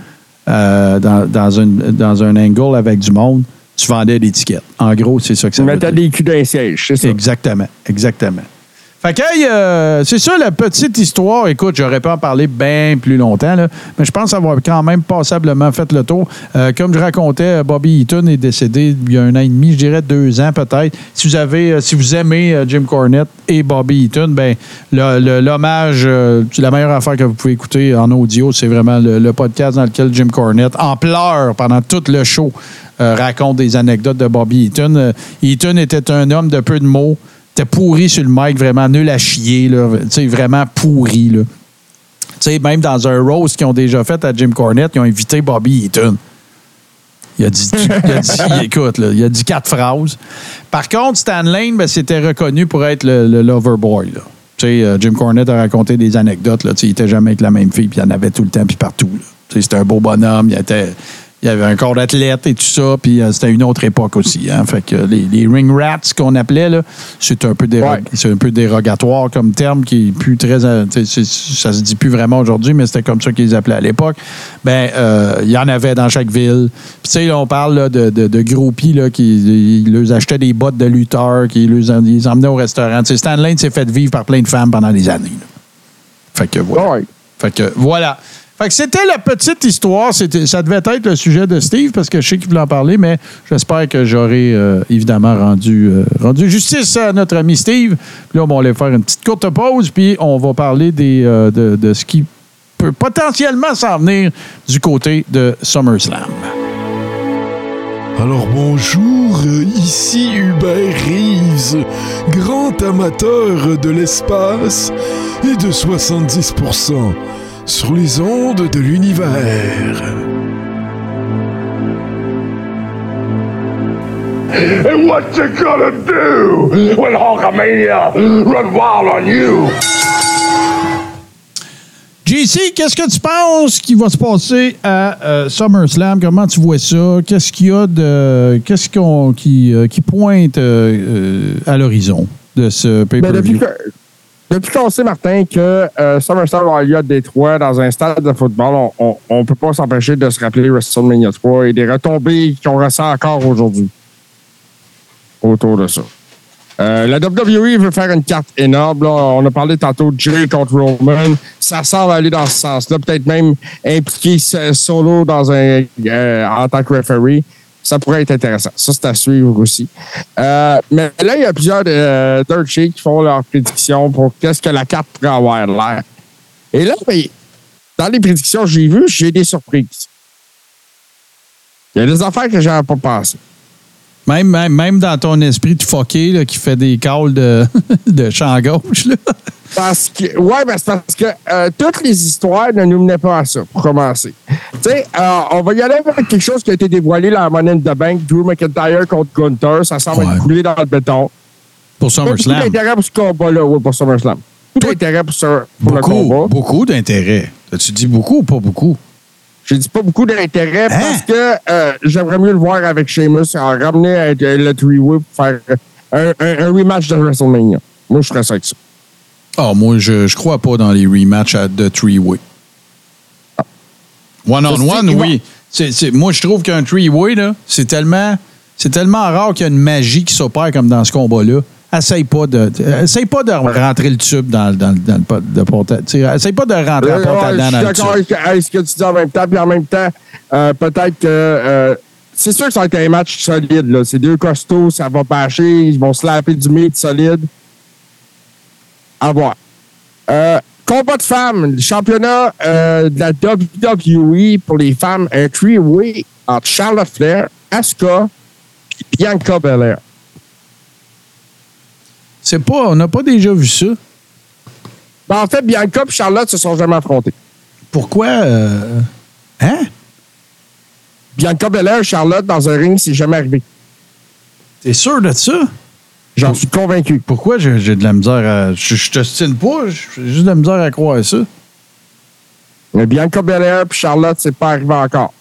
euh, dans, dans, une- dans un angle avec du monde, tu vendais des tickets. En gros, c'est ça que ça Tu veut mettais dire. des culs d'un siège, c'est ça. Exactement, exactement. Fait que, hey, euh, c'est ça la petite histoire. Écoute, j'aurais pu en parler bien plus longtemps, là, mais je pense avoir quand même passablement fait le tour. Euh, comme je racontais, Bobby Eaton est décédé il y a un an et demi, je dirais deux ans peut-être. Si vous avez, euh, si vous aimez Jim Cornette et Bobby Eaton, ben l'hommage, la meilleure affaire que vous pouvez écouter en audio, c'est vraiment le, le podcast dans lequel Jim Cornette, en pleurs pendant tout le show, euh, raconte des anecdotes de Bobby Eaton. Euh, Eaton était un homme de peu de mots. Était pourri sur le mic, vraiment nul à chier, là. Vraiment pourri, là. Même dans un roast qu'ils ont déjà fait à Jim Cornette, ils ont invité Bobby Eaton. Il a dit, il a dit- écoute, là, il a dit quatre phrases. Par contre, Stan Lane, ben, c'était reconnu pour être le, le lover boy, là. Euh, Jim Cornette a raconté des anecdotes, là. Il était jamais avec la même fille, puis il y en avait tout le temps, puis partout, c'était un beau bonhomme, il était... Il y avait un corps d'athlète et tout ça, puis euh, c'était une autre époque aussi. Hein? Fait que les, les ring rats qu'on appelait, là, c'est un peu déro- Ouais. c'est un peu dérogatoire comme terme qui est plus très euh, ça se dit plus vraiment aujourd'hui mais c'était comme ça qu'ils les appelaient à l'époque ben euh, il y en avait dans chaque ville puis tu sais là, on parle là, de, de, de groupies là, qui ils leur achetaient des bottes de lutteurs qui les, en- les emmenaient au restaurant tu sais, Stan Lane s'est fait vivre par plein de femmes pendant des années là. fait que voilà Ouais. fait que voilà. C'était la petite histoire. Ça devait être le sujet de Steve parce que je sais qu'il voulait en parler, mais j'espère que j'aurai euh, évidemment rendu, euh, rendu justice à notre ami Steve. Puis là, on va aller faire une petite courte pause, puis on va parler euh, de, de ce qui peut potentiellement s'en venir du côté de SummerSlam. Alors bonjour, ici Hubert Reeves, grand amateur de l'espace et de 70% sur les ondes de l'univers. And what you gonna do when Hulkamania run wild on you? JC, qu'est-ce que tu penses qui va se passer à euh, SummerSlam? Comment tu vois ça? Qu'est-ce qu'il y a de. Qu'est-ce qu'on, qui, euh, qui pointe euh, euh, à l'horizon de ce Ben, depuis pay-per-view? que- depuis qu'on sait, Martin, que SummerSlam avoir lieu à Détroit dans un stade de football, on ne peut pas s'empêcher de se rappeler WrestleMania 3 et des retombées qu'on ressent encore aujourd'hui autour de ça. Euh, la WWE veut faire une carte énorme. On a parlé tantôt de Jay contre Roman. Ça semble aller dans ce sens-là. Peut-être même impliquer Solo dans un, euh, en tant que referee. Ça pourrait être intéressant. Ça, c'est à suivre aussi. Euh, mais là, il y a plusieurs euh, qui font leurs prédictions pour qu'est-ce que la carte pourrait avoir l'air. Et là, ben, dans les prédictions que j'ai vues, j'ai des surprises. Il y a des affaires que j'avais pas pensé. Même, même, même dans ton esprit de fucké qui fait des calls de, de champ gauche. Là. Parce que, ouais, ben, c'est parce que euh, toutes les histoires ne nous menaient pas à ça, pour commencer. Tu sais, euh, on va y aller avec quelque chose qui a été dévoilé dans la monnaie de bank, Drew McIntyre contre Gunther. Ça semble Ouais. être coulé dans le béton. Pour SummerSlam. d'intérêt pour ce combat-là, oui, pour SummerSlam. Beaucoup d'intérêt pour, ce- pour le Beaucoup, combat. beaucoup d'intérêt. Tu dis beaucoup ou pas beaucoup? J'ai dit pas beaucoup d'intérêt Hein? parce que euh, j'aimerais mieux le voir avec Sheamus en ramener le three-way pour faire un, un- un rematch de WrestleMania. Moi, je ferais ça avec ça. Ah, moi, je je crois pas dans les rematchs de three-way. One-on-one, Je sais, oui. C'est- c'est- moi, je trouve qu'un three-way, là, c'est tellement, c'est tellement rare qu'il y a une magie qui s'opère comme dans ce combat-là. Essaye pas de, essaye pas de rentrer le tube dans, dans, dans le pot de porte Essaye pas de rentrer la Euh, porte à ouais, dents je dans suis le d'accord tube. avec, avec ce que tu dis en même temps, puis en même temps, euh, peut-être que euh, c'est sûr que ça va être un match solide. Là. C'est deux costauds, ça va bâcher, ils vont slapper du meat solide. À voir. Euh, combat de femmes, le championnat euh, de la WWE pour les femmes, un three-way entre Charlotte Flair, Asuka et Bianca Belair. C'est pas, on n'a pas déjà vu ça. Ben, en fait, Bianca et Charlotte se sont jamais affrontés. Pourquoi? euh, Hein? Bianca Belair et Charlotte dans un ring, c'est jamais arrivé. T'es sûr de ça? J'en suis convaincu. Pourquoi j'ai de la misère à. Je, je te style pas, j'ai juste de la misère à croire ça. Mais Bianca Belair et Charlotte, c'est pas arrivé encore.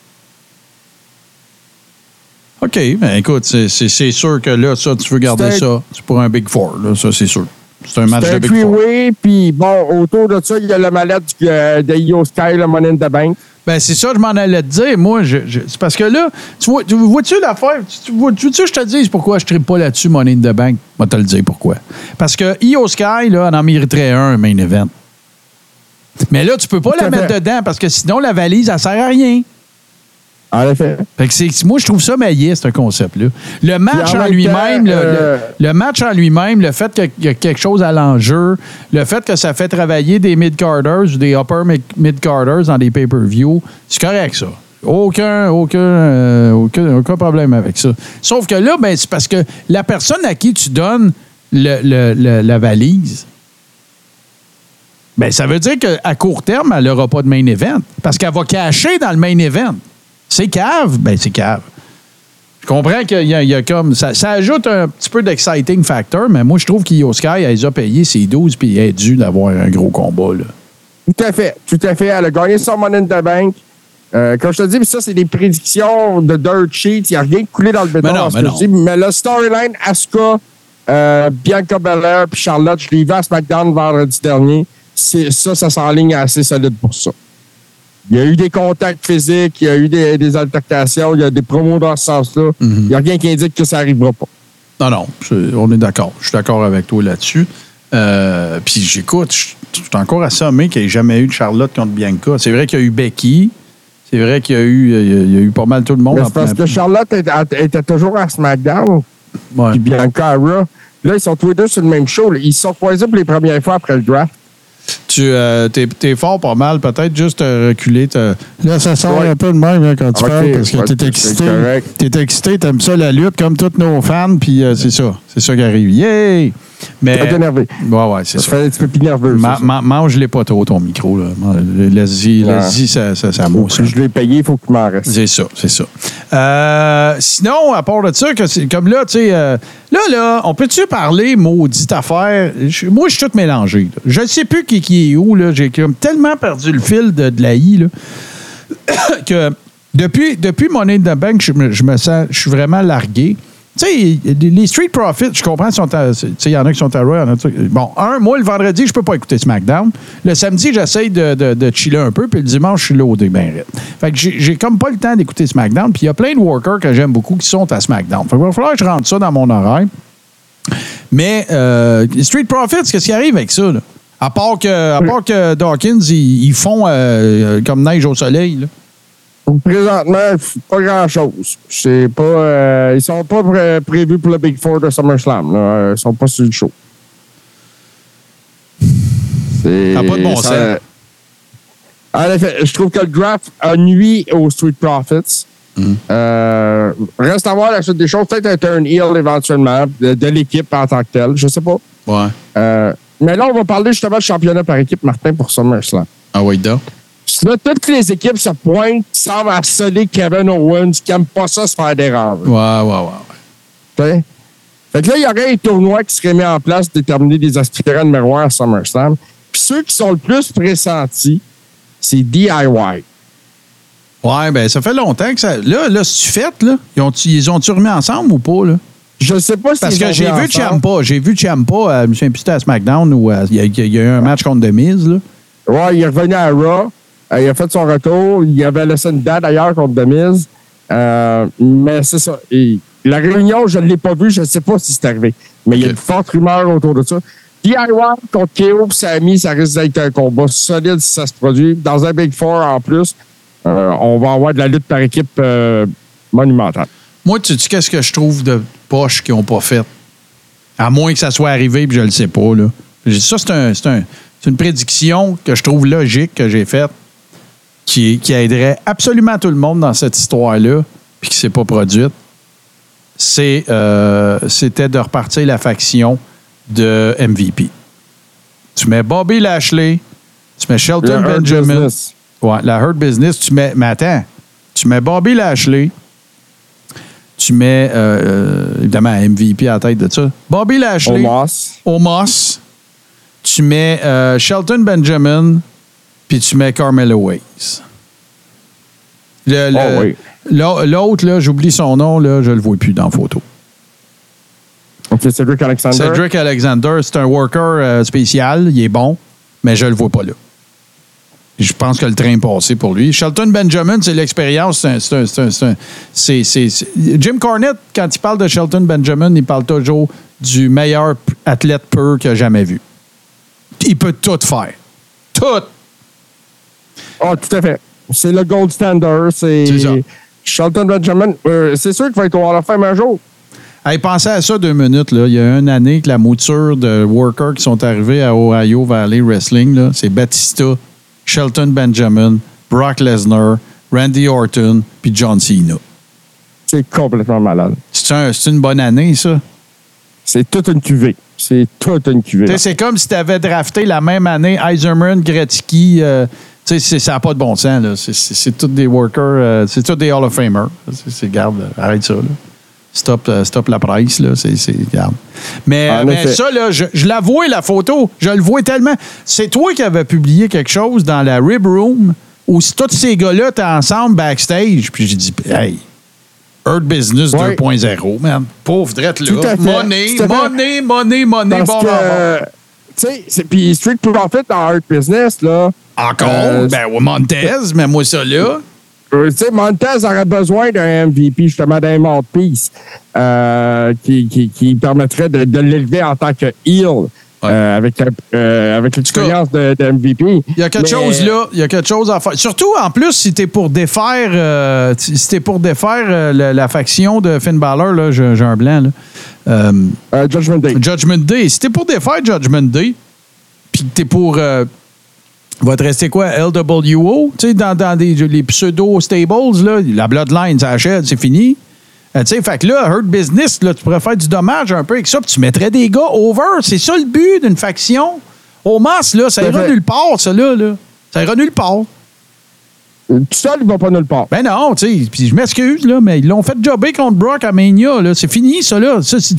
OK, ben écoute, c'est- sûr que là, ça, tu veux garder ça. C'est pour un Big Four, là, ça, c'est sûr. C'est un match de Big Four. three-way, puis bon, autour de ça, il y a le mallette du- euh, de Io Sky, le Money in the Bank. Ben, c'est ça, je m'en allais te dire. Moi, je, je- c'est parce que là, tu vois, tu vois-tu l'affaire? Tu, tu vois- je te dise pourquoi je ne pas là-dessus, Money in the Bank? Je vais te le dire pourquoi. Parce que Io Sky, là, en mériterait un, un main event. Mais là, tu peux pas Tout la mettre fait. dedans parce que sinon, la valise, elle sert à rien. En effet. Fait que c'est, moi, je trouve ça maillé, ce concept-là. Le match en en, même lui-même, euh, le- le match en lui-même, le fait qu'il y a quelque chose à l'enjeu, le fait que ça fait travailler des mid-carders ou des upper mi- mid-carders dans des pay-per-view, c'est correct, ça. Aucun, aucun, euh, aucun, aucun problème avec ça. Sauf que là, ben, c'est parce que la personne à qui tu donnes le- le- le- la valise, ben, ça veut dire qu'à court terme, elle n'aura pas de main event. Parce qu'elle va cacher dans le main event. C'est cave? Ben, c'est cave. Je comprends qu'il y a, y a comme. Ça, ça ajoute un petit peu d'exciting factor, mais moi, je trouve qu'Io Sky, elle les a payé ses 12 puis elle est dû d'avoir un gros combat. Là. Tout à fait. Tout à fait. Elle a gagné son Money in the Bank. Euh, comme je te dis, ça, c'est des prédictions de dirt sheet. Il n'y a rien coulé dans le béton. Mais non, mais non. dis. mais le storyline, Asuka, euh, Bianca Belair puis Charlotte, je l'ai vu à SmackDown vendredi dernier. C'est, ça, ça s'enligne assez solide pour ça. Il y a eu des contacts physiques, il y a eu des, des altercations, il y a des promos dans ce sens-là. Mhm. Il n'y a rien qui indique que ça n'arrivera pas. Non, non, on est d'accord. Je suis d'accord avec toi là-dessus. Euh, puis j'écoute, je suis encore assommé qu'il n'y ait jamais eu de Charlotte contre Bianca. C'est vrai qu'il y a eu Becky. C'est vrai qu'il y a eu, il y a- il y a eu pas mal tout le monde. En parce plein- que Charlotte était, était toujours à SmackDown. Puis Bianca à Raw. Là, ils sont tous les deux sur le même show. Ils se sont croisés pour les premières fois après le draft. Tu euh, t'es, t'es fort pas mal, peut-être juste euh, reculer. te- Là, ça sort Ouais. un peu de même là, quand tu parles parce que ouais, t'es excité. T'es excité, t'aimes ça la lutte comme tous nos fans, puis euh, c'est ça. C'est ça qui arrive. Yay! Mais. Ouais, ouais, c'est Ça fait un petit peu plus nerveux. Ma- mange-les pas trop, ton micro. Laisse-y, Ouais. ça, ça, ça mousse. Si je l'ai payé, il faut qu'il m'en reste. C'est ça, c'est ça. Euh, sinon, à part de ça, que comme là, tu sais, euh, là, là, on peut-tu parler maudite affaire? Moi, je suis tout mélangé. là. Je ne sais plus qui, qui est où. J'ai comme tellement perdu le fil de, de la I là, que depuis, depuis Money in the Bank, je me, je me sens, je suis vraiment largué. Tu sais, les Street Profits, je comprends, il y en a qui sont à Raw, il y en a qui- Bon, un, moi, le vendredi, je peux pas écouter SmackDown. Le samedi, j'essaye de, de, de chiller un peu, puis le dimanche, je suis loadé ben. Fait que j'ai comme pas le temps d'écouter SmackDown, puis il y a plein de workers que j'aime beaucoup qui sont à SmackDown. Fait qu'il va falloir que je rentre ça dans mon horaire. Mais euh, Street Profits, qu'est-ce qui arrive avec ça, là? À part que, à part que Dawkins, ils, ils font euh, comme neige au soleil, là. Présentement, pas grand-chose. C'est pas, euh, ils sont pas pré- prévus pour le Big Four de SummerSlam. Là. Euh, Ils sont pas sur le show. Ça pas de bon ça- sens. En effet, je trouve que le draft a nuit aux Street Profits. Euh, reste à voir la suite des choses. Peut-être un turn heel éventuellement de, de l'équipe en tant que telle. Je sais pas. Ouais. Euh, mais là, on va parler justement de championnat par équipe, Martin, pour SummerSlam. Ah oui, donc. Là, toutes les équipes se pointent, semblent harceler Kevin Owens, qui n'aime pas ça se faire déranger. Ouais, ouais, ouais. ouais. Fait que là, il y aurait un tournoi qui serait mis en place pour déterminer des aspirants numéro un à SummerSlam. Puis ceux qui sont le plus pressentis, c'est DIY. Ouais, ben ça fait longtemps que ça. Là, là, c'est-tu fait, là? Ils ont-tu ils ont-tu remis ensemble ou pas, là? Je sais pas si Parce que ont j'ai vu. Ciampa. J'ai vu Ciampa, euh, je me souviens plus à SmackDown où euh, il y, a- il y a eu un match contre Demise, là. Ouais, il est revenu à Raw. Euh, il a fait son retour. Il avait laissé une date d'ailleurs contre Miz. Euh, mais c'est ça. Et la réunion, je ne l'ai pas vue. Je ne sais pas si c'est arrivé. Mais il y a une forte rumeur autour de ça. DIY contre KO et Sami, ça risque d'être un combat solide si ça se produit. Dans un Big Four en plus, euh, on va avoir de la lutte par équipe euh, monumentale. Moi, tu sais qu'est-ce que je trouve de poche qu'ils n'ont pas fait? À moins que ça soit arrivé, puis je le sais pas, là. Ça, c'est un, c'est un- c'est une prédiction que je trouve logique que j'ai faite qui, qui aiderait absolument tout le monde dans cette histoire-là, puis qui ne s'est pas produite. C'est, euh, c'était de repartir la faction de MVP. Tu mets Bobby Lashley, tu mets Shelton Hurt Benjamin. Business. Ouais, la Hurt Business, tu mets. Mais attends, tu mets Bobby Lashley. Tu mets, euh, euh, évidemment, MVP à la tête de ça. Bobby Lashley. Omos. Omos. Tu mets euh, Shelton Benjamin. Puis tu mets Carmelo Hayes. Le- le- Oh oui. l'au- L'autre, là, j'oublie son nom, là, je le vois plus dans la photo. OK, Cedric Alexander? Cedric Alexander, c'est un worker euh, spécial, il est bon, mais je le vois pas là. Je pense que le train est passé pour lui. Shelton Benjamin, c'est l'expérience. c'est c'est c'est c'est c'est- c'est- c'est- Jim Cornette, quand il parle de Shelton Benjamin, il parle toujours du meilleur athlète pur qu'il a jamais vu. Il peut tout faire. Tout. Ah, tout à fait. C'est le gold standard. C'est. Shelton Benjamin. euh, c'est sûr qu'il va être au Hall of Fame un jour. Hey, pensez à ça deux minutes. Là. Il y a une année que la mouture de workers qui sont arrivés à Ohio Valley Wrestling, c'est Batista, Shelton Benjamin, Brock Lesnar, Randy Orton, puis John Cena. C'est complètement malade. C'est un- c'est une bonne année, ça. C'est toute une cuvée. C'est toute une cuvée. C'est comme si tu avais drafté la même année Eiserman, Gretzky. euh, sais, ça n'a pas de bon sens. là. C'est- C'est c'est tous des workers, euh, c'est tous des Hall of Famers. C'est- c'est- Garde, arrête ça. là. Stop, euh, stop la presse. Là. C'est, c'est- garde. Mais, ça, là, je, je la vois, la photo. Je le vois tellement. C'est toi qui avais publié quelque chose dans la Rib Room où si tous ces gars-là étaient ensemble backstage. Puis j'ai dit, hey, Earth Business Ouais. 2.0, man. Pauvre drette là. Money, money, money, money. Bon, bon, bon. tu sais, c'est- puis Street Profit dans Art Business, là. Encore? Euh, ben, ouais, Montez, mets-moi ça là. euh, tu sais, Montez aurait besoin d'un MVP, justement, d'un mouthpiece euh, qui, qui, qui permettrait de, de l'élever en tant que heel. euh, avec, euh, avec l'expérience de, de MVP. Il y a quelque Mais- chose là, il y a quelque chose à faire. Surtout, en plus, si t'es pour défaire, euh, si t'es pour défaire la, la faction de Finn Balor, là, j'ai un blanc, là. Judgment Day. Judgment Day. Si t'es pour défaire Judgment Day, puis que t'es pour. Va te rester quoi? LWO? Tu sais, dans, dans des, les pseudo-stables, là, la Bloodline, ça achète, c'est fini. Euh, tu sais, fait que là, Hurt Business, là, tu pourrais faire du dommage un peu avec ça, puis tu mettrais des gars over. C'est ça le but d'une faction. Au masse, là, ça ira nulle part, ça, là, là. Ça ira nulle part. Tout seul, il va pas nulle part. Ben non, tu sais, puis je m'excuse, là, mais ils l'ont fait jobber contre Brock à Mania, là. C'est fini, ça, là. Ça, si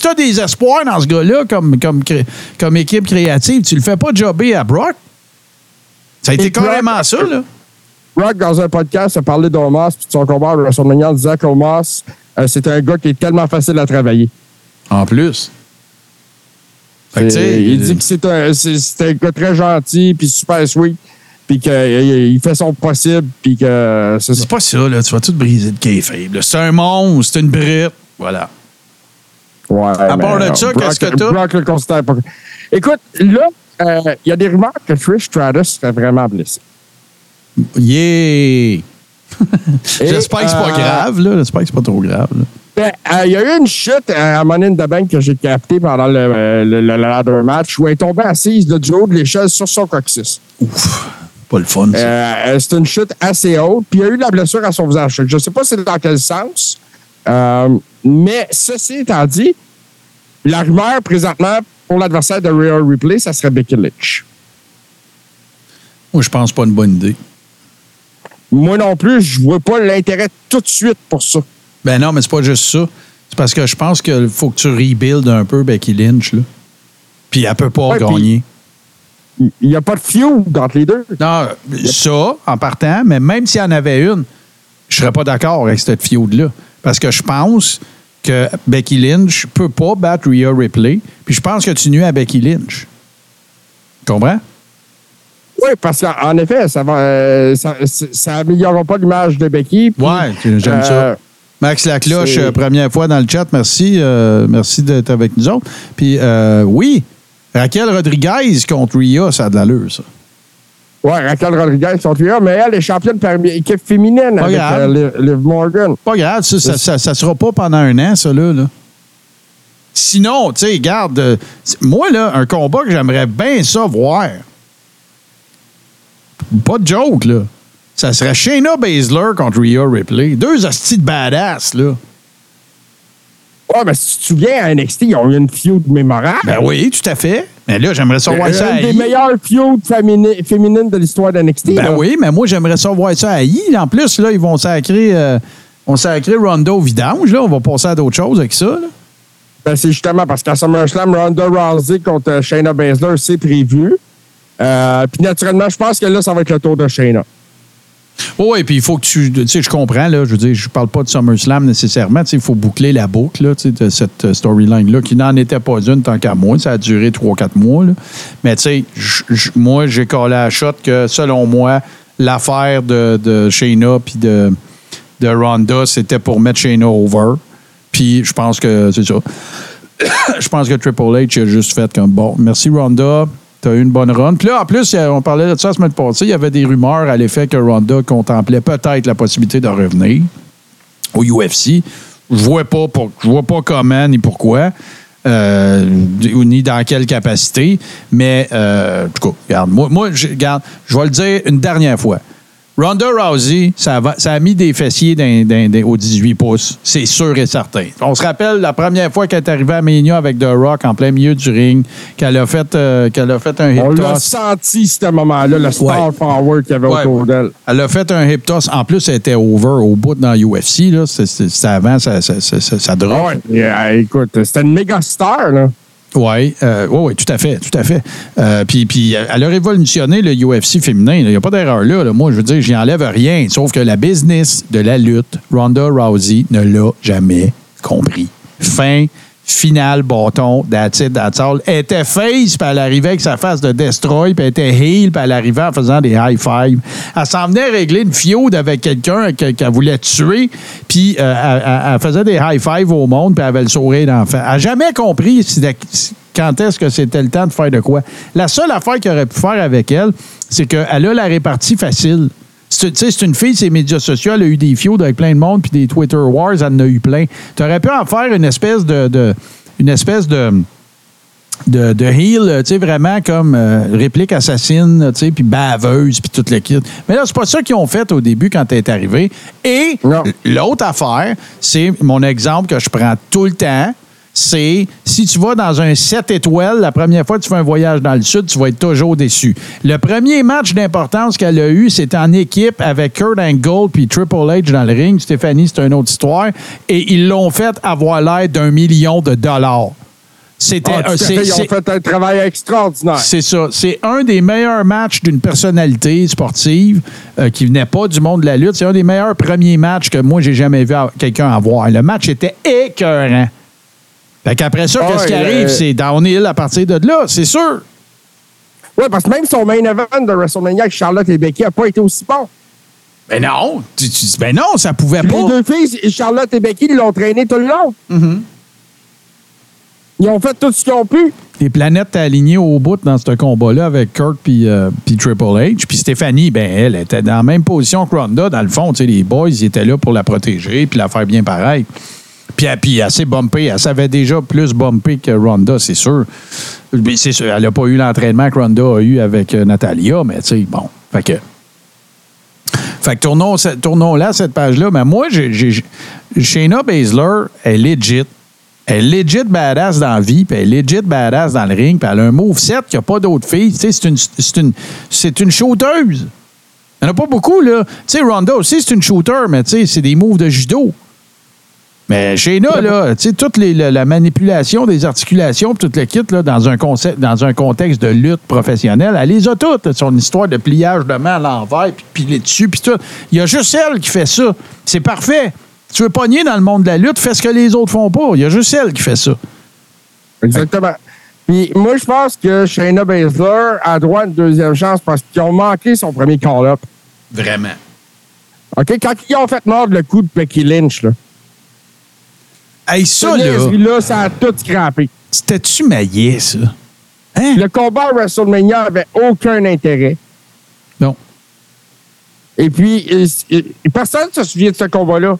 t'as des espoirs dans ce gars-là comme, comme, comme équipe créative, tu le fais pas jobber à Brock. Ça a été carrément ça, là. Rock, dans un podcast, a parlé d'Omos puis de son combat à WrestleMania en disant qu'Omos, euh, c'est un gars qui est tellement facile à travailler. En plus. Fait que, tu il euh, dit que c'est un, un gars très gentil puis super sweet puis qu'il fait son possible puis que c'est ça. c'est pas ça, là. Tu vas tout briser de là. C'est un monstre, c'est une brite. Voilà. Ouais, À part de ça, euh, qu'est-ce que t'as? Brock le considère pas. Écoute, là, euh, il y a des rumeurs que Trish Stratus serait vraiment blessé. Yeah! J'espère que c'est pas euh, grave, là. J'espère que c'est pas trop grave, là. Ben, euh, Il y a eu une chute euh, à Money in the Bank que j'ai capté pendant le, euh, le, le ladder match où elle est tombée assise de du haut de l'échelle sur son coccyx. Pas le fun. Euh, c'est une chute assez haute. Puis il y a eu de la blessure à son visage. Je ne sais pas c'est dans quel sens. Euh, mais ceci étant dit, la rumeur présentement pour l'adversaire de Real Replay, ça serait Becky Lynch. Moi, je pense pas une bonne idée. Moi non plus, je vois pas l'intérêt tout de suite pour ça. Ben non, mais c'est pas juste ça. C'est parce que je pense qu'il faut que tu rebuildes un peu Becky Lynch, là. Puis elle peut pas Ouais, gagner. Il n'y a pas de feud entre les deux. Non, ça, en partant, mais même s'il y en avait une, je serais pas d'accord avec cette feud-là. Parce que je pense que Becky Lynch peut pas battre Rhea Ripley. Puis je pense que tu nuis à Becky Lynch. Tu comprends? Oui, parce qu'en effet, ça va, euh, ça, ça améliorera pas l'image de Becky. puis, Ouais, j'aime ça. euh, Max Lacloche, euh, première fois dans le chat, merci. euh, merci d'être avec nous autres. Puis euh, oui, Raquel Rodriguez contre Rhea, ça a de l'allure, ça. Ouais, Raquel Rodriguez sont là, mais elle est championne par équipe féminine Pas avec grave. euh, Liv- Morgan. Pas grave, ça, ça, ça, ça sera pas pendant un an, ça, là. là. Sinon, tu sais, garde, euh, moi, là, un combat que j'aimerais bien ça voir. Pas de joke, là. Ça serait Shayna Baszler contre Rhea Ripley. Deux hosties de badass, là. Ouais, mais si tu te souviens, à NXT, ils ont eu une feud mémorable. Ben oui, tout à fait. Mais là, j'aimerais ça voir ça à une des meilleures feuds fémini- féminines de l'histoire d'NXT. Ben là. oui, mais moi, j'aimerais ça voir ça à I. En plus, là, ils vont sacrer, euh, on sacrer Rondo au vidange, là. On va passer à d'autres choses avec ça, là. Ben, c'est justement parce qu'à SummerSlam, Ronda Rousey contre euh, Shayna Baszler, c'est prévu. Euh, Puis naturellement, je pense que là, ça va être le tour de Shayna. Oui, puis il faut que tu. Tu sais, je comprends, là. Je veux dire, je parle pas de SummerSlam nécessairement. Tu sais, il faut boucler la boucle, là, tu sais, de cette euh, storyline-là, qui n'en était pas une tant qu'à moi. Ça a duré 3-4 mois. Mais tu sais, moi, j'ai collé à la shot que, selon moi, l'affaire de, de Shayna puis de, de Ronda, c'était pour mettre Shayna over. Puis je pense que c'est ça. je pense que Triple H a juste fait comme bon, merci Ronda, t'as eu une bonne run. Puis là, en plus, a- on parlait de ça la semaine passée, il y avait des rumeurs à l'effet que Ronda contemplait peut-être la possibilité de revenir au UFC. Je vois pas pour- je vois pas comment ni pourquoi. euh, ni dans quelle capacité. Mais, euh, en tout cas, regarde, moi, moi regarde, je vais le dire une dernière fois. Ronda Rousey, ça, va- ça a mis des fessiers dans- dans- aux 18 pouces. C'est sûr et certain. On se rappelle la première fois qu'elle est arrivée à Mania avec The Rock en plein milieu du ring, qu'elle a fait, euh, qu'elle a fait un hip On l'a toss. senti, ce moment-là, le star Ouais. power qu'il y avait Ouais. autour d'elle. Elle a fait un hip toss. En plus, elle était over au bout dans UFC. là. C'est- c'est- C'était avant, ça, ça, ça, ça, ça drop. Ah ouais. Euh, écoute, c'était une méga star, là. Oui, euh, ouais, ouais, tout à fait, tout à fait. Euh, puis, elle a révolutionné le UFC féminin. Il n'y a pas d'erreur là, là. Moi, je veux dire, j'y enlève rien. Sauf que la business de la lutte, Ronda Rousey ne l'a jamais compris. Fin, finale, bâton, that's it, all. Était face, puis elle arrivait avec sa face de destroy, puis elle était heel, puis elle arrivait en faisant des high five. Elle s'en venait régler une fiode avec quelqu'un que- qu'elle voulait tuer, puis euh, elle, faisait des high five au monde, puis elle avait le sourire d'enfant. Elle n'a jamais compris quand est-ce que c'était le temps de faire de quoi. La seule affaire qu'il aurait pu faire avec elle, c'est qu'elle a la répartie facile. C'est tu sais, c'est une fille, ses médias sociaux, elle a eu des fiaudes avec plein de monde, puis des Twitter Wars, elle en a eu plein. Tu aurais pu en faire une espèce de. de- une espèce de. De, de heel, tu sais, vraiment comme euh, réplique assassine, tu sais, puis baveuse, puis tout le kit. Mais là, c'est pas ça qu'ils ont fait au début quand elle est arrivée. Et l'autre affaire, c'est mon exemple que je prends tout le temps, c'est si tu vas dans un 7 étoiles, la première fois que tu fais un voyage dans le sud, tu vas être toujours déçu. Le premier match d'importance qu'elle a eu, c'était en équipe avec Kurt Angle puis Triple H dans le ring. Stéphanie, c'est une autre histoire. Et ils l'ont fait avoir l'air d'un million de dollars. C'était Ah, ils ont fait un travail extraordinaire. c'est ça. C'est un des meilleurs matchs d'une personnalité sportive euh, qui venait pas du monde de la lutte. C'est un des meilleurs premiers matchs que moi, j'ai jamais vu quelqu'un avoir. Le match était écœurant. Fait qu'après ça, qu'est-ce qui arrive? euh, C'est downhill à partir de là, c'est sûr. Oui, parce que même son main event de WrestleMania avec Charlotte et Becky n'a pas été aussi bon. Ben non. Tu- tu- ben non, ça pouvait Les pas. deux filles, Charlotte et Becky, ils l'ont traîné tout le long. Mm-hmm. Ils ont fait tout ce qu'ils ont pu. Les planètes étaient alignées au bout dans ce combat-là avec Kurt puis euh, puis Triple H. Puis Stéphanie, ben elle était dans la même position que Ronda. Dans le fond, tu sais, les boys, ils étaient là pour la protéger puis la faire bien pareil. Puis, elle- puis assez bumpé. Elle savait déjà plus bumpé que Ronda, c'est sûr. C'est sûr, elle n'a pas eu l'entraînement que Ronda a eu avec euh, Natalia, mais tu sais, bon. Fait que. Fait que tournons, tournons là, cette page-là. Mais moi, j'ai, j'ai- Shayna Baszler est legit. Elle est legit badass dans la vie, puis elle est legit badass dans le ring, puis elle a un moveset qu'il n'y a pas d'autres filles. Tu sais, c'est une, c'est une, c'est une shooteuse. Il n'y en a pas beaucoup, là. Tu sais, Ronda aussi, c'est une shooter, mais tu sais, c'est des moves de judo. Mais Shayna, là, tu sais, toute les- la, la manipulation des articulations, tout le kit, là, dans un, concept, dans un contexte de lutte professionnelle, elle les a toutes. Son histoire de pliage de main à l'envers, puis piler dessus, puis tout. Il y a juste elle qui fait ça. C'est parfait. Tu veux pogner dans le monde de la lutte, fais ce que les autres font pas. Il y a juste elle qui fait ça. Exactement. Puis moi, je pense que Shayna Baszler a droit à une deuxième chance parce qu'ils ont manqué son premier call-up. Vraiment. OK? Quand ils ont fait mordre le coup de Becky Lynch, là. Hey, ça, là, ça a tout c'était-tu maillet, ça? Hein? Le combat à WrestleMania avait aucun intérêt. Non. Et puis, euh, euh, personne ne se souvient de ce combat-là.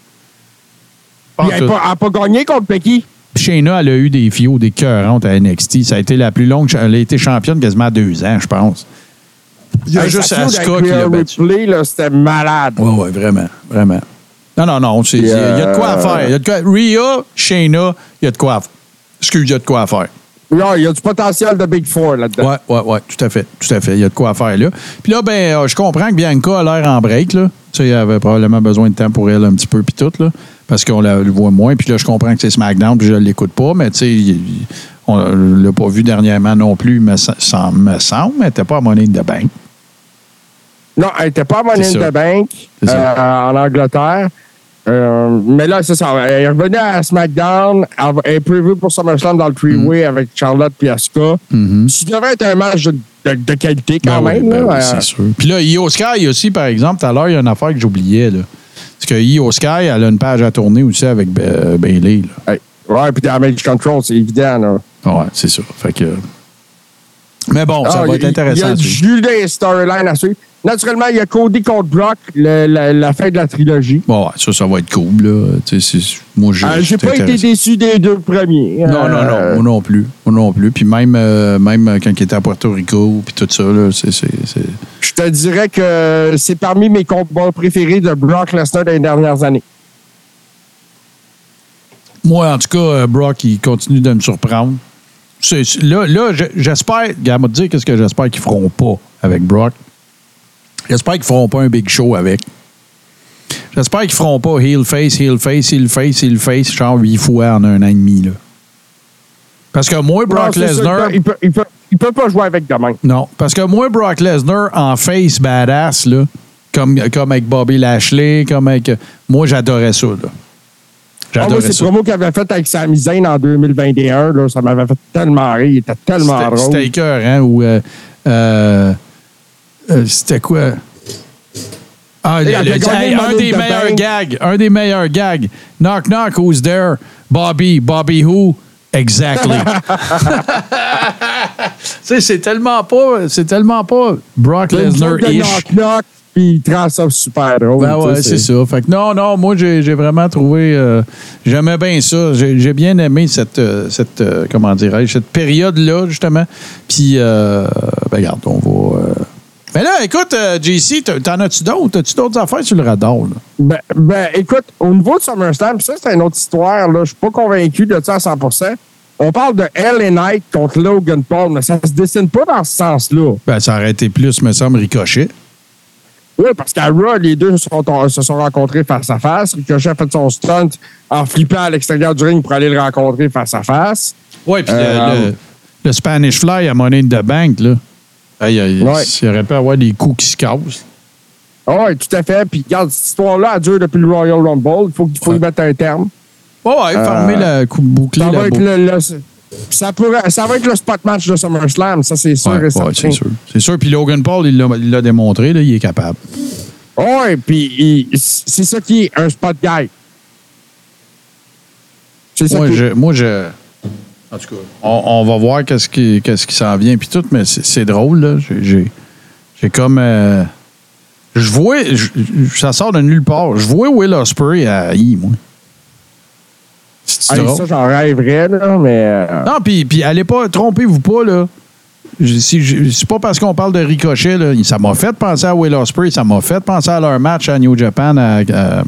Elle n'a pas, gagné contre Becky. Shayna, elle a eu des fios, des cœurantes à NXT. Ça a été la plus longue. Elle a été championne quasiment à deux ans, je pense. Il y a Hey, juste Asuka qui l'a c'était malade. Oui, oui, vraiment. Vraiment. Non, non, non. Il y, a de quoi à euh, faire. Y a de quoi. Rhea, Shayna, il y a de quoi à faire. Excuse, il y a de quoi à faire. Il y a du potentiel de Big Four là-dedans. Oui, oui, oui, tout à fait. Tout à fait. Il y a de quoi à faire là. Puis là, ben, euh, je comprends que Bianca a l'air en break, là. Tu sais, elle avait probablement besoin de temps pour elle un petit peu, puis tout, là. Parce qu'on la le voit moins. Puis là, je comprends que c'est SmackDown, puis je ne l'écoute pas, mais tu sais, on ne l'a pas vu dernièrement non plus, sem- sem- me semble, mais elle n'était pas à Money in the Bank. Non, elle n'était pas à Money ça. the Bank ça. euh, en Angleterre. Euh, mais là, c'est ça. Elle est revenue à SmackDown. Elle est prévue pour SummerSlam dans le three-way avec Charlotte et Asuka. Ça devrait être un match de, de- de qualité quand Ben oui, même. ben oui, Euh, c'est sûr. Puis là, Io Sky aussi, par exemple, tout à l'heure, il y a une affaire que j'oubliais. Parce que Io Sky, elle a une page à tourner aussi avec Bailey. Là. hey, ouais, puis Damage Control, c'est évident. Là. Ouais, c'est ça. Fait que. Mais bon, ça Ah, va être intéressant. Il y a du suivre. Judas storyline à suivre. Naturellement, il y a Cody contre Brock, le- la, la fin de la trilogie. Bon, ouais, ça, ça va être cool. Là. Tu sais, c'est- moi, je- Euh, J'ai j'étais pas été déçu des deux premiers. Non, non, non, Euh, moi non plus. Moi non plus. Puis même, euh, même quand il était à Puerto Rico, puis tout ça, là, c'est. Je te dirais que c'est parmi mes combats préférés de Brock Lesnar des dernières années. Moi, en tout cas, euh, Brock, il continue de me surprendre. Là, là je- j'espère, regarde, moi te dire qu'est-ce que j'espère qu'ils feront pas avec Brock. J'espère qu'ils feront pas un big show avec. J'espère qu'ils feront pas heel face, heel face, heel face, heel face, genre huit fois en un an et demi. Là. Parce que moi, Brock Lesnar. Il peut, il, peut, il peut pas jouer avec demain. Non, parce que moi, Brock Lesnar en face badass, là, comme, comme avec Bobby Lashley, comme avec. Moi, j'adorais ça. Là. Ah, moi, c'est le promo qu'il avait fait avec Sami Zayn en 2021. Là, ça m'avait fait tellement rire. Il était tellement drôle. C'était écœur, hein? Ou, euh, euh, euh, c'était quoi? Ah, le- le- hey, un des the meilleurs gags. Un des meilleurs gags. Knock, knock, who's there? Bobby. Bobby who? Exactly. C'est tellement pas, c'est tellement pas Brock de Lesnar-ish. knock-knock, puis il ça super drôle. Ben ouais, c'est ça. Fait que non, non, moi, j'ai vraiment trouvé. euh, J'aimais bien ça. J'ai bien aimé cette, euh, cette euh, comment dirais-je, cette période-là, justement. Puis, euh, ben, regarde, on va. Mais là, écoute, JC, t'en- as-tu d'autres? As-tu d'autres affaires sur le radar? Là? Ben, ben, écoute, au niveau de SummerSlam, ça, c'est une autre histoire. Là. Je suis pas convaincu de ça à 100% On parle de LA Knight contre Logan Paul, mais ça se dessine pas dans ce sens-là. Ben, ça aurait été plus, me semble, ricochet. Oui, parce qu'à Raw, les deux se sont, se sont rencontrés face à face. Ricochet a fait son stunt en flippant à l'extérieur du ring pour aller le rencontrer face à face. Oui, puis le- Euh, le, le Spanish Fly à Money in the Bank, là. Aïe, aïe, Ouais. Il aurait pu avoir des coups qui se cassent. Oui, tout à fait. Puis, regarde, cette histoire-là, elle dure depuis le Royal Rumble. Il faut, qu'il faut y mettre un terme. Ouais, ouais, fermer la coupe bouclée. Ça va, être le, le- ça, pourrait- ça va être le spot match de SummerSlam, ça, c'est sûr Ouais, ouais, c'est sûr. C'est sûr. Puis Logan Paul, il l'a démontré, là, il est capable. Oui, puis c'est ça qui est un spot guy. C'est ça Moi, qui je, moi, je. En tout cas, on, on va voir qu'est-ce qui, qu'est-ce qui s'en vient, puis tout, mais c'est drôle, là. J'ai- comme. euh, je vois. je- ça sort de nulle part. Je vois Will Ospreay à I, moi. C'est Hey, ça, j'en rêverais, là, mais. euh, Non, puis, puis allez pas, trompez-vous pas, là. C'est pas parce qu'on parle de Ricochet, là. Ça m'a fait penser à Will Ospreay, ça m'a fait penser à leur match à New Japan, à, à-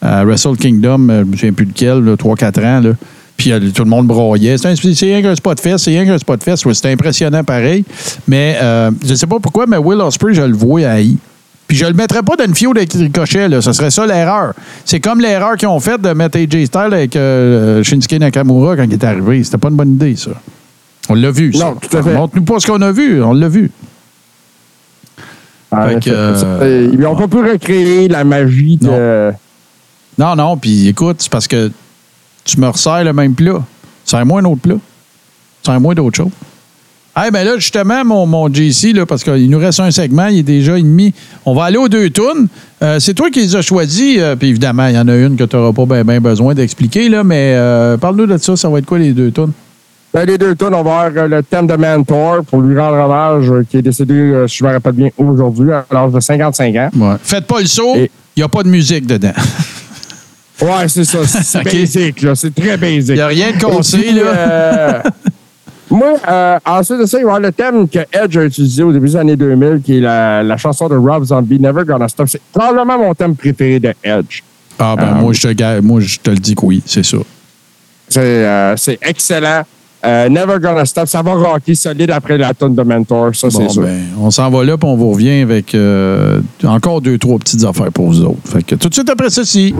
à Wrestle Kingdom, euh, je ne sais plus lequel, là, 3-4 ans, là. Puis euh, tout le monde broyait. C'est rien qu'un spot fest, c'est rien qu'un spot fest. Ouais, C'était impressionnant pareil. Mais euh, je sais pas pourquoi, mais Will Ospreay, je le vois à I. Puis je le mettrais pas dans une feud avec Ricochet, là. Ce serait ça l'erreur. C'est comme l'erreur qu'ils ont faite de mettre AJ Styles avec euh, Shinsuke Nakamura quand il est arrivé. C'était pas une bonne idée, ça. On l'a vu, ça. Non, tout à fait. Montre-nous pas ce qu'on a vu. On l'a vu. Fait que, euh, euh, ils n'ont pas pu recréer la magie de. Non, non, puis écoute, c'est parce que tu me resserres le même plat. Serre-moi un autre plat. Serre-moi d'autres choses. Eh ben là, justement, mon, mon JC, là, parce qu'il nous reste un segment, il est déjà demi. On va aller aux deux tunes. Euh, c'est toi qui les as choisis, euh, puis évidemment, il y en a une que tu n'auras pas bien ben besoin d'expliquer, là, mais euh, parle-nous de ça, ça va être quoi les deux tunes? Ben, les deux tonnes, on va avoir le thème de Mentor pour lui rendre hommage, qui est décédé, si je me rappelle bien, aujourd'hui, à l'âge de 55 ans. Ouais. Faites pas le saut, il Et- n'y a pas de musique dedans. Ouais, c'est ça. C'est basic, là. C'est très basic. Il n'y a rien de puis, là. moi, euh, ensuite de ça, il va y avoir le thème que Edge a utilisé au début des années 2000, qui est la, la chanson de Rob Zombie, Never Gonna Stop. C'est probablement mon thème préféré de Edge. Ah, ben, euh, moi, je te, moi, je te le dis que oui, c'est ça. C'est euh, excellent. Euh, Never Gonna Stop, ça va rocker solide après la tonne de Mentor, ça, Bon, c'est sûr. ben, on s'en va là, puis on vous revient avec euh, encore deux, trois petites affaires pour vous autres. Fait que tout de suite après ceci.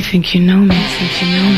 You think you know me, think you know me,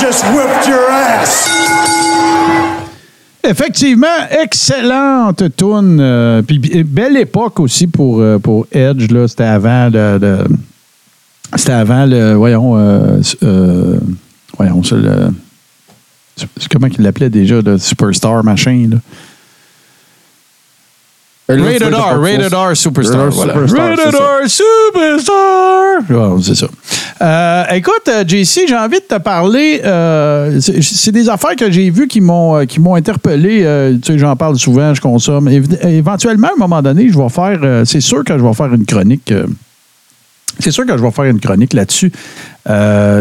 just whipped your ass. Effectivement, excellente tune. euh, belle époque aussi pour, euh, pour Edge. là. C'était avant le. c'était avant le. Voyons. euh, voyons, le. Comment il l'appelait déjà, le Superstar machin, là? Rated R, Rated R Superstar. Rated R voilà. Superstar, Rated c'est ça. R Superstar. Ouais, c'est ça. Euh, écoute, euh, JC, j'ai envie de te parler. euh, c'est c'est des affaires que j'ai vues qui m'ont qui m'ont interpellé. euh, tu sais, j'en parle souvent, je consomme. Éventuellement, à un moment donné, je vais faire. c'est sûr que je vais faire une chronique. c'est sûr que je vais faire une chronique là-dessus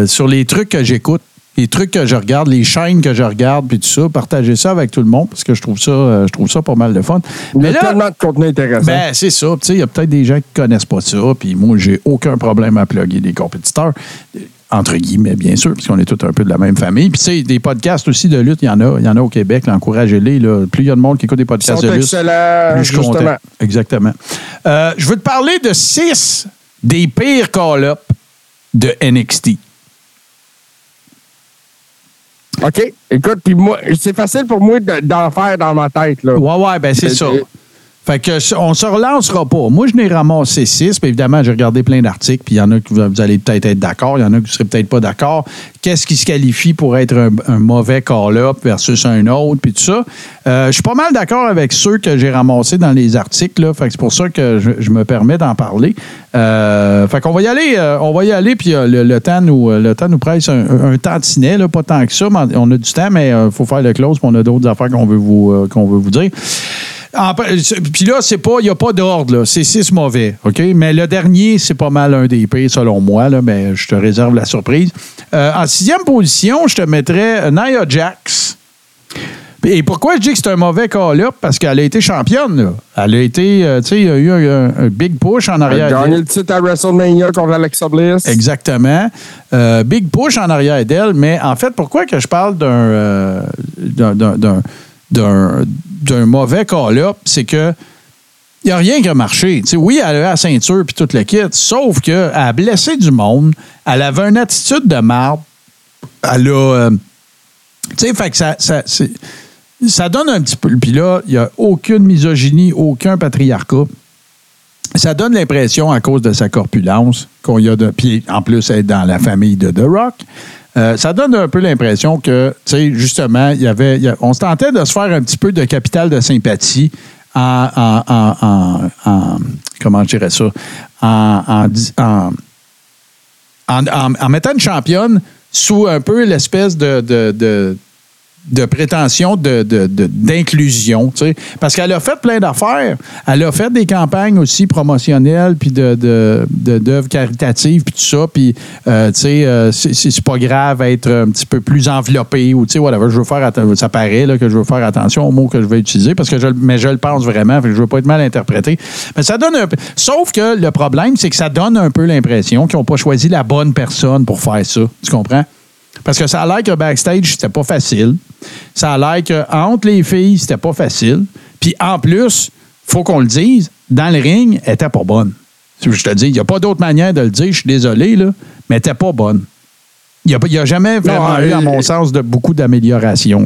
sur les trucs que j'écoute, les trucs que je regarde, les chaînes que je regarde, puis tout ça, partager ça avec tout le monde parce que je trouve ça, euh, je trouve ça pas mal de fun. Il y a tellement de contenu intéressant. ben, c'est ça. Il y a peut-être des gens qui connaissent pas ça, puis moi, j'ai aucun problème à plugger des compétiteurs. Entre guillemets, bien sûr, parce qu'on est tous un peu de la même famille. Puis, tu sais, des podcasts aussi de lutte, il y en a. Il y en a au Québec. Encouragez-les. Plus il y a de monde qui écoute des Ils podcasts sont de lutte, plus je suis content. justement. Exactement. Euh, je veux te parler de six des pires call-ups de NXT. OK. Écoute, puis moi, c'est facile pour moi de- d'en faire dans ma tête. Là. Ouais, ouais, ben c'est ça. euh, Fait que on se relancera pas. Moi, je n'ai ramassé six. Puis évidemment, j'ai regardé plein d'articles. Puis il y en a que vous vous allez peut-être être d'accord. Il y en a qui ne seraient peut-être pas d'accord. Qu'est-ce qui se qualifie pour être un, mauvais call-up versus un autre? Puis tout ça? Euh, je suis pas mal d'accord avec ceux que j'ai ramassés dans les articles. Là. Fait que c'est pour ça que je, me permets d'en parler. Euh, fait qu'on va y aller. euh, on va y aller. Puis euh, le, temps nous, euh, le temps nous presse un, un tantinet. Là, pas tant que ça. mais on a du temps, mais il faut faire le close. Puis on a d'autres affaires qu'on veut vous, euh, qu'on veut vous dire. C'est- Puis là, c'est pas, il n'y a pas d'ordre, là. C'est six mauvais, OK? Mais le dernier, c'est pas mal un des pires, selon moi, là. Mais je te réserve la surprise. Euh, en sixième position, je te mettrais euh, Nia Jax. Et pourquoi je dis que c'est un mauvais call-up? Parce qu'elle a été championne, là. Elle a été, euh, tu sais, il y a eu un, un big push en Elle a arrière. gagné le titre à WrestleMania contre Alexa Bliss. Exactement. Euh, big push en arrière d'elle, mais en fait, pourquoi que je parle d'un euh, d'un- mauvais call-up, c'est que il n'y a rien qui a marché. Oui, elle a eu la ceinture puis toute le kit, sauf qu'elle a blessé du monde, elle avait une attitude de marde, elle a... euh, tu sais, fait que ça... ça ça donne un petit peu... Puis là, il n'y a aucune misogynie, aucun patriarcat ça donne l'impression, à cause de sa corpulence, qu'on y a de. Puis en plus, être dans la famille de The Rock. Euh, ça donne un peu l'impression que, tu sais, justement, il y avait, on se tentait de se faire un petit peu de capital de sympathie en, en- en- en- en- comment je dirais ça, en, mettant une championne sous un peu l'espèce de, de- de prétention de- de- de- d'inclusion. Parce qu'elle a fait plein d'affaires. Elle a fait des campagnes aussi promotionnelles, puis de, d'œuvres caritatives, puis tout ça. Puis, euh, tu sais, euh, c'est, pas grave être un petit peu plus enveloppé ou, tu sais. Je veux faire ça paraît là, que je veux faire attention aux mots que je vais utiliser, parce que je, mais je le pense vraiment, fait que je veux pas être mal interprété. Mais ça donne un. Sauf que le problème, c'est que ça donne un peu l'impression qu'ils n'ont pas choisi la bonne personne pour faire ça. Tu comprends? Parce que ça a l'air que backstage, c'était pas facile. Ça a l'air qu'entre les filles, c'était pas facile. Puis en plus, faut qu'on le dise, dans le ring, elle était pas bonne. Je te dis, il n'y a pas d'autre manière de le dire, je suis désolé, là, mais elle était pas bonne. Il n'y a, a jamais vraiment Non, eu, à mon sens, de beaucoup d'amélioration.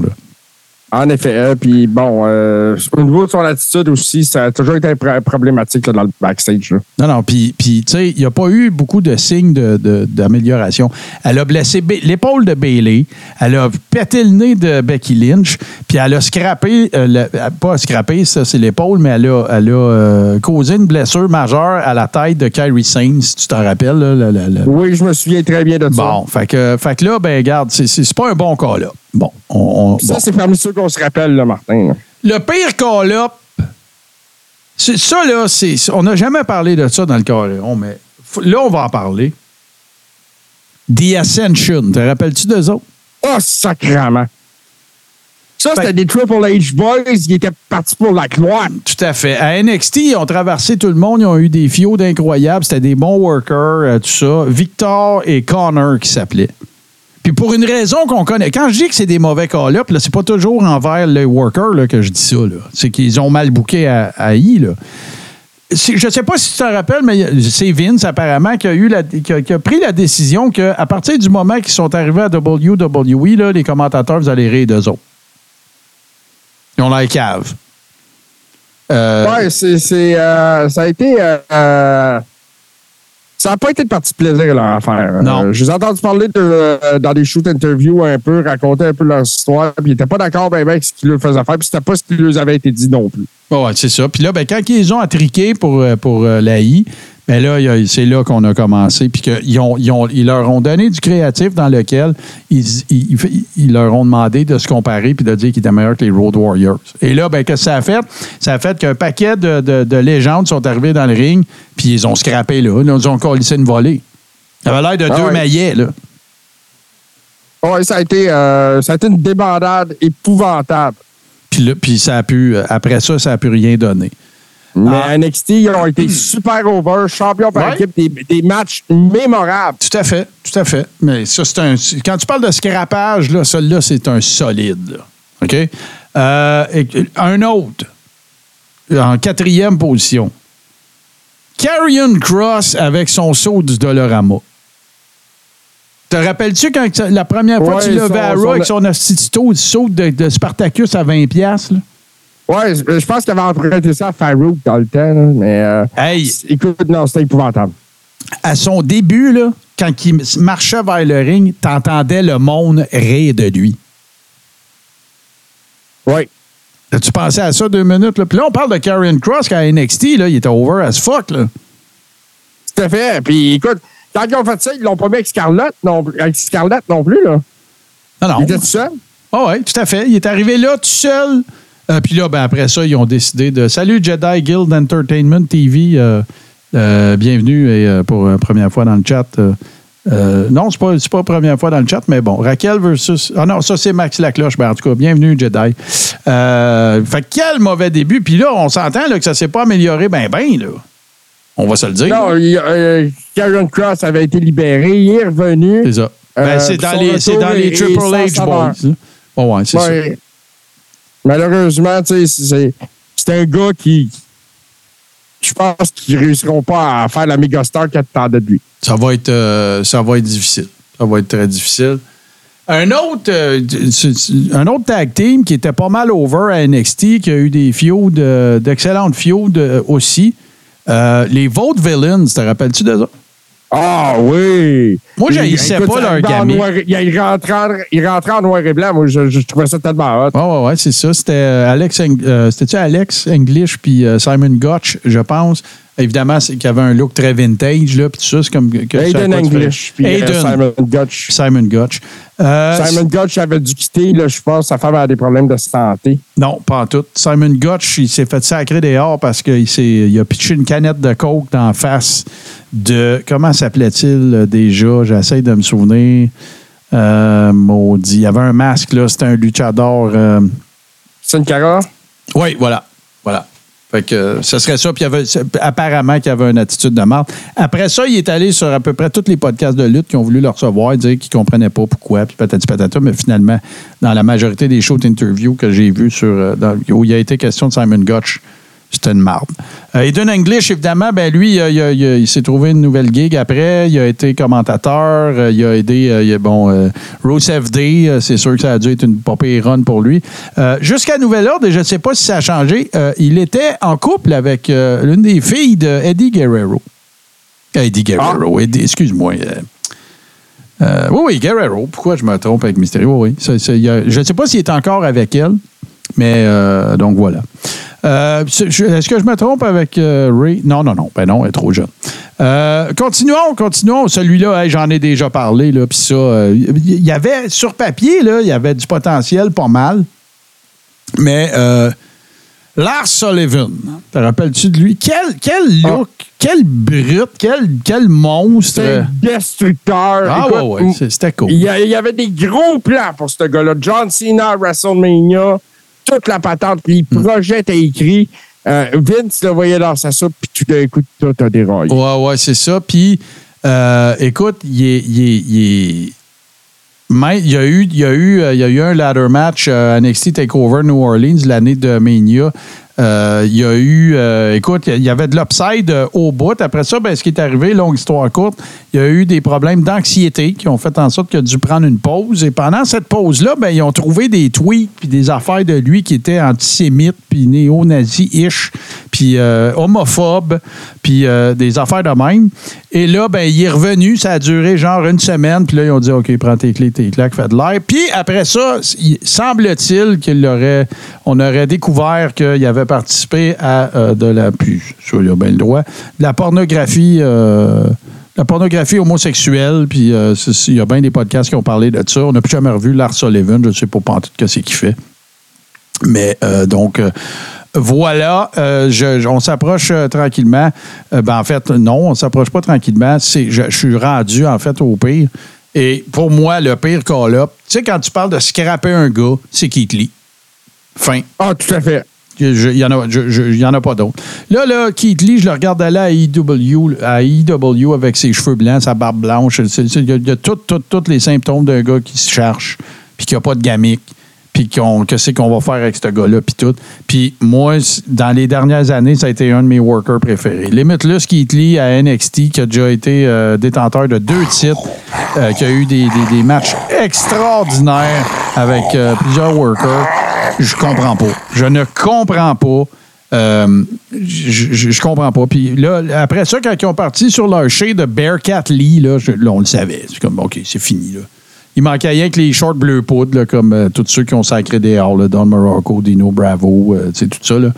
En effet. euh, Puis bon, euh, au niveau de son attitude aussi, ça a toujours été pro- problématique là, dans le backstage. là. Non, non, puis, puis, tu sais, il n'y a pas eu beaucoup de signes de- de- d'amélioration. Elle a blessé l'épaule de Bailey, elle a pété le nez de Becky Lynch, puis elle a scrappé, euh, le- pas scrappé, ça c'est l'épaule, mais elle a, elle a euh, causé une blessure majeure à la tête de Kyrie Sane, si tu t'en rappelles. là, le- le- le- Oui, je me souviens très bien de ça. Bon, fait que, fait que là, ben, regarde, c'est pas un bon cas, là. Bon, on, on- Ça, bon. c'est parmi ceux qu'on se rappelle, là, Martin. là. Le pire call-up, c'est- ça, là, c'est, on n'a jamais parlé de ça dans le Coréon, mais f- là, on va en parler. The Ascension. Te rappelles-tu d'eux autres? Oh, sacrément. Ça, Fait- c'était des Triple H Boys qui étaient partis pour la gloire. Tout à fait. À NXT, ils ont traversé tout le monde. Ils ont eu des fios incroyables. C'était des bons workers, euh, tout ça. Victor et Connor qui s'appelaient. Puis pour une raison qu'on connaît. Quand je dis que c'est des mauvais call-up, c'est pas toujours envers les workers que je dis ça. C'est qu'ils ont mal booké à, I. Là. je sais pas si tu te rappelles, mais c'est Vince apparemment qui a, eu la, qui a, pris la décision qu'à partir du moment qu'ils sont arrivés à WWE, là, les commentateurs, vous allez rire d'eux autres. Ils ont la cave. Euh, Ouais, c'est, c'est, euh, ça a été. euh, euh, ça n'a pas été de partie plaisir, leur affaire. Non. Euh, je les ai entendus parler de, euh, dans des shoot interviews un peu, raconter un peu leur histoire, puis ils n'étaient pas d'accord ben, ben, avec ce qu'ils leur faisaient faire, puis c'était pas ce qui leur avait été dit non plus. Ouais, c'est ça. Puis là, ben, quand ils ont attriqué pour, euh, pour euh, la Ben là, c'est là qu'on a commencé. Puis qu'ils ont, ils ont- ils leur ont donné du créatif dans lequel ils, ils- ils- ils leur ont demandé de se comparer puis de dire qu'ils étaient meilleurs que les Road Warriors. Et là, ben, qu'est-ce que ça a fait? Ça a fait qu'un paquet de, de- de légendes sont arrivés dans le ring, puis ils ont scrappé là. Là, Ils ont collé une volée. Ça avait l'air de Ah deux ouais. maillets, là. Ouais, ça a été, euh, ça a été une débandade épouvantable. Puis, là, puis ça a pu, euh, après ça, ça n'a plus rien donné. Mais Ah. NXT, ils ont été super over, champions par Ouais. équipe, des, des matchs mémorables. Tout à fait, tout à fait. Mais ça, c'est un. Quand tu parles de scrapage, là, celui-là, c'est un solide. là. OK? Euh, et- un autre, en quatrième position. Carrion Cross avec son saut du Dolorama. Te rappelles-tu quand la première fois que tu Ouais, levais à Raw avec son astitito, du saut de, de Spartacus à 20$? piastres, là? Ouais, je pense qu'il avait emprunté ça à Farouk dans le temps, là, mais euh, Hey, écoute, non, c'était épouvantable. à son début, là, quand il marchait vers le ring, t'entendais le monde rire de lui. Oui. As-tu pensé à ça deux minutes? Là? Puis là, on parle de Karrion Cross qu'à NXT, là, il était over as fuck. Là. Tout à fait. Puis écoute, quand ils ont fait ça, ils l'ont pas mis avec Scarlett non, plus- avec Scarlett non plus. Là. Non, non. Il était tout seul? Ah oui, tout à fait. Il est arrivé là tout seul. Euh, puis là, ben, après ça, ils ont décidé de. Salut Jedi Guild Entertainment TV. euh, euh, bienvenue et pour la première fois dans le chat. non, c'est pas, pas la première fois dans le chat, mais bon. Raquel versus. Ah non, ça, c'est Max Lacloche. Ben, en tout cas, bienvenue, Jedi. Fait que quel mauvais début. Puis là, on s'entend que ça s'est pas amélioré ben, ben, là. On va se le dire. Non, Karrion Cross avait été libéré. Il est revenu. C'est ça. Ben, c'est dans les, dans les Triple H. Boys. Oh, ouais, c'est ça. Malheureusement, c'est un gars qui. Je pense qu'ils réussiront pas à faire la méga star attendait de lui. Ça va être, euh, ça va être difficile. Ça va être très difficile. Un autre, euh, un autre tag team qui était pas mal over à NXT, qui a eu des feuds, euh, d'excellentes feuds aussi. Les Vote Villains, te rappelles-tu de ça? Ah oui! Moi, j'haïssais écoute, pas leur et- Il, rentrait en, il rentrait en noir et blanc. Moi, je, je trouvais ça tellement hot. Oui, oui, ouais, c'est ça. C'était euh, Alex, euh, c'était-tu Alex English puis euh, Simon Gotch, je pense. Évidemment, c'est qu'il avait un look très vintage, là, puis tout ça, c'est comme que Aiden a English, puis euh, Aiden, Simon Gotch. Simon Gotch. Euh, Simon Gotch avait dû quitter, là, je pense, sa femme avait des problèmes de santé. Non, pas en tout. Simon Gotch, il s'est fait sacrer dehors parce qu'il s'est- il a pitché une canette de coke d'en face de. Comment s'appelait-il euh, déjà? J'essaie de me souvenir. Euh, maudit. Il y avait un masque, là. C'était un luchador. euh, Sin Cara? Oui, voilà. Voilà. Fait que euh, ce serait ça. Puis il avait, apparemment qu'il avait une attitude de marde. Après ça, il est allé sur à peu près tous les podcasts de lutte qui ont voulu le recevoir, dire qu'il ne comprenait pas pourquoi, puis patati patata. Mais finalement, dans la majorité des shows d'interview que j'ai vus sur, euh, où il a été question de Simon Gotch, c'était une marde. Euh, Aiden English, évidemment, ben lui, il, s'est trouvé une nouvelle gig après. Il a été commentateur. euh, il a aidé, euh, il a- bon, euh, Rose FD. c'est sûr que ça a dû être une popée run pour lui. Euh, Jusqu'à nouvel ordre, et je ne sais pas si ça a changé, il était en couple avec l'une des filles de Eddie Guerrero. Eddie Guerrero, Eddie- excuse-moi. oui, oui, Guerrero. Pourquoi je me trompe avec Mysterio? Oui, Ça, ça, il y a- je ne sais pas s'il est encore avec elle, mais donc voilà. Euh, Est-ce que je me trompe avec euh, Ray? Non, non, non. Ben non, elle est trop jeune. Euh, continuons, continuons. Celui-là, hey, j'en ai déjà parlé. Là, ça, il y avait sur papier, il y avait du potentiel pas mal. Mais Lars Sullivan, te rappelles-tu de lui? Quel, quel look, quel brut, quel, quel monstre. Destructeur. Ah Écoute, ouais, ouais, c'était cool. Il y, y avait des gros plans pour ce gars-là. John Cena, WrestleMania, toute la patente, puis Hmm. le projet était écrit. Euh, Vince le voyait dans sa soupe, puis tout d'un coup, tout a déraillé. Ouais, ouais, c'est ça. Puis, euh, écoute, il est. il est- il est- mais il y a eu, il y a eu, euh, il y a eu un ladder match euh, à NXT Takeover New Orleans l'année de Mania. Euh, il y a eu, euh, écoute, il y avait de l'upside euh, au bout. Après ça, ben, ce qui est arrivé, longue histoire courte, il y a eu des problèmes d'anxiété qui ont fait en sorte qu'il a dû prendre une pause. Et pendant cette pause-là, ben, ils ont trouvé des tweets puis des affaires de lui qui étaient antisémites puis néo-nazi-ish puis euh, homophobe puis des affaires de même. Et là, ben, il est revenu. Ça a duré genre une semaine. Puis là, ils ont dit, OK, prends tes clés, tes claques, fais de l'air. Puis après ça, il- semble-t-il qu'il aurait, on aurait découvert qu'il avait participé à euh, de la, puis le droit, de la pornographie. euh, la pornographie homosexuelle, puis euh, c'est- il y a bien des podcasts qui ont parlé de ça. On n'a plus jamais revu Lars Sullivan, je ne sais pas en tout ce qu'il fait. Mais donc, voilà, on s'approche tranquillement. Ben, en fait, non, on s'approche pas tranquillement. C'est, je, je suis rendu, en fait, au pire. Et pour moi, le pire call-up, tu sais, quand tu parles de scraper un gars, c'est Keith Lee. Fin. Ah, tout à fait. Il n'y en, a- pas d'autres. Là, là, Keith Lee, je le regarde aller à EW, à EW avec ses cheveux blancs, sa barbe blanche. Il y a, tous les symptômes d'un gars qui se cherche, puis qui n'a pas de gamique, puis qu'on, que c'est qu'on va faire avec ce gars-là, puis tout. Puis moi, dans les dernières années, ça a été un de mes workers préférés. Limitless Lee à NXT, qui a déjà été euh, détenteur de deux titres, euh, qui a eu des, des- matchs extraordinaires avec euh, plusieurs workers. Je comprends pas. Je ne comprends pas. Euh, je, comprends pas. Puis là, après ça, quand ils ont parti sur leur shade de Bearcat Lee, là, là, on le savait. C'est comme, OK, c'est fini. Là. Il manquait rien que les shorts bleu poudre, comme euh, tous ceux qui ont sacré des là, Don Morocco, Dino Bravo, euh, tout ça. Là.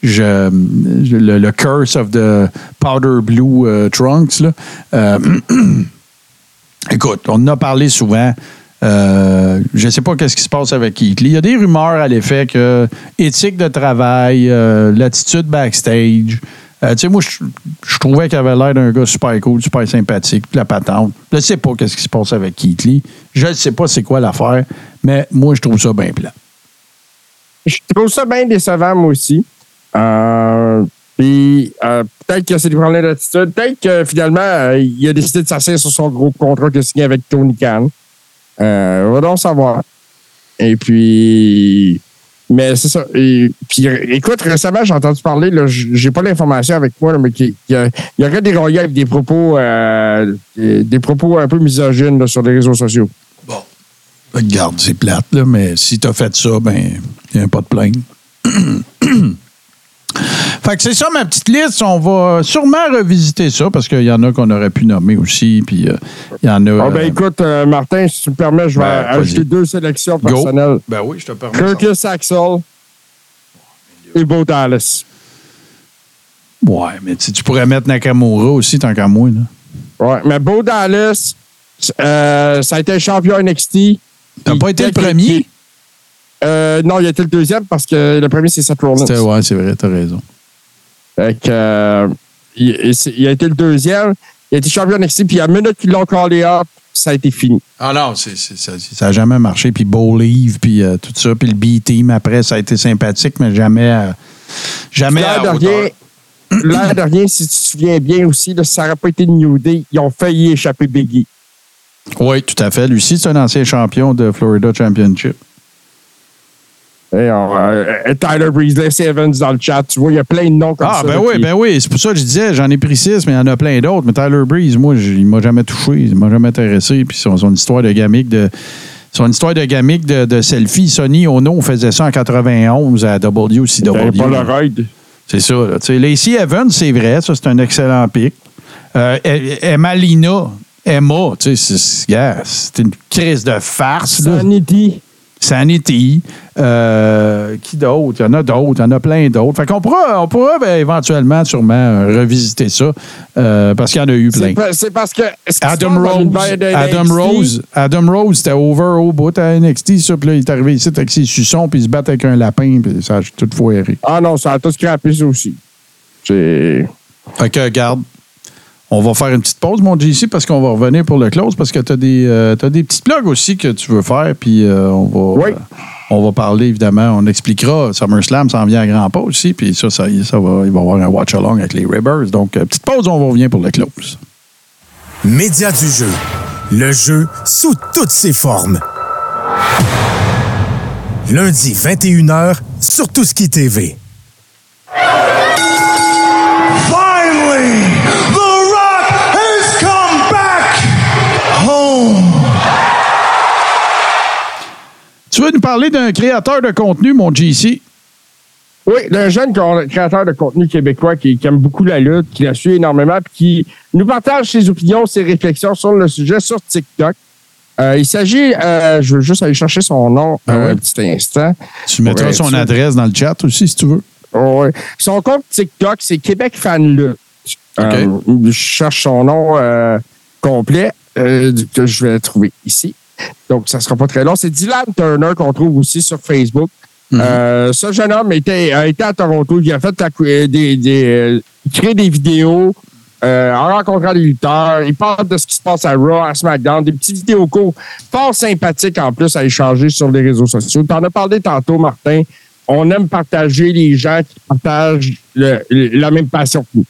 Le, curse of the powder blue euh, trunks. Là. Euh, écoute, on en a parlé souvent. Je ne sais pas qu'est-ce qui se passe avec Keith. Il y a des rumeurs à l'effet que éthique de travail, euh, l'attitude backstage. Euh, tu sais, moi, je, trouvais qu'il avait l'air d'un gars super cool, super sympathique, la patente. Je ne sais pas qu'est-ce qui se passe avec Keith Lee. Je ne sais pas c'est quoi l'affaire, mais moi, je trouve ça bien plat. Je trouve ça bien décevant, moi aussi. Euh, Puis euh, peut-être que c'est des problèmes d'attitude. Peut-être que finalement, il a décidé de s'asseoir sur son gros contrat qu'il a signé avec Tony Khan. On va donc savoir. Et puis. Mais c'est ça. Et puis, écoute, récemment, j'ai entendu parler, là, j'ai pas l'information avec moi, là, mais qu'il il y, y aurait des déraillé avec des propos, euh, des, propos un peu misogynes là, sur les réseaux sociaux. Regarde, c'est plate, là, mais si tu as fait ça, ben, n'y a pas de plainte. fait que c'est ça ma petite liste. On va sûrement revisiter ça parce qu'il y en a qu'on aurait pu nommer aussi. Puis euh, il y en a. Ah, ben, euh, écoute, euh, Martin, si tu me permets, je vais Ben, ajouter deux sélections Go. personnelles. Ben oui, je te permets. Curtis Axel et Bo Dallas. Ouais, mais tu pourrais mettre Nakamura aussi, tant qu'à moi. Là. Ouais, mais Bo Dallas, euh, ça a été champion NXT. T'as pas été le premier? Euh, non, il a été le deuxième parce que le premier, c'est Seth Rollins. Ouais, c'est vrai, t'as raison. Fait que, euh, il, il- c'est- il a été le deuxième. Il a été champion NXT, puis à la minute qu'ils l'ont callé up, ça a été fini. Ah non, ça n'a jamais marché. Puis Beau Leave, puis euh, tout ça. Puis le B-Team, après, ça a été sympathique, mais jamais à, jamais L'air à de rien, l'air de rien, si tu te souviens bien aussi, là, ça n'aurait pas été New Day, ils ont failli échapper Biggie. Oui, tout à fait. Lui aussi, c'est un ancien champion de Florida Championship. Et, euh, Tyler Breeze, Lacey Evans dans le chat, tu vois, il y a plein de noms comme Ah, ça. ben là, oui, qui- ben oui. C'est pour ça que je disais, j'en ai pris six, mais il y en a plein d'autres. Mais Tyler Breeze, moi, il m'a jamais touché, il m'a jamais intéressé. Puis son, son histoire de gamique de. Son histoire de gamique de, de selfie, Sonny Ono faisait ça en 91 à WCW. Il avait pas le ride? C'est ça. Là. Lacey Evans, c'est vrai, ça, c'est un excellent pic. Euh, Emma Lina, Emma, tu sais, c'est- yeah, c'est une crise de farce. là. Sanity. Euh, qui d'autre? Il y en a d'autres. Il y en a plein d'autres. Fait qu'on pourra, on pourra ben, éventuellement, sûrement, euh, revisiter ça. euh, parce qu'il y en a eu plein. C'est pa- C'est parce que. ce Adam Rose, Adam Rose, Adam Rose, c'était over au bout à NXT, ça, puis là, il est arrivé ici avec ses suçons, puis il se bat avec un lapin, puis ça a tout foiré. Ah non, ça a tout scrappé, ça aussi. C'est. Fait que, regarde, on va faire une petite pause, mon JC, parce qu'on va revenir pour le close, parce que tu as, euh, des petites plugs aussi que tu veux faire, puis euh, on va. Euh, on va parler, évidemment, on expliquera. SummerSlam s'en vient à grands pas aussi, puis ça, ça, ça va, il va y avoir un watch-along avec les Rebels. Donc, petite pause, on revient pour le close. Média du jeu. Le jeu sous toutes ses formes. Lundi, 21h, sur Touski TV. Finally! Tu veux nous parler d'un créateur de contenu, mon GC? Oui, d'un jeune créateur de contenu québécois qui, qui aime beaucoup la lutte, qui la suit énormément, puis qui nous partage ses opinions, ses réflexions sur le sujet sur TikTok. Euh, il s'agit, euh, je veux juste aller chercher son nom Ah euh, ouais? un petit instant. Tu mettras Ouais, son adresse dans le chat aussi, si tu veux. Ouais. Son compte TikTok, c'est Québec Fan Lutte. Euh, je cherche son nom complet que je vais trouver ici. Donc, ça sera pas très long. C'est Dylan Turner qu'on trouve aussi sur Facebook. Mhm. Euh, ce jeune homme était, a été à Toronto. Il a fait la euh, des, des, euh, il crée des vidéos euh, en rencontrant des lutteurs. Il parle de ce qui se passe à Raw, à SmackDown, des petits vidéos courts, fort sympathiques en plus à échanger sur les réseaux sociaux. Tu en as parlé tantôt, Martin. On aime partager les gens qui partagent le- la même passion que nous.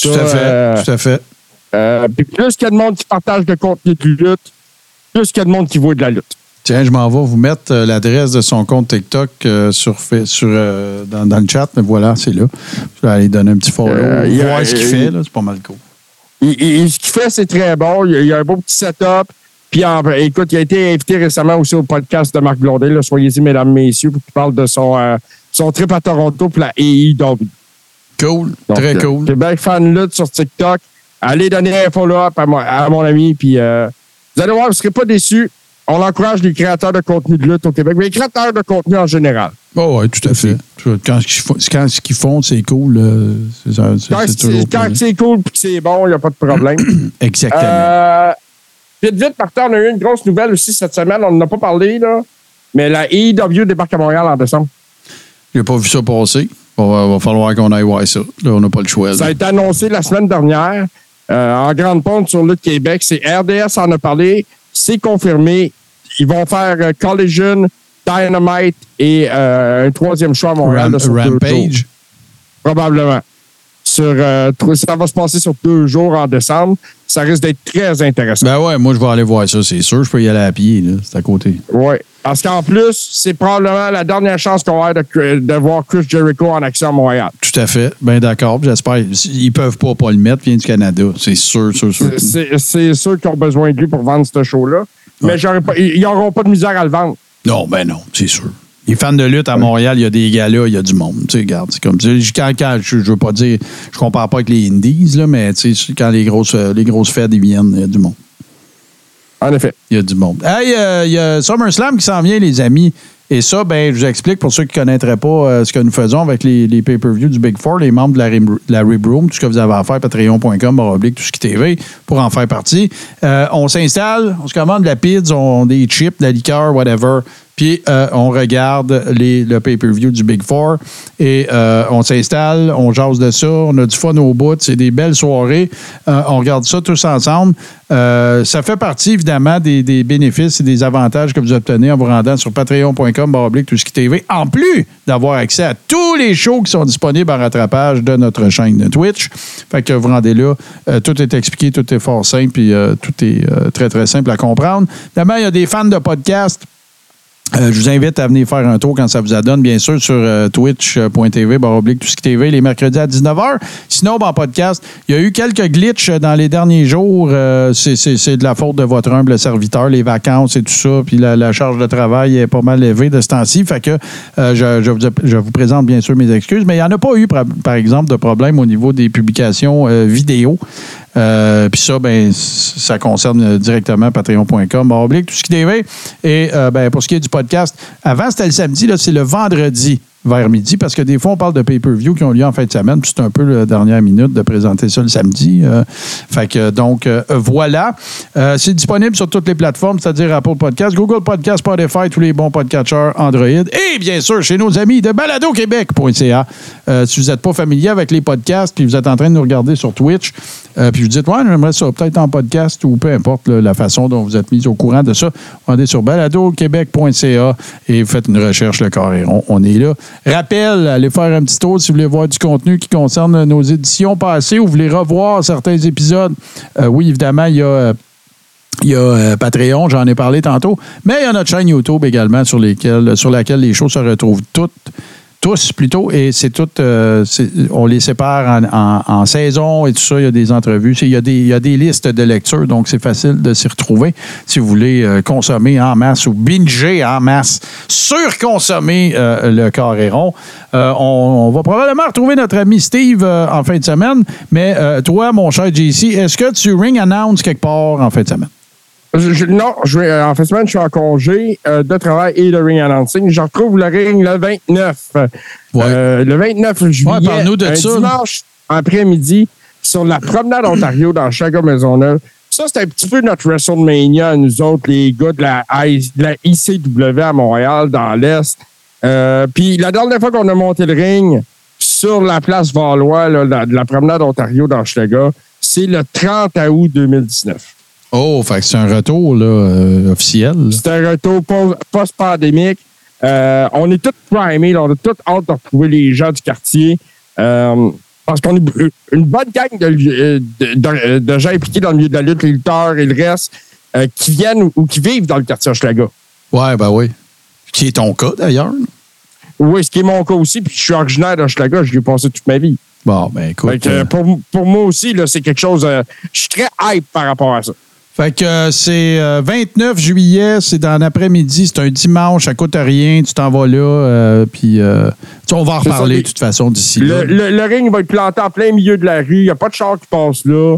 Tout à fait. euh, Tout à fait. euh, puis plus qu'il y a de monde qui partage de contenu de lutte, plus qu'il y a de monde qui voit de la lutte. Tiens, je m'en vais vous mettre euh, l'adresse de son compte TikTok euh, sur, sur, euh, dans, dans le chat. Mais voilà, c'est là. Je vais aller donner un petit follow, Euh, voir ce qu'il il- fait. là. C'est pas mal cool. Il- il- ce qu'il fait, c'est très bon. Il y a, il y a un beau petit setup. Puis, en- écoute, il a été invité récemment aussi au podcast de Marc Blondet. là. Soyez-y, mesdames, messieurs, pour qu'il parle de son, euh, son trip à Toronto pour la AEW. Cool. Donc, Très euh, cool. Québec fan lutte sur TikTok. Allez donner un follow-up à, mon- à mon ami. Puis, euh, vous allez voir, vous ne serez pas déçus. On encourage les créateurs de contenu de lutte au Québec, mais les créateurs de contenu en général. Oh, oui, tout à fait. Quand ce qu'ils font, quand ce qu'ils font, c'est cool. Quand c'est cool et que c'est bon, il n'y a pas de problème. Exactement. Euh, vite, vite, Martin, on a eu une grosse nouvelle aussi cette semaine. On n'en a pas parlé, là. Mais la AEW débarque à Montréal en décembre. J'ai pas vu ça passer. Il va, va falloir qu'on aille voir ça. Là, on n'a pas le choix. là. Ça a été annoncé la semaine dernière euh, en grande pompe sur Lutte Québec. C'est RDS en a parlé. C'est confirmé. Ils vont faire euh, Collision, Dynamite et euh, un troisième choix à Montréal. Ram-. Rampage. Probablement. Sur, euh, ça va se passer sur deux jours en décembre. Ça risque d'être très intéressant. Ben ouais, moi, je vais aller voir ça, c'est sûr. Je peux y aller à pied. C'est à côté. Oui. Parce qu'en plus, c'est probablement la dernière chance qu'on va avoir de, de voir Chris Jericho en action à Montréal. Tout à fait. Ben d'accord. J'espère. Ils peuvent pas pas le mettre. Vient du Canada. C'est sûr, sûr, sûr. C'est sûr qu'ils ont besoin de lui pour vendre ce show-là. Mais Ouais. ils n'auront pas de misère à le vendre. Non, ben non, c'est sûr. Les fans de lutte à Montréal, il y a des galas, il y a du monde. Tu sais, regarde, c'est comme quand, quand- je, je veux pas dire, je compare pas avec les Indies, là, mais tu sais, quand les grosses, euh, les grosses fêtes ils viennent, il y a du monde. En effet. Il y a du monde. Hey, euh, il y a SummerSlam qui s'en vient, les amis. Et ça, ben, je vous explique pour ceux qui ne connaîtraient pas euh, ce que nous faisons avec les, les pay-per-views du Big Four, les membres de la, Rib- la Rib Room, tout ce que vous avez à faire, patreon.com, oblique, tout ce qui TV, pour en faire partie. Euh, on s'installe, on se commande de la pizza, on, des chips, de la liqueur, whatever. Puis euh, on regarde le pay-per-view du Big Four et euh, on s'installe, on jase de ça, on a du fun au bout, c'est des belles soirées. Euh, on regarde ça tous ensemble. Ça fait partie évidemment des, des bénéfices et des avantages que vous obtenez en vous rendant sur patreon.com tout ce qui TV, en plus d'avoir accès à tous les shows qui sont disponibles en rattrapage de notre chaîne de Twitch. Fait que vous rendez là, tout est expliqué, tout est fort simple, puis tout est très très simple à comprendre. Évidemment, il y a des fans de podcasts euh, je vous invite à venir faire un tour quand ça vous adonne, bien sûr, sur euh, twitch.tv, baroblique, TV, les mercredis à 19h. Sinon, en podcast, il y a eu quelques glitches dans les derniers jours. Euh, c'est- de la faute de votre humble serviteur, les vacances et tout ça, puis la, la charge de travail est pas mal élevée de ce temps-ci. Fait que euh, je, je vous, je vous présente bien sûr mes excuses, mais il n'y en a pas eu, par, par exemple, de problème au niveau des publications euh, vidéo. Euh, Puis ça, ben, ça concerne euh, directement patreon.com, oblique, tout ce qui TV. Et euh, ben, pour ce qui est du podcast, avant c'était le samedi, là, c'est le vendredi vers midi, parce que des fois, on parle de pay-per-view qui ont lieu en fin de semaine, puis c'est un peu la dernière minute de présenter ça le samedi. Euh, fait donc, euh, voilà. Euh, c'est disponible sur toutes les plateformes, c'est-à-dire Apple Podcast, Google Podcast, Spotify, tous les bons podcatchers Android, et bien sûr, chez nos amis de baladoquebec.ca. Si vous n'êtes pas familier avec les podcasts, puis vous êtes en train de nous regarder sur Twitch, puis vous dites, ouais, j'aimerais ça peut-être en podcast ou peu importe la façon dont vous êtes mis au courant de ça, rendez sur baladoquebec.ca et faites une recherche, le carré rond. On est là. Rappel, allez faire un petit tour si vous voulez voir du contenu qui concerne nos éditions passées ou vous voulez revoir certains épisodes. Euh, oui, évidemment, il y a. euh, il y a euh, Patreon, j'en ai parlé tantôt, mais il y a notre chaîne YouTube également sur, sur laquelle les choses se retrouvent toutes tous plutôt, et c'est tout, euh, on les sépare en, en- en saison et tout ça. Il y a des entrevues, il y a des, il y a des listes de lecture, donc c'est facile de s'y retrouver si vous voulez euh, consommer en masse ou binger en masse, surconsommer euh, le carré rond. Euh, on, on va probablement retrouver notre ami Steve euh, en fin de semaine, mais toi, mon cher JC, est-ce que tu ring announce quelque part en fin de semaine? Je- non, je vais, euh, en fin de semaine, je suis en congé euh, de travail et de ring announcing. Je retrouve le ring le 29. Euh, le 29 juillet. Ouais, parle-nous de un ça, là. dimanche après-midi sur la promenade Ontario dans Chicago Maisonneuve. Ça, c'est un petit peu notre WrestleMania, nous autres, les gars de la, I- de la ICW à Montréal, dans l'Est. Euh, Puis la dernière fois qu'on a monté le ring sur la place Valois, là, la- de la promenade Ontario dans Chicago, c'est le 30 août 2019. Oh, fait que c'est un retour là, euh, officiel. C'est un retour po- post-pandémique. Euh, on est tous primés, là, on a tous hâte de retrouver les gens du quartier. Euh, parce qu'on est une bonne gang de, de, de- de gens impliqués dans le milieu de la lutte, les lutteurs et le reste, qui viennent ou, ou qui vivent dans le quartier Hochelaga. Ouais, ben oui. Qui est ton cas d'ailleurs. Oui, ce qui est mon cas aussi, puis je suis originaire d'Hochelaga, je l'ai passé toute ma vie. Bon, ben écoute. Fait que, pour, pour moi aussi, là, c'est quelque chose. je suis très hype par rapport à ça. Fait que euh, c'est euh, 29 juillet, c'est dans l'après-midi, c'est un dimanche, ça coûte rien, tu t'en vas là, euh, puis euh, on va en reparler de toute façon d'ici Le, là. le- le ring va être planté en plein milieu de la rue. Il n'y a pas de char qui passe là.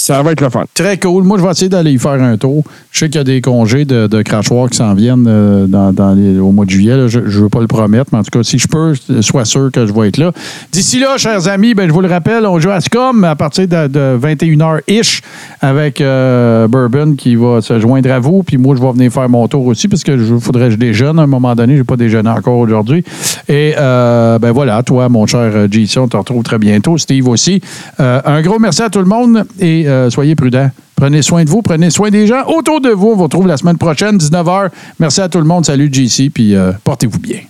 Ça va être le fun. Très cool. Moi, je vais essayer d'aller y faire un tour. Je sais qu'il y a des congés de, crachoirs qui s'en viennent euh, dans, au mois de juillet. Je ne veux pas le promettre, mais en tout cas, si je peux, sois sûr que je vais être là. D'ici là, chers amis, ben, je vous le rappelle, on joue à SCOM à partir de, de 21h-ish avec euh, Bourbon qui va se joindre à vous. Puis moi, je vais venir faire mon tour aussi parce que je faudrait que je déjeune à un moment donné. Je n'ai pas déjeuné encore aujourd'hui. Et euh, ben voilà, toi, mon cher JC, on te retrouve très bientôt. Steve aussi. Un gros merci à tout le monde et euh, soyez prudents. Prenez soin de vous, prenez soin des gens autour de vous. On vous retrouve la semaine prochaine, 19h. Merci à tout le monde. Salut JC, puis euh, portez-vous bien.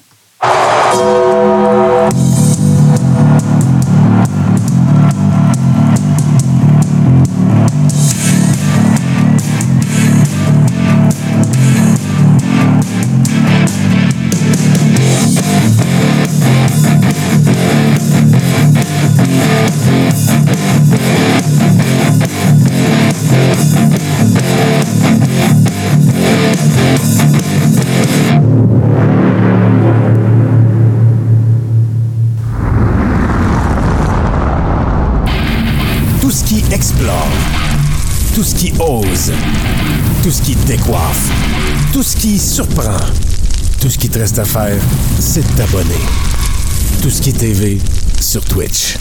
Tout ce qui décoiffe, tout ce qui surprend, tout ce qui te reste à faire, c'est de t'abonner. Tout ce qui est TV sur Twitch.